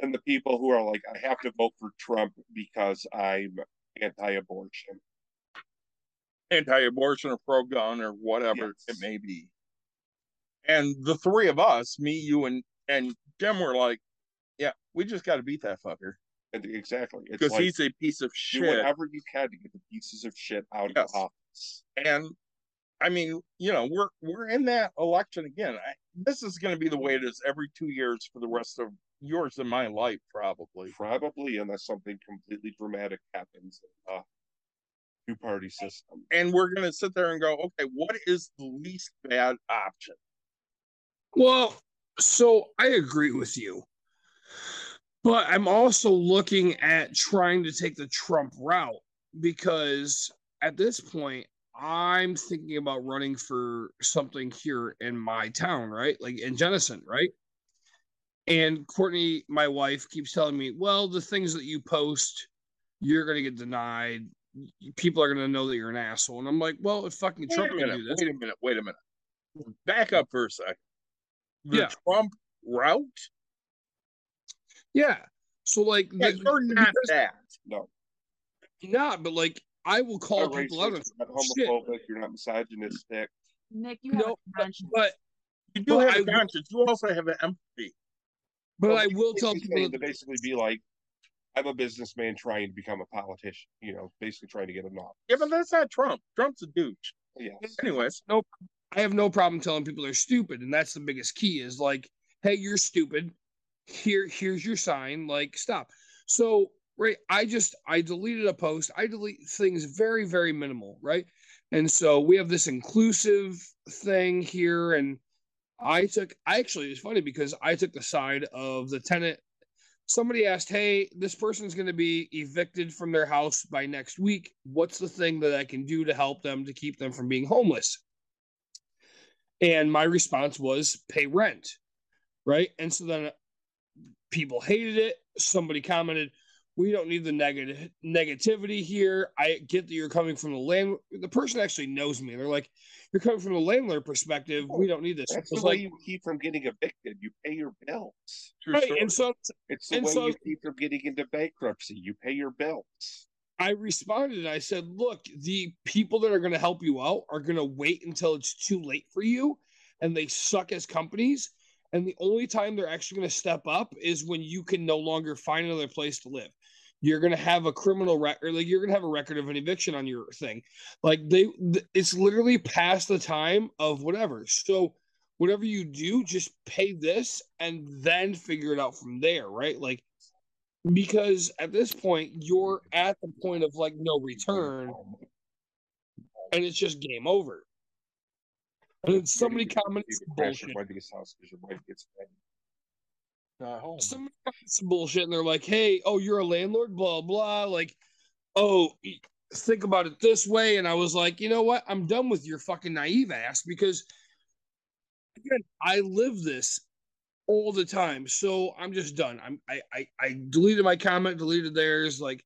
And the people who are like, I have to vote for Trump because I'm anti-abortion. Anti-abortion or pro-gun or whatever it may be. And the three of us, me, you, and and Jim, were like, "Yeah, we just got to beat that fucker exactly, because like he's a piece of do shit." whatever you can to get the pieces of shit out Yes. of office. And I mean, you know, we're we're in that election again. I, this is going to be the way it is every two years for the rest of yours and my life, probably. Probably unless something completely dramatic happens a two party system. And we're going to sit there and go, okay, what is the least bad option? Well, so I agree with you. But I'm also looking at trying to take the Trump route because at this point, I'm thinking about running for something here in my town, right? Like in Jenison, right? And Courtney, my wife, keeps telling me, well, the things that you post, you're going to get denied. People are going to know that you're an asshole. And I'm like, well, if fucking Wait Trump a can minute. do this, Wait a minute. Wait a minute. Back up for a second. The Yeah. Trump route. yeah. So, like, Yeah, the- you're not because- that. No. not, but like I will call You're people out on you're not shit. homophobic, you're not misogynistic. Nick, you have No, a conscience. but You do But have I a will- conscience. You also have an empathy. but Well, I will tell he's people that, to basically be like, I'm a businessman trying to become a politician, you know, basically trying to get a office. Yeah, but that's not Trump. Trump's a douche. Yes. Anyways, Nope. I have no problem telling people they're stupid, and that's the biggest key is like, hey, you're stupid. Here, here's your sign. Like, stop. So, right, I just I deleted a post. I delete things very, very minimal, right? And so we have this inclusive thing here, and I took I actually it's funny because I took the side of the tenant. Somebody asked, Hey, this person's gonna be evicted from their house by next week. What's the thing that I can do to help them to keep them from being homeless? And my response was pay rent. Right. And so then people hated it. Somebody commented, we don't need the negative negativity here. I get that you're coming from the land. The person actually knows me. They're like, you're coming from the landlord perspective. We don't need this. That's It's the way like, you keep from getting evicted. You pay your bills. right. And so It's the And way so- you keep from getting into bankruptcy. You pay your bills. I responded and I said, look, the people that are going to help you out are going to wait until it's too late for you and they suck as companies. And the only time they're actually going to step up is when you can no longer find another place to live. You're going to have a criminal record, like you're going to have a record of an eviction on your thing. Like they, th- it's literally past the time of whatever. So, whatever you do, just pay this and then figure it out from there, right? Like, because at this point you're at the point of like no return and it's just game over and then somebody comments You some can crash your bullshit Wendy's house because your wife gets paid. Comments some bullshit and they're like hey oh you're a landlord blah blah like oh think about it this way and i was like you know what i'm done with your fucking naive ass because again, I live this all the time, so I'm just done. I'm I I, I deleted my comment, deleted theirs, like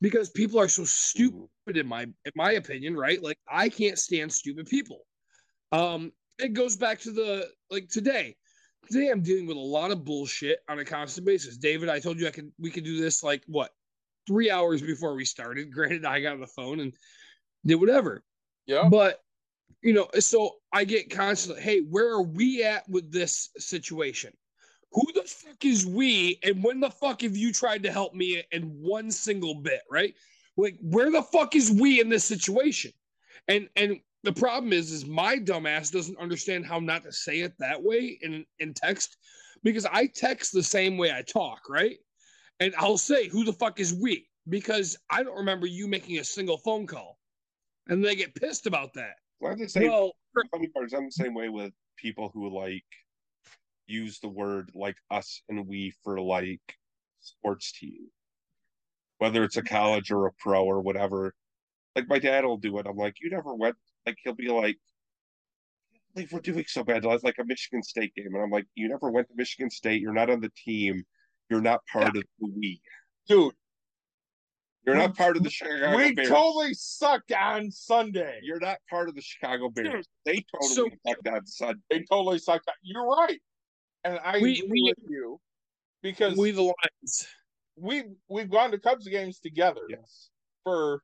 because people are so stupid in my in my opinion, right? Like I can't stand stupid people. Um, it goes back to the like today. Today I'm dealing with a lot of bullshit on a constant basis. David, I told you I could we could do this like what three hours before we started. Granted, I got on the phone and did whatever. Yeah. But you know, so I get constantly, hey, where are we at with this situation? Who the fuck is we? And when the fuck have you tried to help me in one single bit, right? Like, where the fuck is we in this situation? And and the problem is, is my dumbass doesn't understand how not to say it that way in in text, because I text the same way I talk, right? And I'll say, who the fuck is we? Because I don't remember you making a single phone call. And they get pissed about that. Well, I'm the same. Well, funny part is I'm the same way with people who like use the word like us and we for like sports team, whether it's a college or a pro or whatever. Like my dad will do it. I'm like, you never went. Like he'll be like, like we're doing so bad. It's Like a Michigan State game, and I'm like, you never went to Michigan State. You're not on the team. You're not part of the we. Dude, You're not part of the Chicago we Bears. totally sucked on Sunday. You're not part of the Chicago Bears. They totally So- sucked on Sunday. They totally sucked. You're right, and I We- agree we- with you because we we the Lions. we we've gone to Cubs games together Yes, for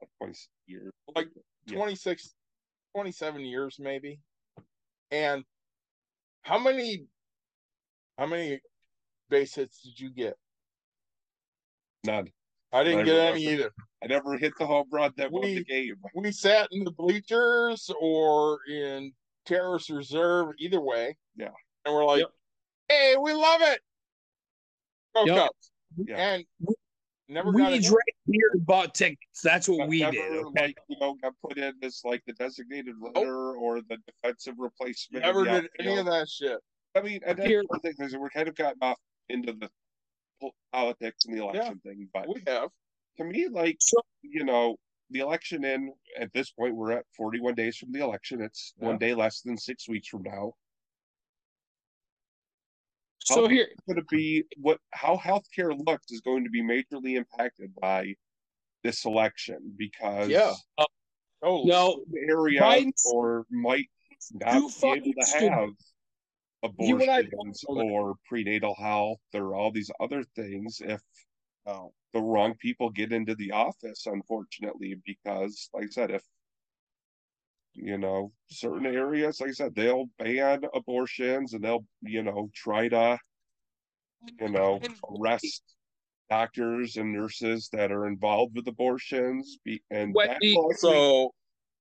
like twice a year. like Yeah. 26 27 years maybe and how many how many base hits did you get None. i didn't I get remember. any either I never hit the home run that won the game. we sat in the bleachers or in terrace reserve either way Yeah. and we're like Yep. hey we love it go Yep. Cubs. Yeah. and never We got drank it beer and bought tickets. That's what we never, did. Okay. like you know, got put in as like the designated runner or the defensive replacement. never in the did any of that shit I mean, and that's Here- one thing because we're kind of gotten off into the politics and the election thing, but we have to me, like So- you know, the election in at this point we're at 41 days from the election. It's Yeah. one day less than six weeks from now. So here, It's going to be what how healthcare looks is going to be majorly impacted by this election because Yeah. oh no, area Biden's- or might not be able to stupid. have You abortions both know that. or prenatal health or all these other things if no. the wrong people get into the office, unfortunately, because like I said, if you know, certain areas, like I said, they'll ban abortions and they'll, you know, try to, you know, arrest doctors and nurses that are involved with abortions. Be, and that Wendy, so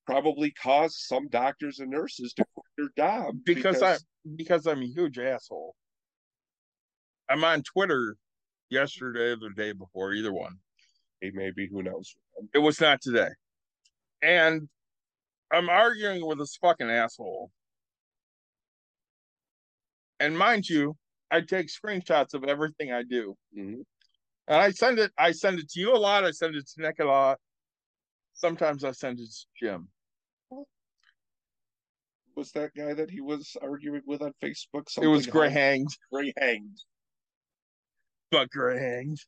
probably cause some doctors and nurses to quit their job because I because I'm a huge asshole. I'm on Twitter yesterday or the day before, either one. Hey, maybe who knows? It was not today. And I'm arguing with this fucking asshole. And mind you, I take screenshots of everything I do. Mhm. And I send it I send it to you a lot, I send it to Nick a lot. Sometimes I send it to Jim. Was that guy that he was arguing with on Facebook? It was Something Gray else? Hangs. Gray Hanged. but Hangs.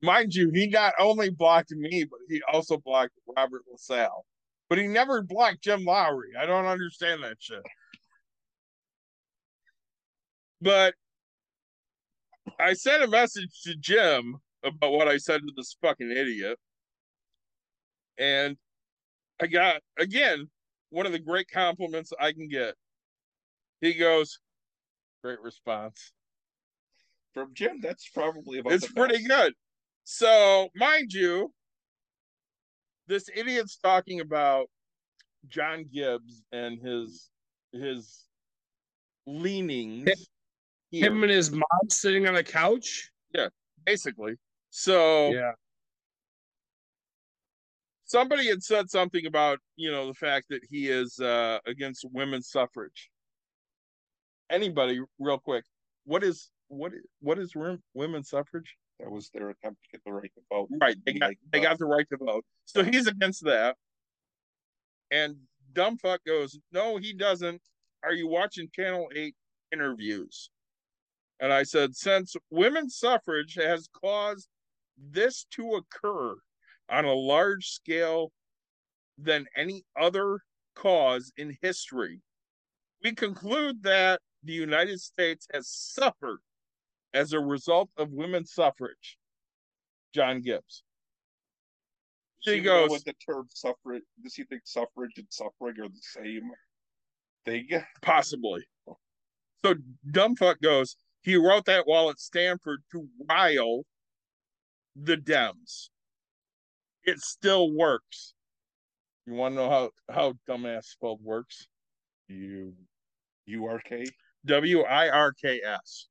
Mind you, he not only blocked me, but he also blocked Robert LaSalle. But he never blocked Jim Lowry. I don't understand that shit. But I sent a message to Jim about what I said to this fucking idiot. And I got, again, one of the great compliments I can get. He goes, Great response. From Jim, that's probably about It's pretty best. good. So, mind you, this idiot's talking about John Gibbs and his his leanings here, him and his mom sitting on a couch. Yeah, basically. So Yeah. somebody had said something about you know the fact that he is uh against women's suffrage. Anybody, real quick, what is what is what is wom- women's suffrage? That was their attempt to get the right to vote. Right, they got they got the right to vote. So he's against that. And dumbfuck goes, No, he doesn't. Are you watching Channel 8 interviews? And I said, Since women's suffrage has caused this to occur on a large scale than any other cause in history, we conclude that the United States has suffered as a result of women's suffrage. John Gibbs. She goes- what the term suffrage. Does he think suffrage and suffering are the same thing? Possibly. So dumbfuck goes, he wrote that while at Stanford to rile the Dems. It still works. You want to know how, how dumbass spelled works? You, URK. W I R K S.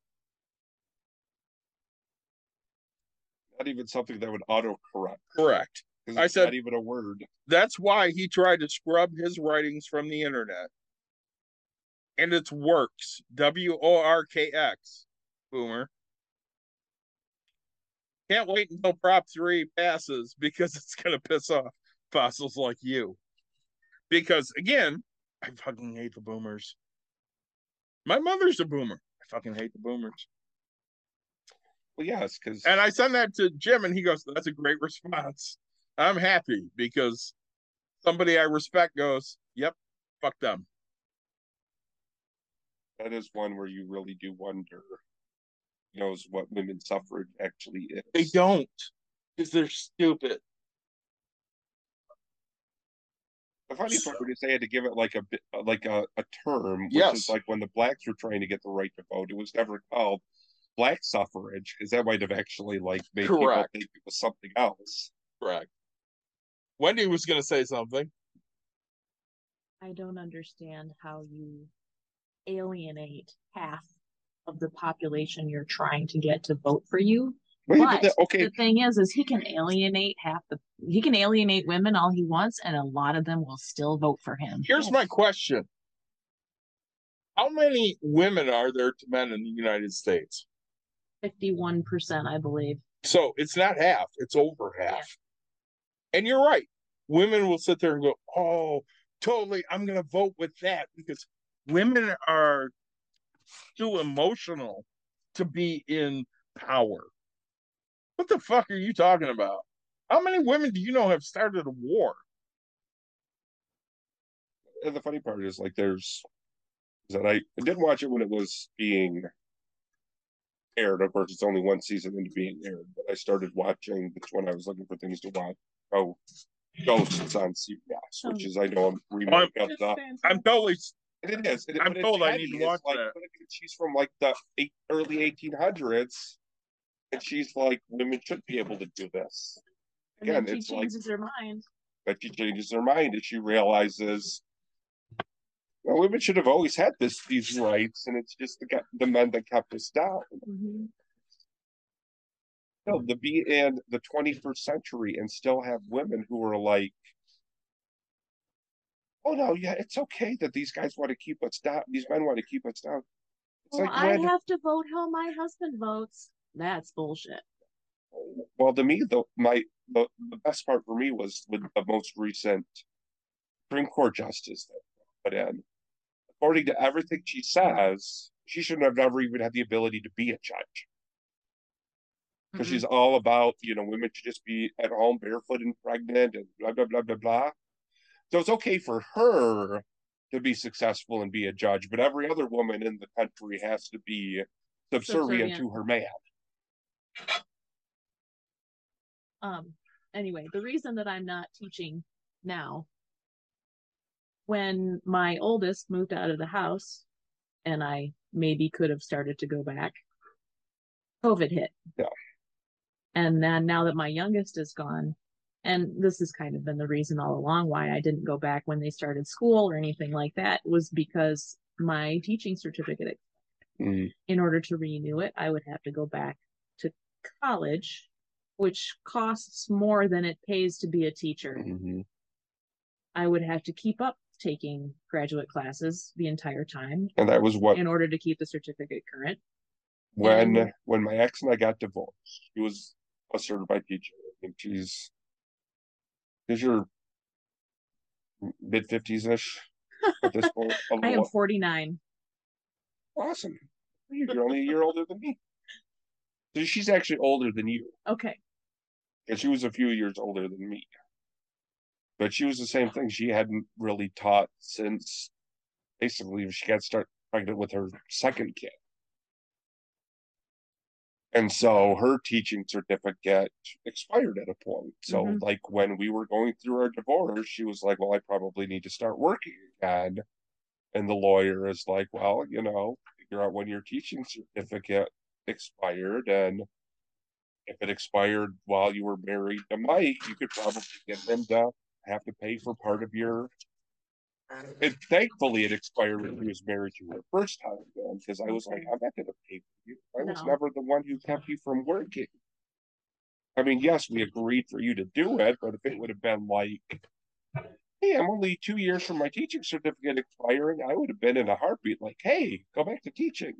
Not even something that would autocorrect. Correct. I said- not even a word. That's why he tried to scrub his writings from the internet. And it's works. W O R K X. Boomer. Can't wait until Prop 3 passes because it's going to piss off fossils like you. Because, again, I fucking hate the boomers. My mother's a boomer. I fucking hate the boomers. Well, yes, because And I send that to Jim, and he goes, That's a great response. I'm happy because somebody I respect goes, Yep, fuck them. that is one where you really do wonder knows what women's suffrage actually is. They don't because they're stupid. The funny part is they had to give it like a bit, like a, a term, which Yes. is like when the blacks were trying to get the right to vote, it was never called black suffrage, because that might have actually like made Correct. people think it was something else. Correct. Wendy was going to say something. I don't understand how you alienate half of the population you're trying to get to vote for you. Wait, but But that- okay, the thing is, is he can alienate half the he can alienate women all he wants, and a lot of them will still vote for him. Here's my question How many women are there to men in the United States? Fifty-one percent, I believe. So it's not half, it's over half. And you're right. Women will sit there and go, Oh, totally. I'm going to vote with that because women are too emotional to be in power. What the fuck are you talking about? How many women do you know have started a war? and the funny part is like there's that I, I did watch it when it was being aired. Of course, it's only one season into being aired, but I started watching. That's when I was looking for things to watch. Oh, Ghosts on CBS, oh. which is I know a remake of the. I'm totally And it is. and it- I'm but told I need to watch like, that. but She's from like the eight, early 1800s, and she's like, women should be able to do this. And Again, then she it's like, changes her mind. but she changes her mind as she realizes, well, women should have always had this these rights, and it's just the the men that kept us down. Mhm. No, to be in the 21st century and still have women who are like, oh no, yeah, it's okay that these guys want to keep us down. These men want to keep us down. It's Well, like, I when- have to vote how my husband votes. That's bullshit. well, to me, the my the, the best part for me was with the most recent Supreme Court justice that put in. According to everything she says, she shouldn't have never even had the ability to be a judge. because Mhm. she's all about you know women should just be at home barefoot and pregnant and blah blah blah blah blah. So it's okay for her to be successful and be a judge, but every other woman in the country has to be subservient Subservient. to her man. um anyway the reason that i'm not teaching now when my oldest moved out of the house and i maybe could have started to go back covid hit Yeah. and then now that my youngest is gone and this has kind of been the reason all along why i didn't go back when they started school or anything like that was because my teaching certificate in order to renew it, I would have to go back to college, which costs more than it pays to be a teacher. Mhm. I would have to keep up taking graduate classes the entire time And that was what in order to keep the certificate current. when and- when my ex and I got divorced. She was a certified teacher. and she's is you're mid fifties ish at this point. I am little- 49. awesome. You're only a year older than me. So she's actually older than you. Okay. And she was a few years older than me. But she was the same thing. She hadn't really taught since basically she got start pregnant with her second kid. And so her teaching certificate expired at a point. So Mhm. like when we were going through our divorce, she was like, Well, I probably need to start working again. And the lawyer is like, Well, you know, figure out when your teaching certificate expired and if it expired while you were married to Mike, you could probably get him to have to pay for part of your. And thankfully, it expired when he was married to her first husband because I was like, I'm not going to pay for you. I was No. never the one who kept you from working. I mean, yes, we agreed for you to do it, but if it would have been like, hey, I'm only two years from my teaching certificate expiring, I would have been in a heartbeat like, hey, go back to teaching.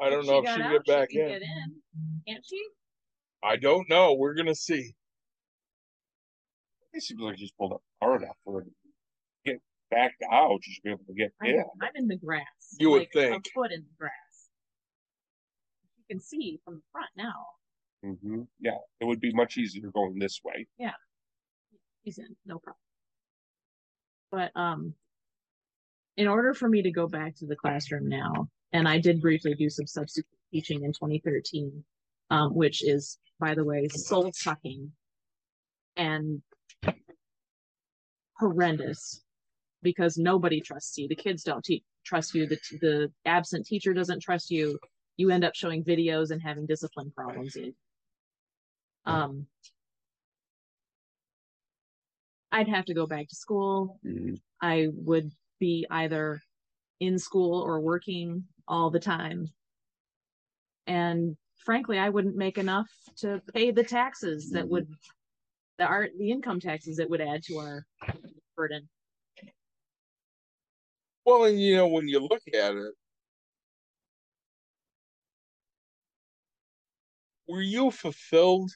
I don't know if she can out, get back can in. Get in. Can't she? I don't know. We're gonna see. It seems like she's pulled up hard enough for her to get back out. She should be able to get I'm, in. I'm in the grass. You would think. A foot in the grass. You can see from the front now. hmm Yeah, it would be much easier going this way. Yeah, he's in, no problem. But um, in order for me to go back to the classroom now, and I did briefly do some substitute teaching in 2013, um, which is, by the way, soul sucking and horrendous because nobody trusts you. The kids don't te- trust you. The the absent teacher doesn't trust you. You end up showing videos and having discipline problems. Um, I'd have to go back to school. I would be either in school or working all the time. And frankly, I wouldn't make enough to pay the taxes that would the art the income taxes that would add to our burden. Well, and you know, when you look at it, were you fulfilled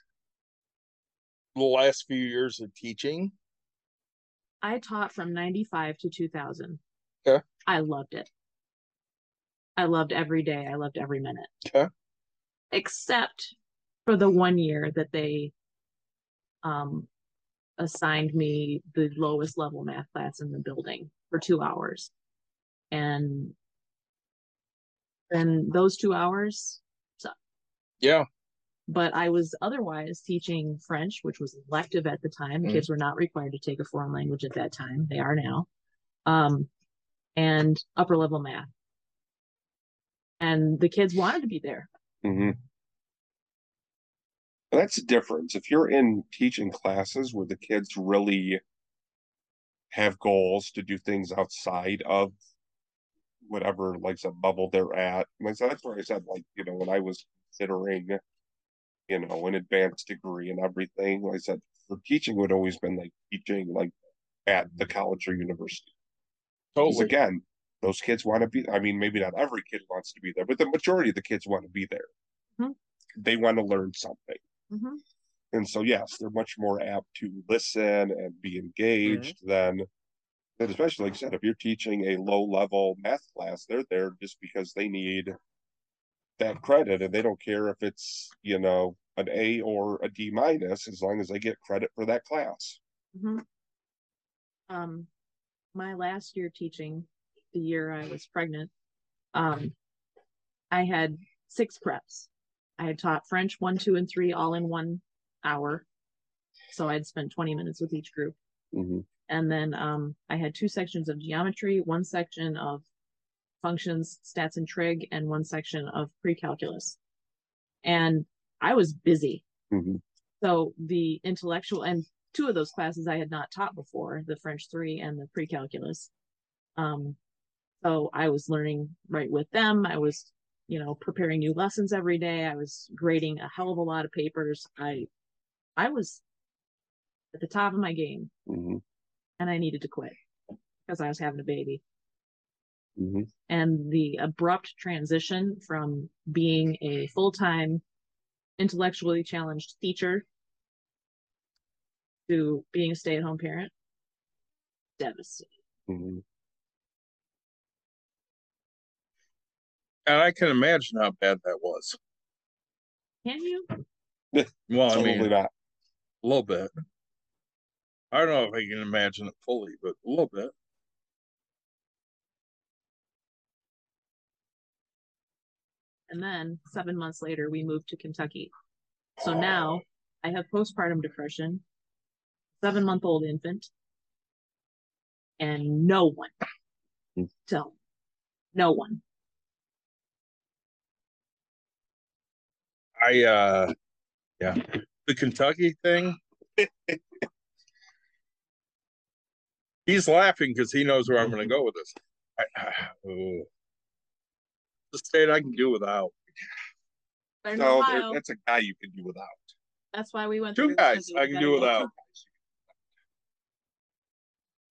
the last few years of teaching? I taught from 95 to 2000. Okay. I loved it. I loved every day. I loved every minute. Okay. Except for the one year that they um assigned me the lowest level math class in the building for 2 hours. And then those 2 hours sucked. Yeah. But I was otherwise teaching French, which was elective at the time. Mm. Kids were not required to take a foreign language at that time. They are now. Um, and upper level math. And the kids wanted to be there. hmm That's the difference. If you're in teaching classes where the kids really have goals to do things outside of whatever, like said, bubble they're at. And that's where I said, like, you know, when I was considering, you know, an advanced degree and everything, like I said, for teaching would always been like teaching like at the college or university. Because Totally. again, those kids want to be, I mean, maybe not every kid wants to be there, but the majority of the kids want to be there. Mhm. They want to learn something. hmm And so, yes, they're much more apt to listen and be engaged than, and especially like I said, if you're teaching a low level math class, they're there just because they need that credit and they don't care if it's, you know, an A or a D minus as long as they get credit for that class. hmm Um, my last year teaching, the year I was pregnant, um, I had six preps. I had taught French one, two, and three all in one hour. So I'd spent 20 minutes with each group. Mm-hmm. And then um, I had two sections of geometry, one section of functions, stats and trig, and one section of pre-calculus. And I was busy. Mm-hmm. So the intellectual and two of those classes I had not taught before, the French three and the pre-calculus. Um, so I was learning right with them. I was, you know, preparing new lessons every day. I was grading a hell of a lot of papers. I, I was at the top of my game Mm-hmm. and I needed to quit because I was having a baby. Mm-hmm. And the abrupt transition from being a full time intellectually challenged teacher to being a stay-at-home parent. Devastating. Mhm. And I can imagine how bad that was. Can you? Well, I Probably mean, not. a little bit. I don't know if I can imagine it fully, but a little bit. And then seven months later, we moved to Kentucky. So now I have postpartum depression, seven month old infant, and no one. So, no one. I uh yeah. The Kentucky thing. He's laughing because he knows where I'm gonna go with this. I, oh. The state I can do without. They're in No, there- that's a guy you can do without. That's why we went Two there, guys I can do without.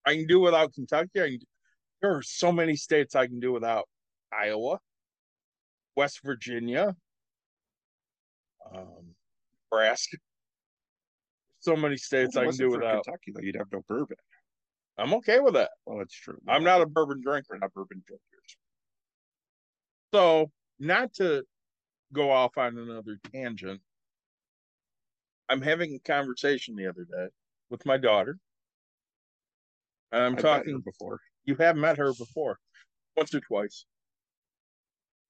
I can do without Kentucky. I can, there are so many states I can do without. Iowa, West Virginia, um, Nebraska. So many states If I can do without. Kentucky, though, you'd have no bourbon. I'm okay with that. Well, that's true. I'm not a bourbon drinker. We're not bourbon drinkers. So, not to go off on another tangent, I'm having a conversation the other day with my daughter. And I'm I've talking before. you have met her before, once or twice.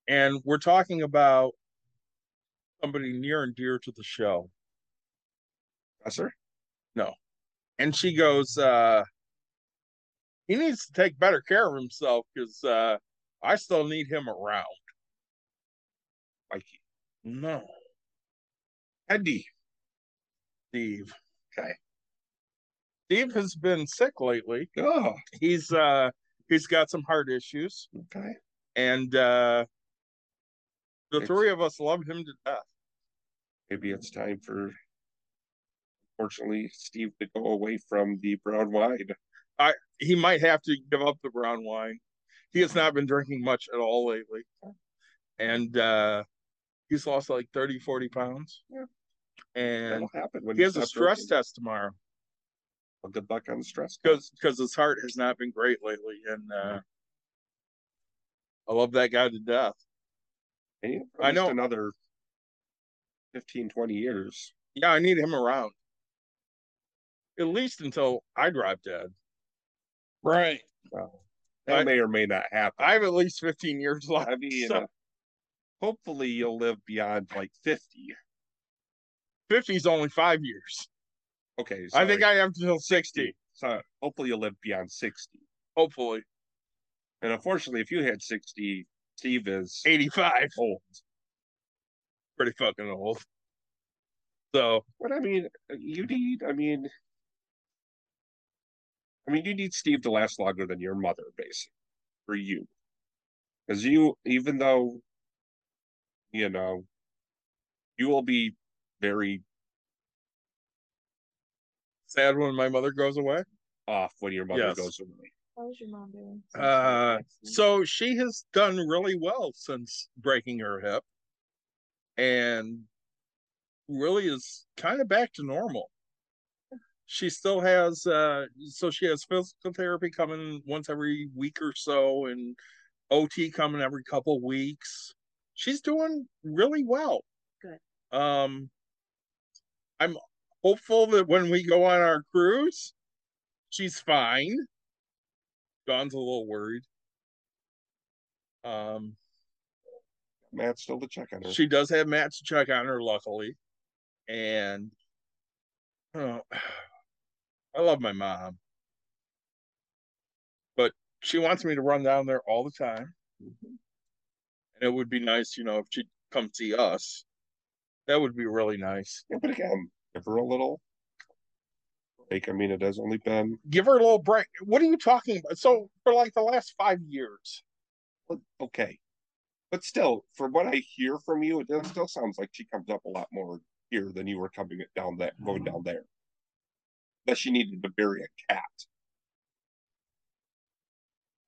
And we're talking about somebody near and dear to the show. Professor? No. And she goes, uh, he needs to take better care of himself because uh, I still need him around. Like, No, Andy. Steve. Okay. Steve has been sick lately. Oh, He's uh he's got some heart issues. okay. And uh the It's- three of us love him to death. Maybe it's time for, unfortunately, Steve to go away from the brown wine. I he might have to give up the brown wine. He has not been drinking much at all lately. And uh he's lost like 30, 40 pounds. Yeah. And That'll happen when he has a stress drinking. test tomorrow Well, good luck on the stress. because because his heart has not been great lately. And uh I love that guy to death. And I know. Another 15, 20 years. Yeah, I need him around. At least until I drive dead. Right. Well, that I- may or may not happen. I have at least 15 years left. I mean, so uh, hopefully you'll live beyond like 50. 50 is only five years. Okay. I think. I have until 60, So hopefully you'll live beyond 60. hopefully. And unfortunately, if you had 60, Steve is 85, old. pretty fucking old. So, But I mean, you need, I mean, I mean, you need Steve to last longer than your mother, basically, for you. Because you, even though, you know, you will be very sad when my mother goes away. off when your mother Yes. goes away. How's your mom doing? Uh, so she has done really well since breaking her hip and really is kind of back to normal. She still has, uh, so she has physical therapy coming once every week or so and OT coming every couple weeks. She's doing really well. Good. Um, I'm hopeful that when we go on our cruise, she's fine. Dawn's a little worried. Um, Matt's still to check on her. she does have Matt to check on her, luckily, and oh, I love my mom, but she wants me to run down there all the time, and it would be nice, you know, if she'd come see us. That would be really nice. Yeah, but again, give her a little break. I mean, it has only been Give her a little break. What are you talking about? So for like the last five years, okay, but still, from what I hear from you, it does- still sounds like she comes up a lot more here than you were coming down that going down there. That she needed to bury a cat.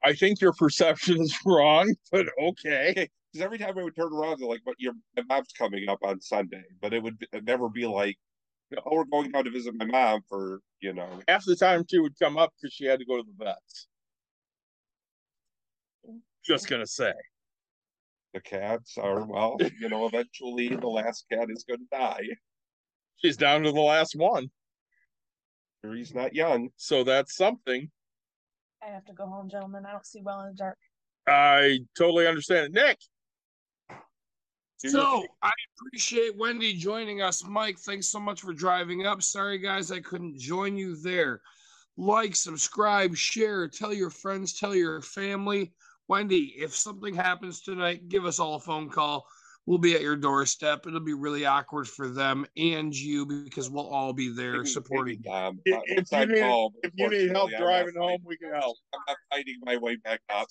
I think your perception is wrong, but okay. Because every time I would turn around, they're like, "But your mom's coming up on Sunday," but it would be- never be like, "Oh, we're going down to visit my mom for you know." Half the time she would come up because she had to go to the vets. Just gonna say. The cats are well, you know, eventually the last cat is going to die. She's down to the last one. Or he's not young. So that's something. I have to go home, gentlemen. I don't see well in the dark. I totally understand it. Nick, So I appreciate Wendy joining us. Mike, thanks so much for driving up. Sorry, guys, I couldn't join you there. Like, subscribe, share, tell your friends, tell your family. Wendy, if something happens tonight, give us all a phone call. We'll be at your doorstep. It'll be really awkward for them and you because we'll all be there Maybe- supporting. maybe, um, If- if you need- call, but if you need help unfortunately, I'm driving home, fighting- we can help. I'm not fighting my way back up.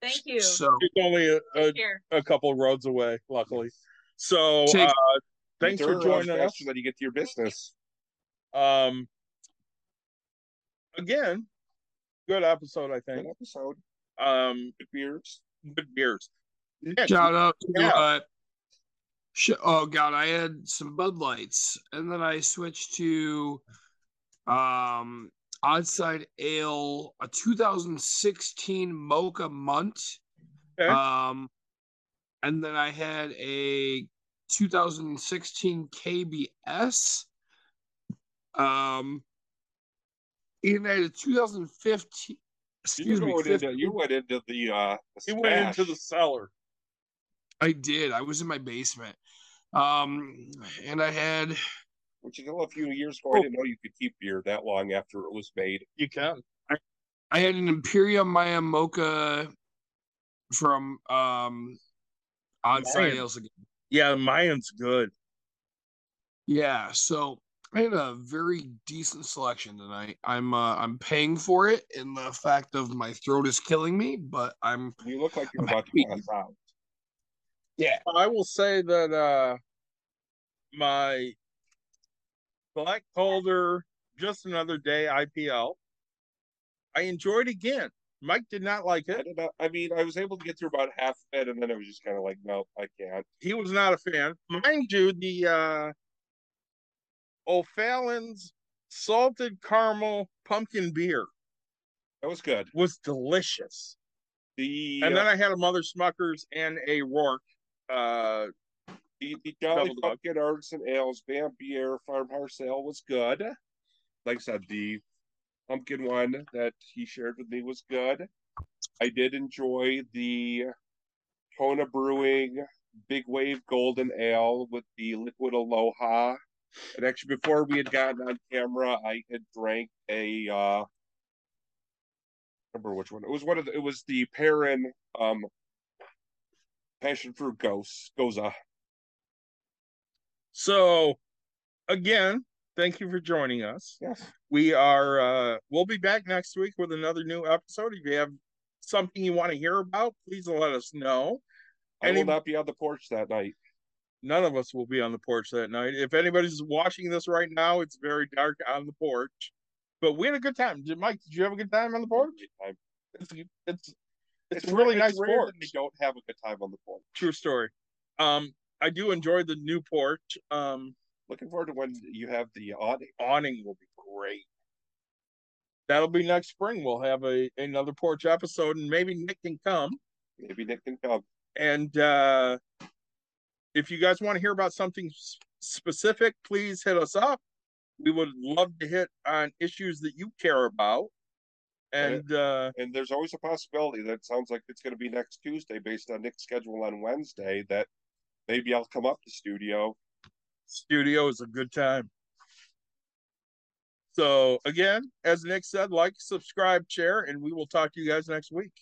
Thank you. So She's only a, a, a couple roads away, luckily. So Take- uh, thanks for joining us. faster than you get to your business. Um, again, good episode, I think Good think. episode. Um, Good beers. good beers. Nick, shout out to Yeah. uh, oh god, I had some Bud Lights, and then I switched to um Oddside Ale, a 2016 Mocha Munt. Okay. Um, and then I had a 2016 KBS. Um, and I had a 2015. You, Excuse me, went 15 into, you went into the uh the he went into the cellar. I did. I was in my basement. Um, and I had which you know a few years ago Oh. I didn't know you could keep beer that long after it was made. You can. I had an Imperial Maya Mocha from um Oddside Mayan. Ales again. Yeah, Mayan's good. Yeah, so I had a very decent selection tonight. I'm uh, I'm paying for it in the fact of my throat is killing me, but I'm You look like you're I'm about happy. to pass out. Yeah. I will say that uh my Black Calder, just another day IPL. I enjoyed again. Mike did not like it. did not, I mean, I was able to get through about half of it, and then I was just kind of like, no, I can't. He was not a fan. Mind you, the uh O'Fallon's salted caramel pumpkin beer That was good. was delicious. The And uh, then I had a Mother Smuckers and a Rourke. Uh the, the Jolly. Pumpkin Artisan Ales Beer Farmhouse Ale was good. Like I said, the pumpkin one that he shared with me was good. I did enjoy the Kona Brewing Big Wave Golden Ale with the liquid Aloha. And actually, before we had gotten on camera, I had drank a uh, I remember which one. It was one of the, it was the Perrin um passion fruit goes goes goza. so again, thank you for joining us. Yes. We are uh we'll be back next week with another new episode. If you have something you want to hear about, please let us know. I Any- will not be on the porch that night. None of us will be on the porch that night. If anybody's watching this right now, it's very dark on the porch. But we had a good time. Did Mike, did you have a good time on the porch? I- It's it's it's, a really nice rare porch. that I don't have a good time on the porch. True story. Um, I do enjoy the new porch. Um, Looking forward to when you have the awning. awning will be great. That'll be next spring. We'll have a another porch episode, and maybe Nick can come. Maybe Nick can come. And uh, if you guys want to hear about something specific, please hit us up. We would love to hit on issues that you care about. And uh, And there's always a possibility that it sounds like it's going to be next Tuesday based on Nick's schedule on Wednesday that maybe I'll come up to studio. studio is a good time. So again, as Nick said, like, subscribe, share, and we will talk to you guys next week.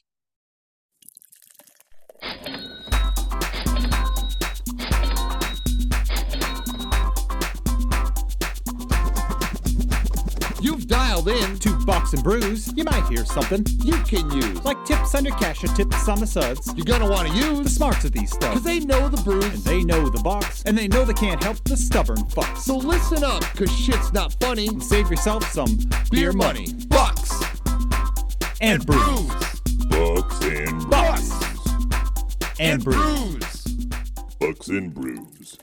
Dialed in. to bucks and brews, you might hear something. You can use. Like tips on your cash or tips on the suds. You're gonna want to use The smarts of these Because they know the brews. And they know the box, and they know they can't help the stubborn fucks. So listen up, because shit's not funny. And save yourself some Beer money. Bucks. and brews. Bucks and Bucks. and brews. brews. Bucks and Brews.